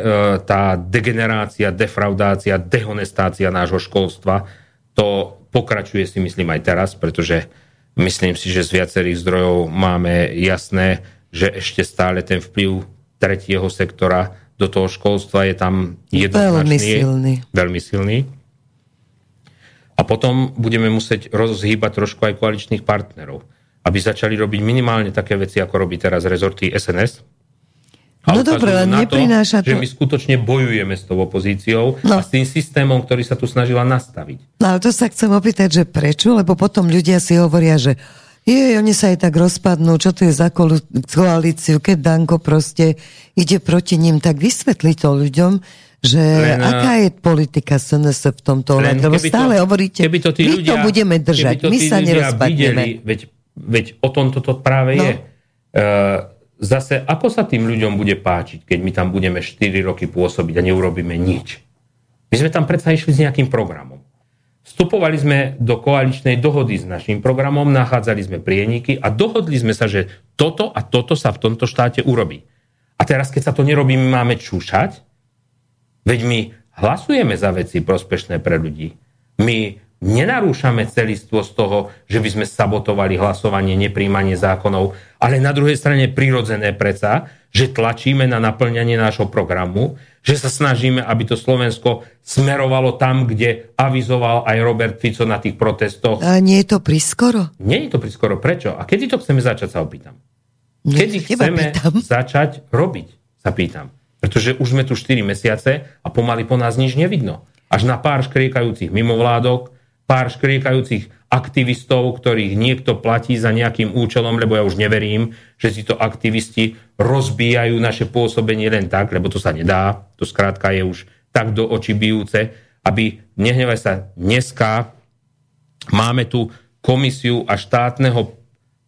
tá degenerácia, defraudácia, dehonestácia nášho školstva, to pokračuje si myslím aj teraz, pretože myslím si, že z viacerých zdrojov máme jasné, že ešte stále ten vplyv tretieho sektora do toho školstva je tam jednoznačný. Veľmi silný. Veľmi silný. A potom budeme musieť rozhýbať trošku aj koaličných partnerov, aby začali robiť minimálne také veci, ako robí teraz rezorty SNS. A no dobre, len neprináša to, to... Že my skutočne bojujeme s tou opozíciou no. a s tým systémom, ktorý sa tu snažila nastaviť. No ale to sa chcem opýtať, že prečo? Lebo potom ľudia si hovoria, že je, oni sa aj tak rozpadnú, čo to je za koalíciu, keď Danko proste ide proti ním, tak vysvetli to ľuďom, že len, aká je politika SNS v tomto ohľade, lebo stále to, hovoríte, keby to my ľudia, to budeme držať, to my sa nerozpadneme. Videli, veď, veď o tom toto práve no. je. Uh, zase, ako sa tým ľuďom bude páčiť, keď my tam budeme 4 roky pôsobiť a neurobíme nič? My sme tam predsa išli s nejakým programom. Vstupovali sme do koaličnej dohody s našim programom, nachádzali sme prieniky a dohodli sme sa, že toto a toto sa v tomto štáte urobí. A teraz, keď sa to nerobí, my máme čúšať? Veď my hlasujeme za veci prospešné pre ľudí. My nenarúšame celistvo z toho, že by sme sabotovali hlasovanie, nepríjmanie zákonov, ale na druhej strane prirodzené preca, že tlačíme na naplňanie nášho programu, že sa snažíme, aby to Slovensko smerovalo tam, kde avizoval aj Robert Fico na tých protestoch. A nie je to priskoro? Nie je to priskoro. Prečo? A kedy to chceme začať, sa opýtam. Kedy chceme pýtam. <laughs> začať robiť, sa pýtam. Pretože už sme tu 4 mesiace a pomaly po nás nič nevidno. Až na pár škriekajúcich mimovládok, pár škriekajúcich aktivistov, ktorých niekto platí za nejakým účelom, lebo ja už neverím, že si to aktivisti rozbíjajú naše pôsobenie len tak, lebo to sa nedá. To skrátka je už tak do očí bijúce, aby, nehnevaj sa, dneska máme tu komisiu a štátneho,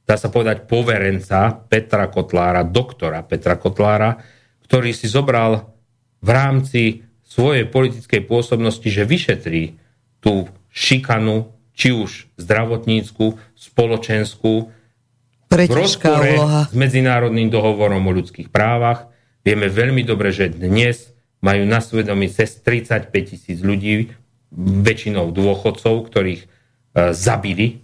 dá sa povedať, poverenca Petra Kotlára, doktora Petra Kotlára, ktorý si zobral v rámci svojej politickej pôsobnosti, že vyšetrí tú šikanu či už zdravotnícku, spoločenskú, v rozpore úloha. s Medzinárodným dohovorom o ľudských právach. Vieme veľmi dobre, že dnes majú na svedomí cez 35 tisíc ľudí, väčšinou dôchodcov, ktorých e, zabili,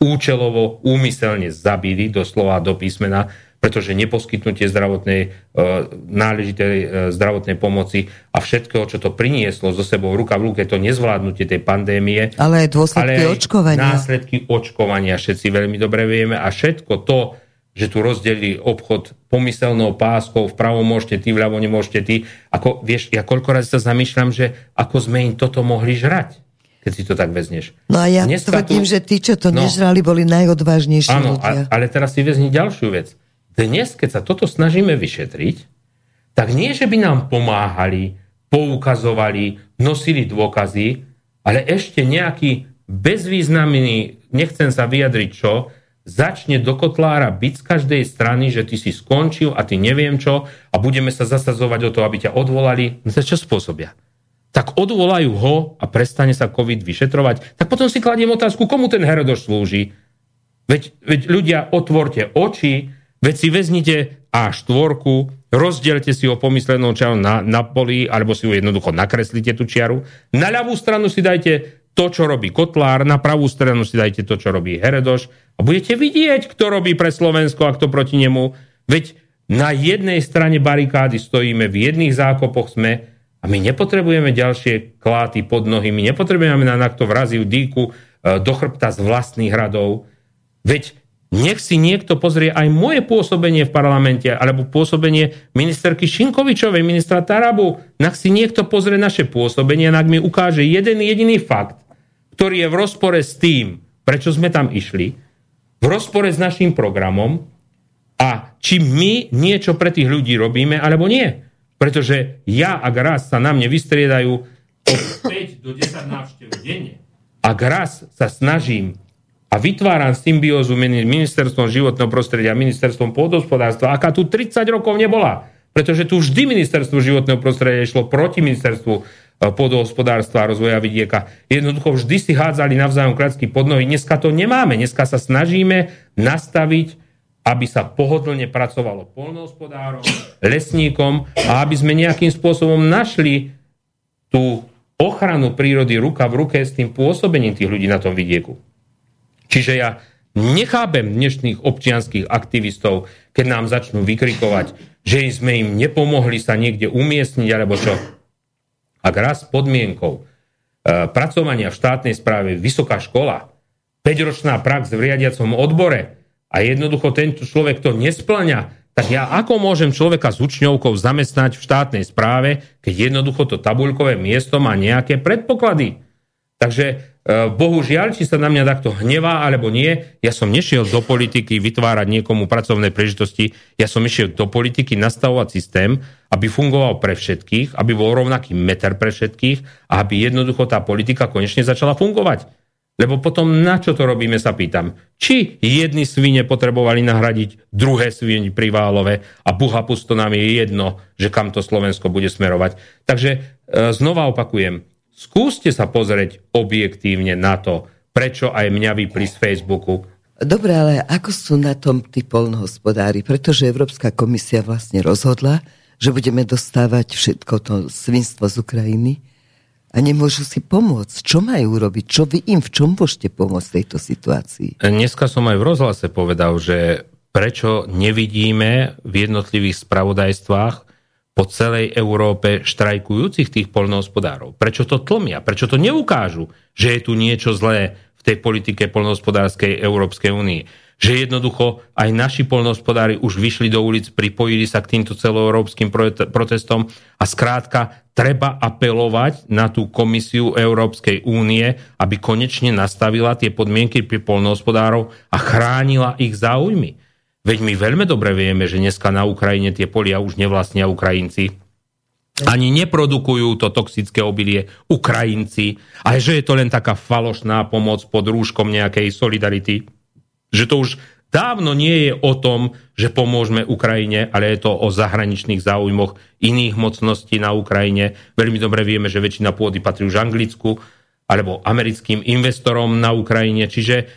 účelovo, úmyselne zabili, doslova do písmena, pretože neposkytnutie zdravotnej, e, náležitej e, zdravotnej pomoci a všetko, čo to prinieslo zo sebou ruka v ruke, to nezvládnutie tej pandémie. Ale aj dôsledky ale aj očkovania. Následky očkovania všetci veľmi dobre vieme a všetko to, že tu rozdelí obchod pomyselnou páskou, vpravo môžete ty, vľavo nemôžete ty. Ako, vieš, ja koľko razy sa zamýšľam, že ako sme im toto mohli žrať keď si to tak vezneš. No a ja Dneska tvrdím, tu... že tí, čo to no, nežrali, boli najodvážnejší áno, ľudia. ale teraz si vezni ďalšiu vec. Dnes, keď sa toto snažíme vyšetriť, tak nie, že by nám pomáhali, poukazovali, nosili dôkazy, ale ešte nejaký bezvýznamný, nechcem sa vyjadriť čo, začne do kotlára byť z každej strany, že ty si skončil a ty neviem čo a budeme sa zasazovať o to, aby ťa odvolali. No čo spôsobia? Tak odvolajú ho a prestane sa COVID vyšetrovať. Tak potom si kladiem otázku, komu ten Herodoš slúži? Veď, veď ľudia, otvorte oči, Veď si vezmite A4, rozdielte si ho pomyslenou čiarou na, na poli, alebo si ju jednoducho nakreslite tú čiaru. Na ľavú stranu si dajte to, čo robí Kotlár, na pravú stranu si dajte to, čo robí Heredoš a budete vidieť, kto robí pre Slovensko a kto proti nemu. Veď na jednej strane barikády stojíme, v jedných zákopoch sme a my nepotrebujeme ďalšie kláty pod nohy, my nepotrebujeme na to vraziu dýku e, do chrbta z vlastných hradov. Veď nech si niekto pozrie aj moje pôsobenie v parlamente, alebo pôsobenie ministerky Šinkovičovej, ministra Tarabu. Nech si niekto pozrie naše pôsobenie, ak mi ukáže jeden jediný fakt, ktorý je v rozpore s tým, prečo sme tam išli, v rozpore s našim programom a či my niečo pre tých ľudí robíme, alebo nie. Pretože ja, ak raz sa na mne vystriedajú od 5 do 10 návštev denne, ak raz sa snažím a vytváram symbiózu ministerstvom životného prostredia a ministerstvom pôdohospodárstva, aká tu 30 rokov nebola. Pretože tu vždy ministerstvo životného prostredia išlo proti ministerstvu e, pôdohospodárstva a rozvoja vidieka. Jednoducho vždy si hádzali navzájom klacky pod nohy. Dneska to nemáme. Dneska sa snažíme nastaviť, aby sa pohodlne pracovalo polnohospodárom, lesníkom a aby sme nejakým spôsobom našli tú ochranu prírody ruka v ruke s tým pôsobením tých ľudí na tom vidieku. Čiže ja nechápem dnešných občianských aktivistov, keď nám začnú vykrikovať, že sme im nepomohli sa niekde umiestniť, alebo čo. Ak raz podmienkou e, pracovania v štátnej správe vysoká škola, 5-ročná prax v riadiacom odbore a jednoducho tento človek to nesplňa, tak ja ako môžem človeka s učňovkou zamestnať v štátnej správe, keď jednoducho to tabuľkové miesto má nejaké predpoklady. Takže bohužiaľ, či sa na mňa takto hnevá alebo nie, ja som nešiel do politiky vytvárať niekomu pracovné príležitosti, ja som išiel do politiky nastavovať systém, aby fungoval pre všetkých, aby bol rovnaký meter pre všetkých a aby jednoducho tá politika konečne začala fungovať. Lebo potom na čo to robíme, sa pýtam. Či jedni svine potrebovali nahradiť druhé svine pri Válove a buha pusto nám je jedno, že kam to Slovensko bude smerovať. Takže e, znova opakujem, Skúste sa pozrieť objektívne na to, prečo aj mňa vypli z Facebooku. Dobre, ale ako sú na tom tí polnohospodári? Pretože Európska komisia vlastne rozhodla, že budeme dostávať všetko to svinstvo z Ukrajiny a nemôžu si pomôcť. Čo majú robiť? Čo vy im v čom môžete pomôcť tejto situácii? Dneska som aj v rozhlase povedal, že prečo nevidíme v jednotlivých spravodajstvách po celej Európe štrajkujúcich tých polnohospodárov? Prečo to tlmia? Prečo to neukážu, že je tu niečo zlé v tej politike polnohospodárskej Európskej únie. Že jednoducho aj naši polnohospodári už vyšli do ulic, pripojili sa k týmto celoeurópskym protestom a skrátka treba apelovať na tú komisiu Európskej únie, aby konečne nastavila tie podmienky pri polnohospodárov a chránila ich záujmy. Veď my veľmi dobre vieme, že dneska na Ukrajine tie polia už nevlastnia Ukrajinci, ani neprodukujú to toxické obilie Ukrajinci, a že je to len taká falošná pomoc pod rúškom nejakej solidarity. Že to už dávno nie je o tom, že pomôžeme Ukrajine, ale je to o zahraničných záujmoch iných mocností na Ukrajine. Veľmi dobre vieme, že väčšina pôdy patrí už Anglicku alebo americkým investorom na Ukrajine. Čiže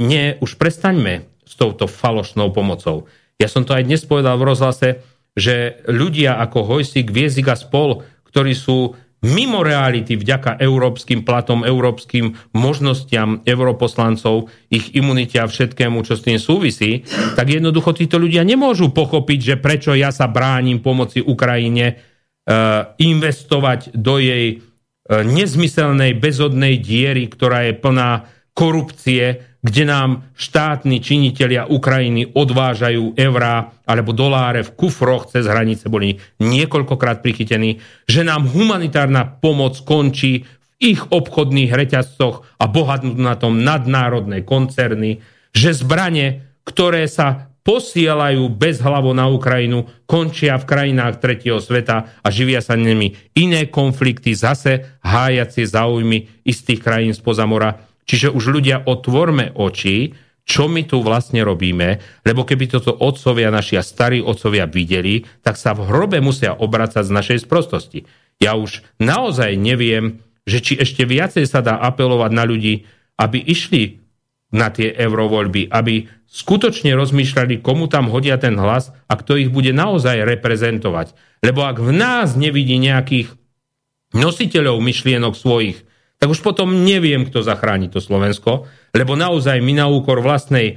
nie, už prestaňme s touto falošnou pomocou. Ja som to aj dnes povedal v rozhlase, že ľudia ako Hojsik, Viezik a spol, ktorí sú mimo reality vďaka európskym platom, európskym možnostiam europoslancov, ich imunite a všetkému, čo s tým súvisí, tak jednoducho títo ľudia nemôžu pochopiť, že prečo ja sa bránim pomoci Ukrajine uh, investovať do jej uh, nezmyselnej bezodnej diery, ktorá je plná korupcie, kde nám štátni činitelia Ukrajiny odvážajú eurá alebo doláre v kufroch cez hranice, boli niekoľkokrát prichytení, že nám humanitárna pomoc končí v ich obchodných reťazcoch a bohatnú na tom nadnárodné koncerny, že zbranie, ktoré sa posielajú bez hlavo na Ukrajinu, končia v krajinách tretieho sveta a živia sa nimi iné konflikty, zase hájacie záujmy istých krajín spoza mora Čiže už ľudia otvorme oči, čo my tu vlastne robíme, lebo keby toto otcovia, naši starí otcovia videli, tak sa v hrobe musia obracať z našej sprostosti. Ja už naozaj neviem, že či ešte viacej sa dá apelovať na ľudí, aby išli na tie eurovoľby, aby skutočne rozmýšľali, komu tam hodia ten hlas a kto ich bude naozaj reprezentovať. Lebo ak v nás nevidí nejakých nositeľov myšlienok svojich, tak už potom neviem, kto zachráni to Slovensko, lebo naozaj my na úkor vlastnej e,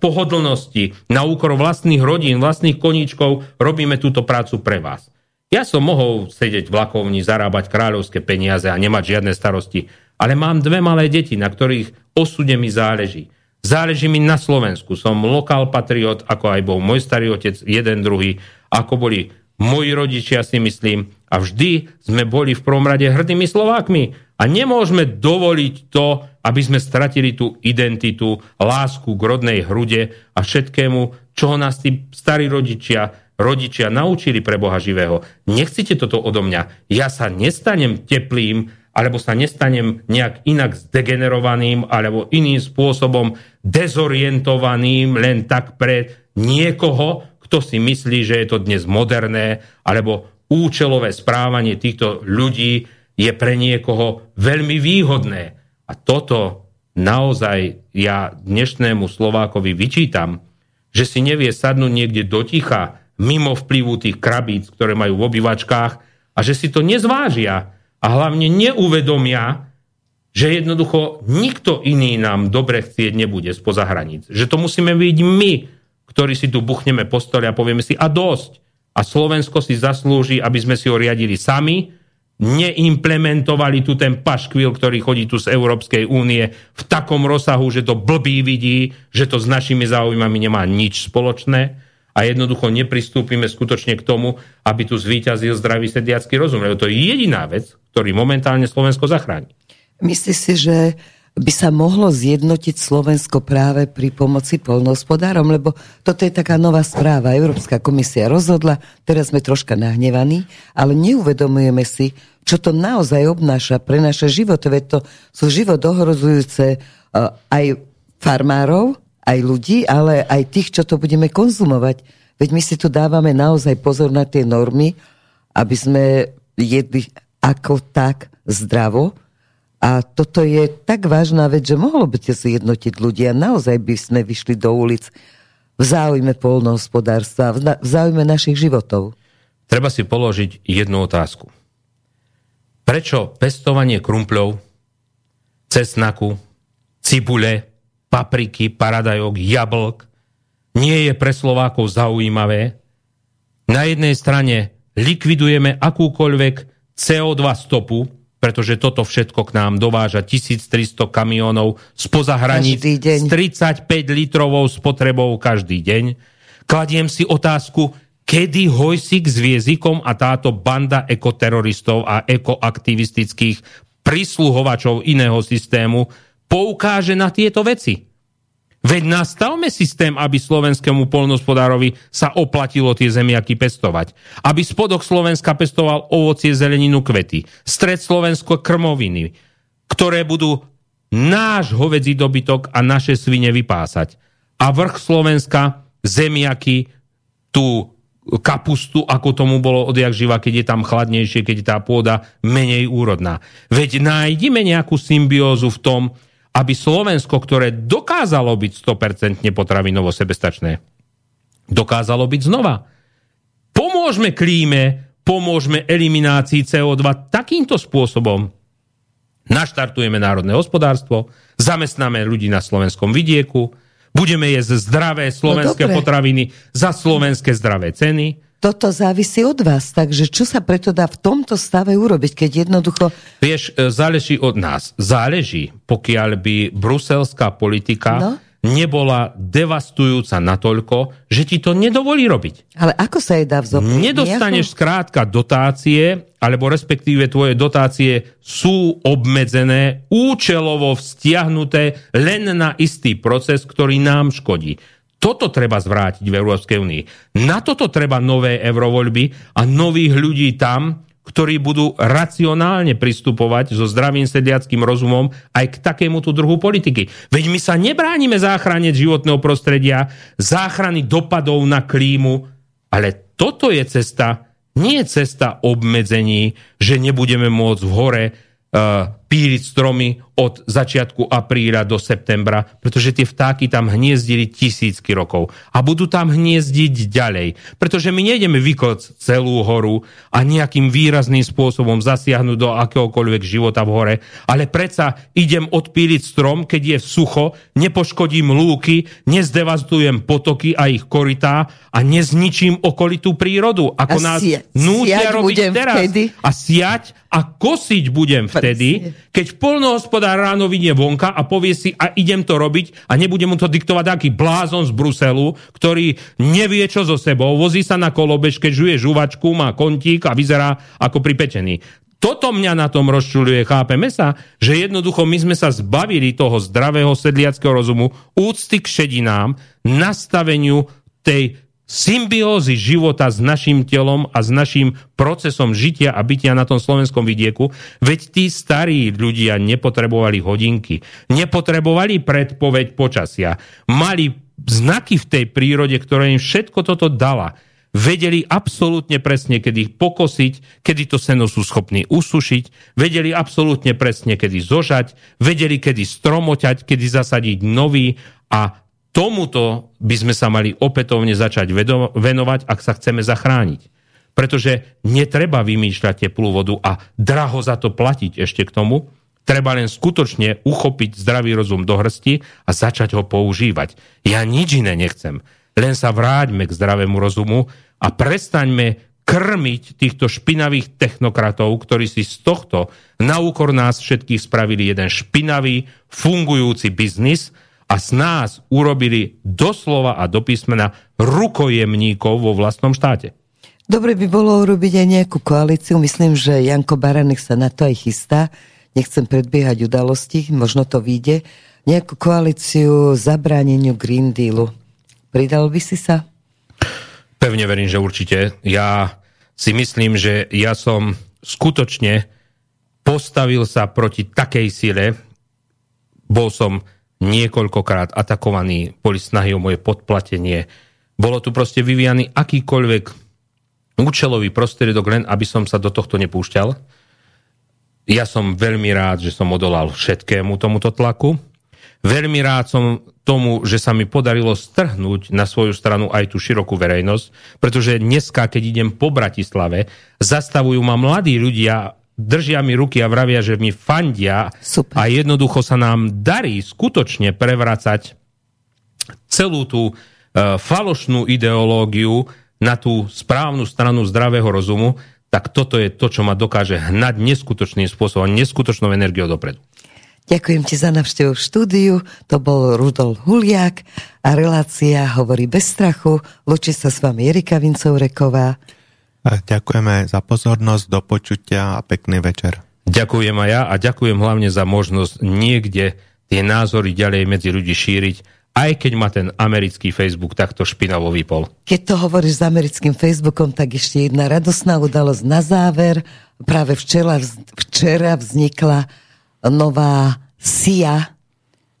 pohodlnosti, na úkor vlastných rodín, vlastných koníčkov robíme túto prácu pre vás. Ja som mohol sedieť v lakovni, zarábať kráľovské peniaze a nemať žiadne starosti, ale mám dve malé deti, na ktorých osude mi záleží. Záleží mi na Slovensku. Som lokál patriot, ako aj bol môj starý otec, jeden, druhý, ako boli moji rodičia, si myslím. A vždy sme boli v prvom rade hrdými Slovákmi. A nemôžeme dovoliť to, aby sme stratili tú identitu, lásku k rodnej hrude a všetkému, čo nás tí starí rodičia, rodičia naučili pre Boha živého. Nechcite toto odo mňa. Ja sa nestanem teplým, alebo sa nestanem nejak inak zdegenerovaným, alebo iným spôsobom dezorientovaným len tak pre niekoho, kto si myslí, že je to dnes moderné, alebo účelové správanie týchto ľudí je pre niekoho veľmi výhodné. A toto naozaj ja dnešnému Slovákovi vyčítam, že si nevie sadnúť niekde do ticha, mimo vplyvu tých krabíc, ktoré majú v obývačkách a že si to nezvážia a hlavne neuvedomia, že jednoducho nikto iný nám dobre chcieť nebude spoza hraníc. Že to musíme byť my, ktorí si tu buchneme po stole a povieme si a dosť. A Slovensko si zaslúži, aby sme si ho riadili sami, neimplementovali tu ten paškvil, ktorý chodí tu z Európskej únie v takom rozsahu, že to blbý vidí, že to s našimi záujmami nemá nič spoločné a jednoducho nepristúpime skutočne k tomu, aby tu zvíťazil zdravý sediacký rozum. Lebo to je jediná vec, ktorý momentálne Slovensko zachráni. Myslíš si, že by sa mohlo zjednotiť Slovensko práve pri pomoci polnohospodárom, lebo toto je taká nová správa. Európska komisia rozhodla, teraz sme troška nahnevaní, ale neuvedomujeme si, čo to naozaj obnáša pre naše životy. Veď to sú život ohrozujúce aj farmárov, aj ľudí, ale aj tých, čo to budeme konzumovať. Veď my si tu dávame naozaj pozor na tie normy, aby sme jedli ako tak zdravo, a toto je tak vážna vec, že mohlo by sa zjednotiť ľudia. Naozaj by sme vyšli do ulic v záujme polnohospodárstva, v záujme našich životov. Treba si položiť jednu otázku. Prečo pestovanie krumpľov, cesnaku, cibule, papriky, paradajok, jablk nie je pre Slovákov zaujímavé? Na jednej strane likvidujeme akúkoľvek CO2 stopu, pretože toto všetko k nám dováža 1300 kamionov spoza hraníc s 35 litrovou spotrebou každý deň. Kladiem si otázku, kedy Hojsik s Viezikom a táto banda ekoteroristov a ekoaktivistických prisluhovačov iného systému poukáže na tieto veci. Veď nastavme systém, aby slovenskému polnospodárovi sa oplatilo tie zemiaky pestovať. Aby spodok Slovenska pestoval ovocie, zeleninu, kvety. Stred Slovensko krmoviny, ktoré budú náš hovedzí dobytok a naše svine vypásať. A vrch Slovenska zemiaky, tú kapustu, ako tomu bolo odjak živa, keď je tam chladnejšie, keď je tá pôda menej úrodná. Veď nájdime nejakú symbiózu v tom, aby Slovensko, ktoré dokázalo byť 100% potravinovo sebestačné, dokázalo byť znova. Pomôžme klíme, pomôžme eliminácii CO2 takýmto spôsobom. Naštartujeme národné hospodárstvo, zamestnáme ľudí na slovenskom vidieku, budeme jesť zdravé slovenské no, potraviny za slovenské zdravé ceny toto závisí od vás. Takže čo sa preto dá v tomto stave urobiť, keď jednoducho... Vieš, e, záleží od nás. Záleží, pokiaľ by bruselská politika no? nebola devastujúca natoľko, že ti to nedovolí robiť. Ale ako sa jej dá vzoprieť? Nedostaneš nejako... skrátka dotácie, alebo respektíve tvoje dotácie sú obmedzené, účelovo vztiahnuté len na istý proces, ktorý nám škodí. Toto treba zvrátiť v Európskej únii. Na toto treba nové eurovoľby a nových ľudí tam, ktorí budú racionálne pristupovať so zdravým sediackým rozumom aj k takémuto druhu politiky. Veď my sa nebránime záchrane životného prostredia, záchrany dopadov na klímu, ale toto je cesta, nie cesta obmedzení, že nebudeme môcť v hore uh, píliť stromy od začiatku apríla do septembra, pretože tie vtáky tam hniezdili tisícky rokov a budú tam hniezdiť ďalej. Pretože my nejdeme vyklc celú horu a nejakým výrazným spôsobom zasiahnuť do akéhokoľvek života v hore, ale predsa idem odpíliť strom, keď je sucho, nepoškodím lúky, nezdevastujem potoky a ich korytá a nezničím okolitú prírodu, ako a nás sie, nútia robiť teraz. Vtedy. A siať a kosiť budem vtedy, keď polnohospodár ráno vidie vonka a povie si, a idem to robiť a nebude mu to diktovať aký blázon z Bruselu, ktorý nevie čo so sebou, vozí sa na kolobežke, žuje žuvačku, má kontík a vyzerá ako pripečený. Toto mňa na tom rozčuluje, chápeme sa, že jednoducho my sme sa zbavili toho zdravého sedliackého rozumu, úcty k šedinám, nastaveniu tej symbiózy života s našim telom a s našim procesom žitia a bytia na tom slovenskom vidieku, veď tí starí ľudia nepotrebovali hodinky, nepotrebovali predpoveď počasia, mali znaky v tej prírode, ktoré im všetko toto dala. Vedeli absolútne presne, kedy ich pokosiť, kedy to seno sú schopní usušiť, vedeli absolútne presne, kedy zožať, vedeli, kedy stromoťať, kedy zasadiť nový a tomuto by sme sa mali opätovne začať venovať, ak sa chceme zachrániť. Pretože netreba vymýšľať teplú vodu a draho za to platiť ešte k tomu. Treba len skutočne uchopiť zdravý rozum do hrsti a začať ho používať. Ja nič iné nechcem. Len sa vráťme k zdravému rozumu a prestaňme krmiť týchto špinavých technokratov, ktorí si z tohto na úkor nás všetkých spravili jeden špinavý, fungujúci biznis, a z nás urobili doslova a do písmena rukojemníkov vo vlastnom štáte. Dobre by bolo urobiť aj nejakú koalíciu. Myslím, že Janko Baranek sa na to aj chystá. Nechcem predbiehať udalosti, možno to vyjde. Nejakú koalíciu zabráneniu Green Dealu. Pridal by si sa? Pevne verím, že určite. Ja si myslím, že ja som skutočne postavil sa proti takej sile. Bol som niekoľkokrát atakovaní, boli snahy o moje podplatenie. Bolo tu proste vyvíjaný akýkoľvek účelový prostriedok, len aby som sa do tohto nepúšťal. Ja som veľmi rád, že som odolal všetkému tomuto tlaku. Veľmi rád som tomu, že sa mi podarilo strhnúť na svoju stranu aj tú širokú verejnosť, pretože dneska, keď idem po Bratislave, zastavujú ma mladí ľudia držia mi ruky a vravia, že mi fandia Super. a jednoducho sa nám darí skutočne prevracať celú tú e, falošnú ideológiu na tú správnu stranu zdravého rozumu, tak toto je to, čo ma dokáže hnať neskutočným spôsobom, neskutočnou energiou dopredu. Ďakujem ti za navštevu v štúdiu. To bol Rudolf Huliak a relácia Hovorí bez strachu. Lučí sa s vami Erika Vincovreková. Ďakujeme za pozornosť, do počutia a pekný večer. Ďakujem aj ja a ďakujem hlavne za možnosť niekde tie názory ďalej medzi ľudí šíriť, aj keď ma ten americký Facebook takto špinavo vypol. Keď to hovoríš s americkým Facebookom, tak ešte jedna radosná udalosť na záver. Práve včera, včera vznikla nová SIA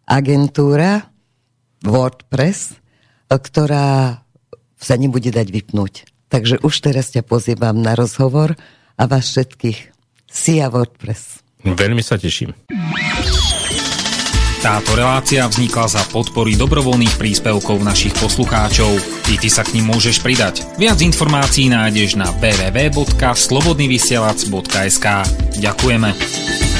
agentúra WordPress, ktorá sa nebude dať vypnúť. Takže už teraz ťa pozývam na rozhovor a vás všetkých. SIA WordPress. Veľmi sa teším. Táto relácia vznikla za podpory dobrovoľných príspevkov našich poslucháčov. I ty sa k ním môžeš pridať. Viac informácií nájdeš na www.slobodnyvysielac.sk Ďakujeme.